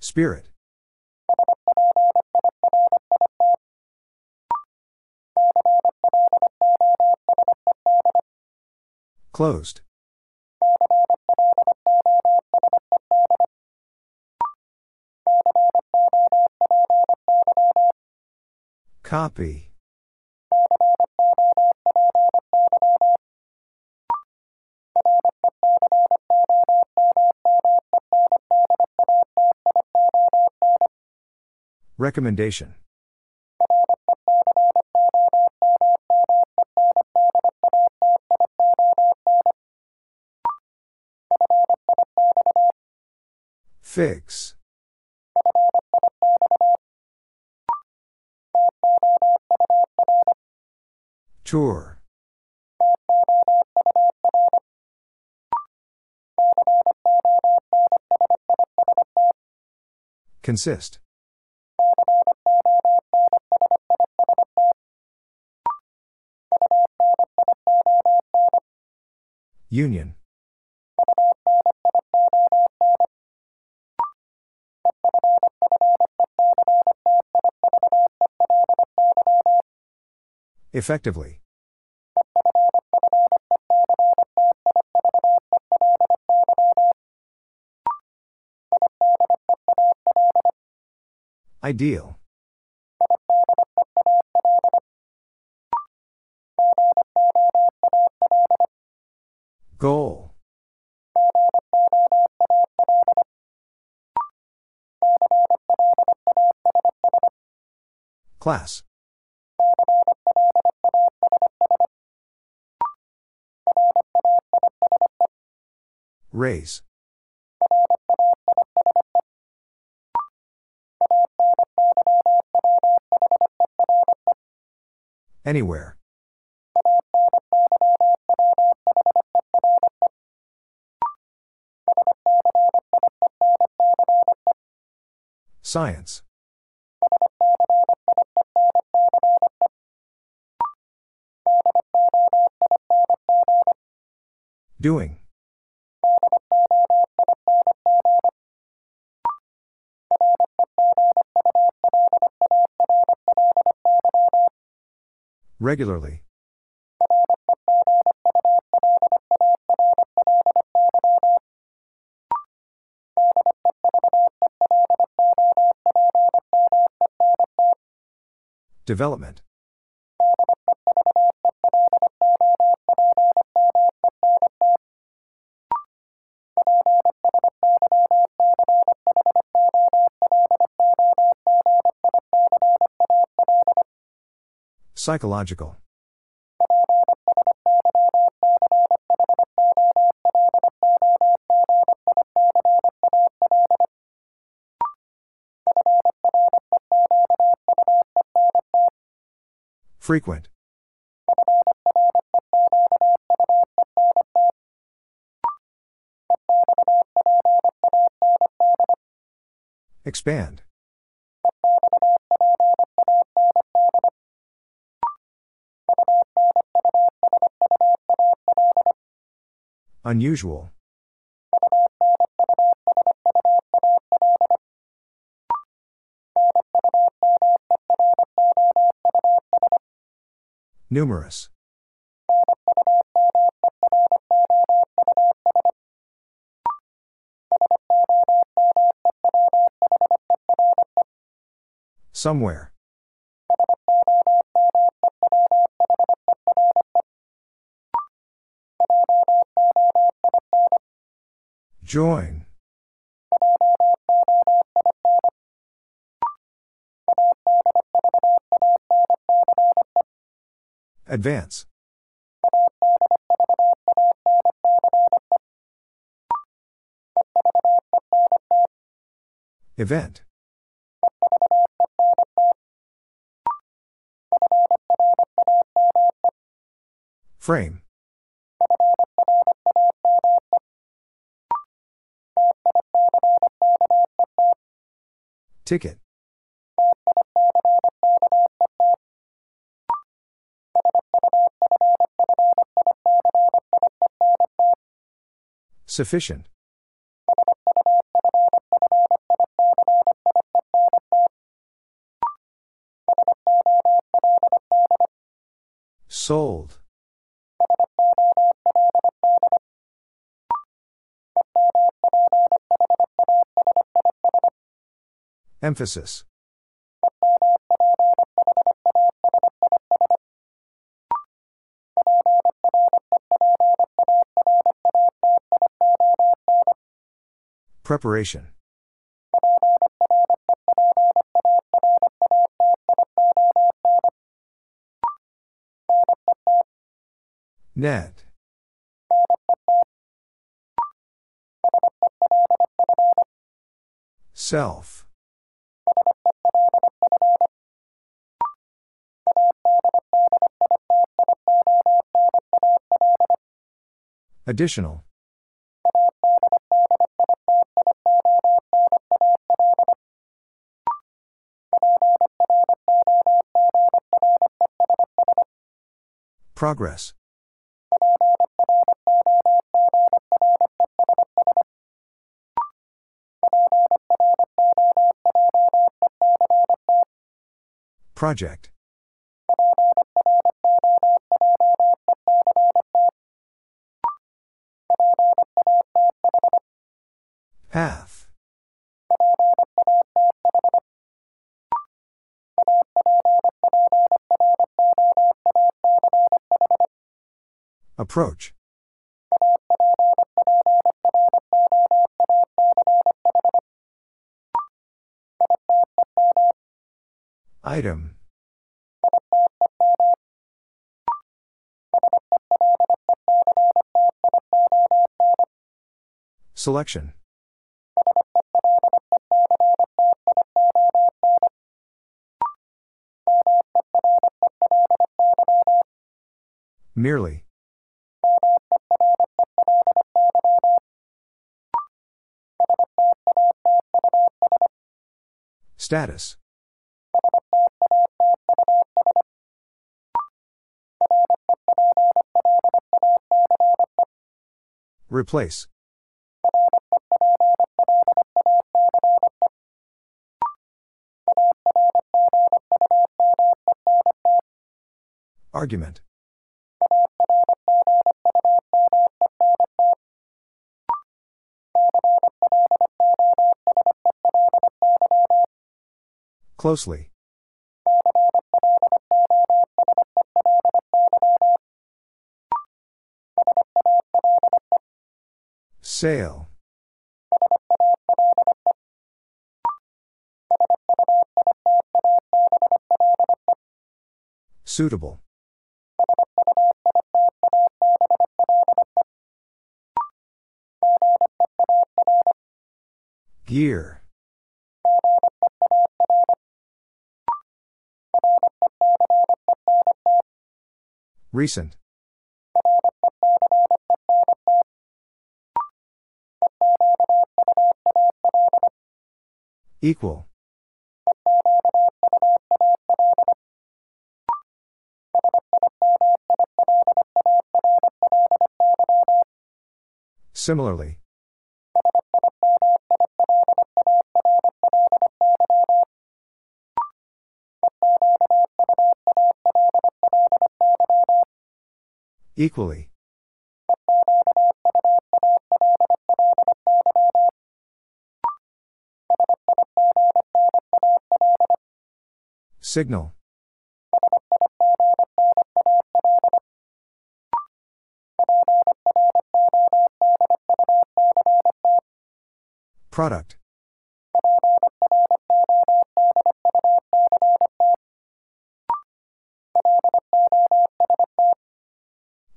Spirit. Closed. Copy. Recommendation. Fix. Tour. Consist. Union. Effectively. Ideal. Goal. Class. Raise. Anywhere. Science. Doing. Regularly. Development. Psychological. Frequent. Expand. Unusual. Numerous. Somewhere. Join. Advance. Event. Frame. Ticket. Sufficient. Emphasis. Preparation. Net. Self. Additional. Progress. Project. Path. Approach. Item. Selection. Merely. Status. Replace. Argument. Closely. Sail. Suitable. Gear. Recent. Equal. Similarly. Equally. Signal. Product.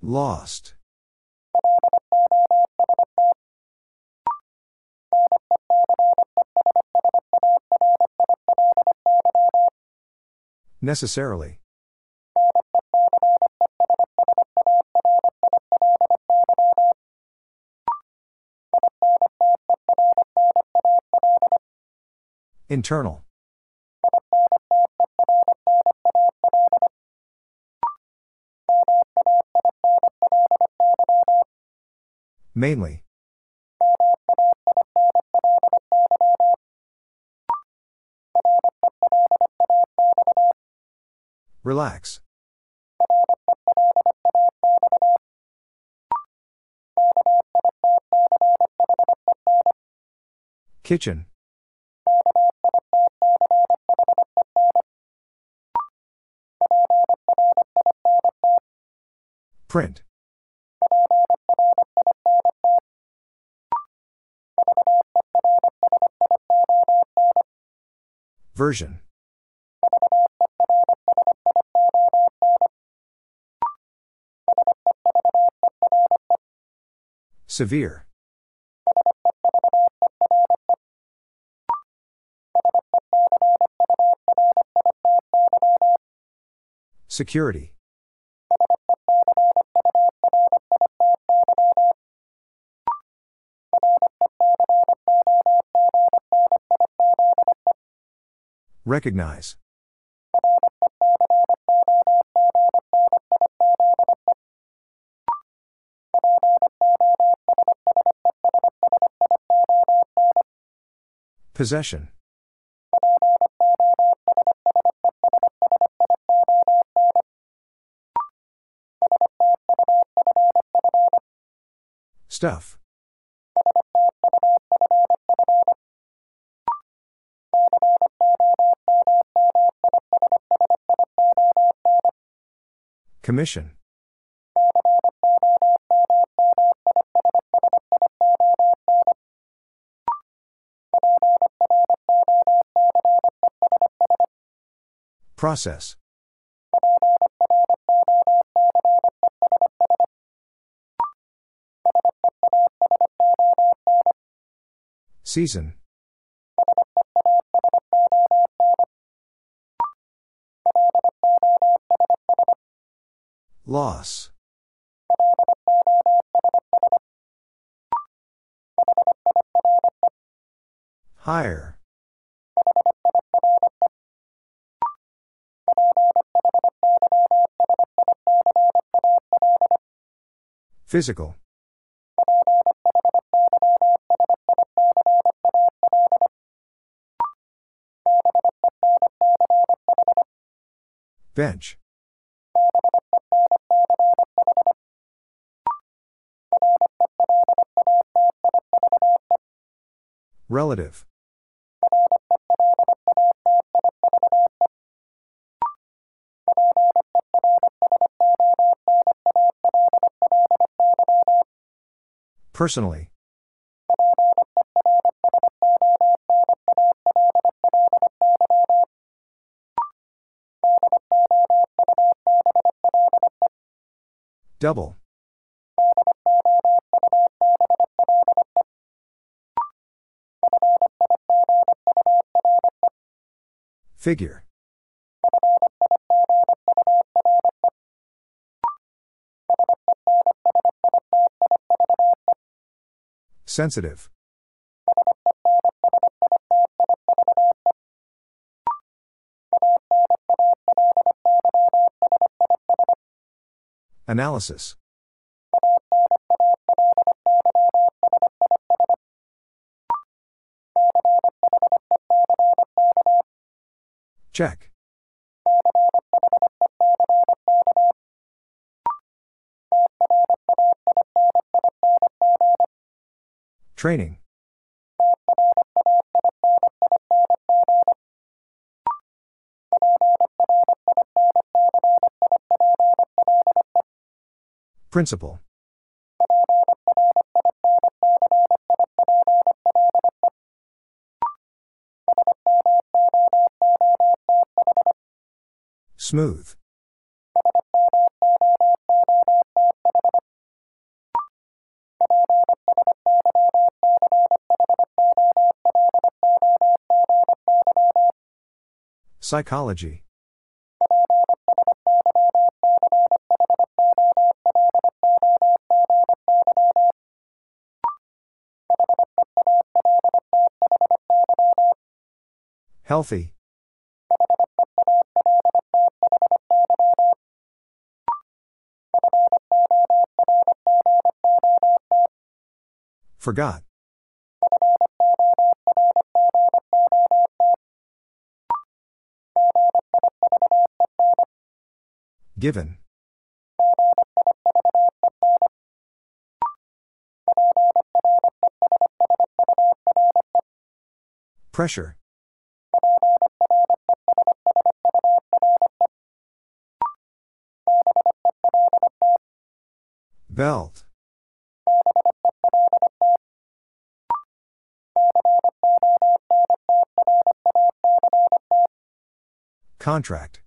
Lost. Necessarily. Internal. Mainly. Relax. Kitchen. Print. Severe. Security. Recognize. Possession. Stuff. Commission. Process. Season. Loss. Higher. Physical. Bench. Relative. Personally. Double. Figure. Sensitive. Analysis. Check. Training. Principle. Smooth. Psychology. Healthy. Forgot. Given. Pressure. Belt. Contract.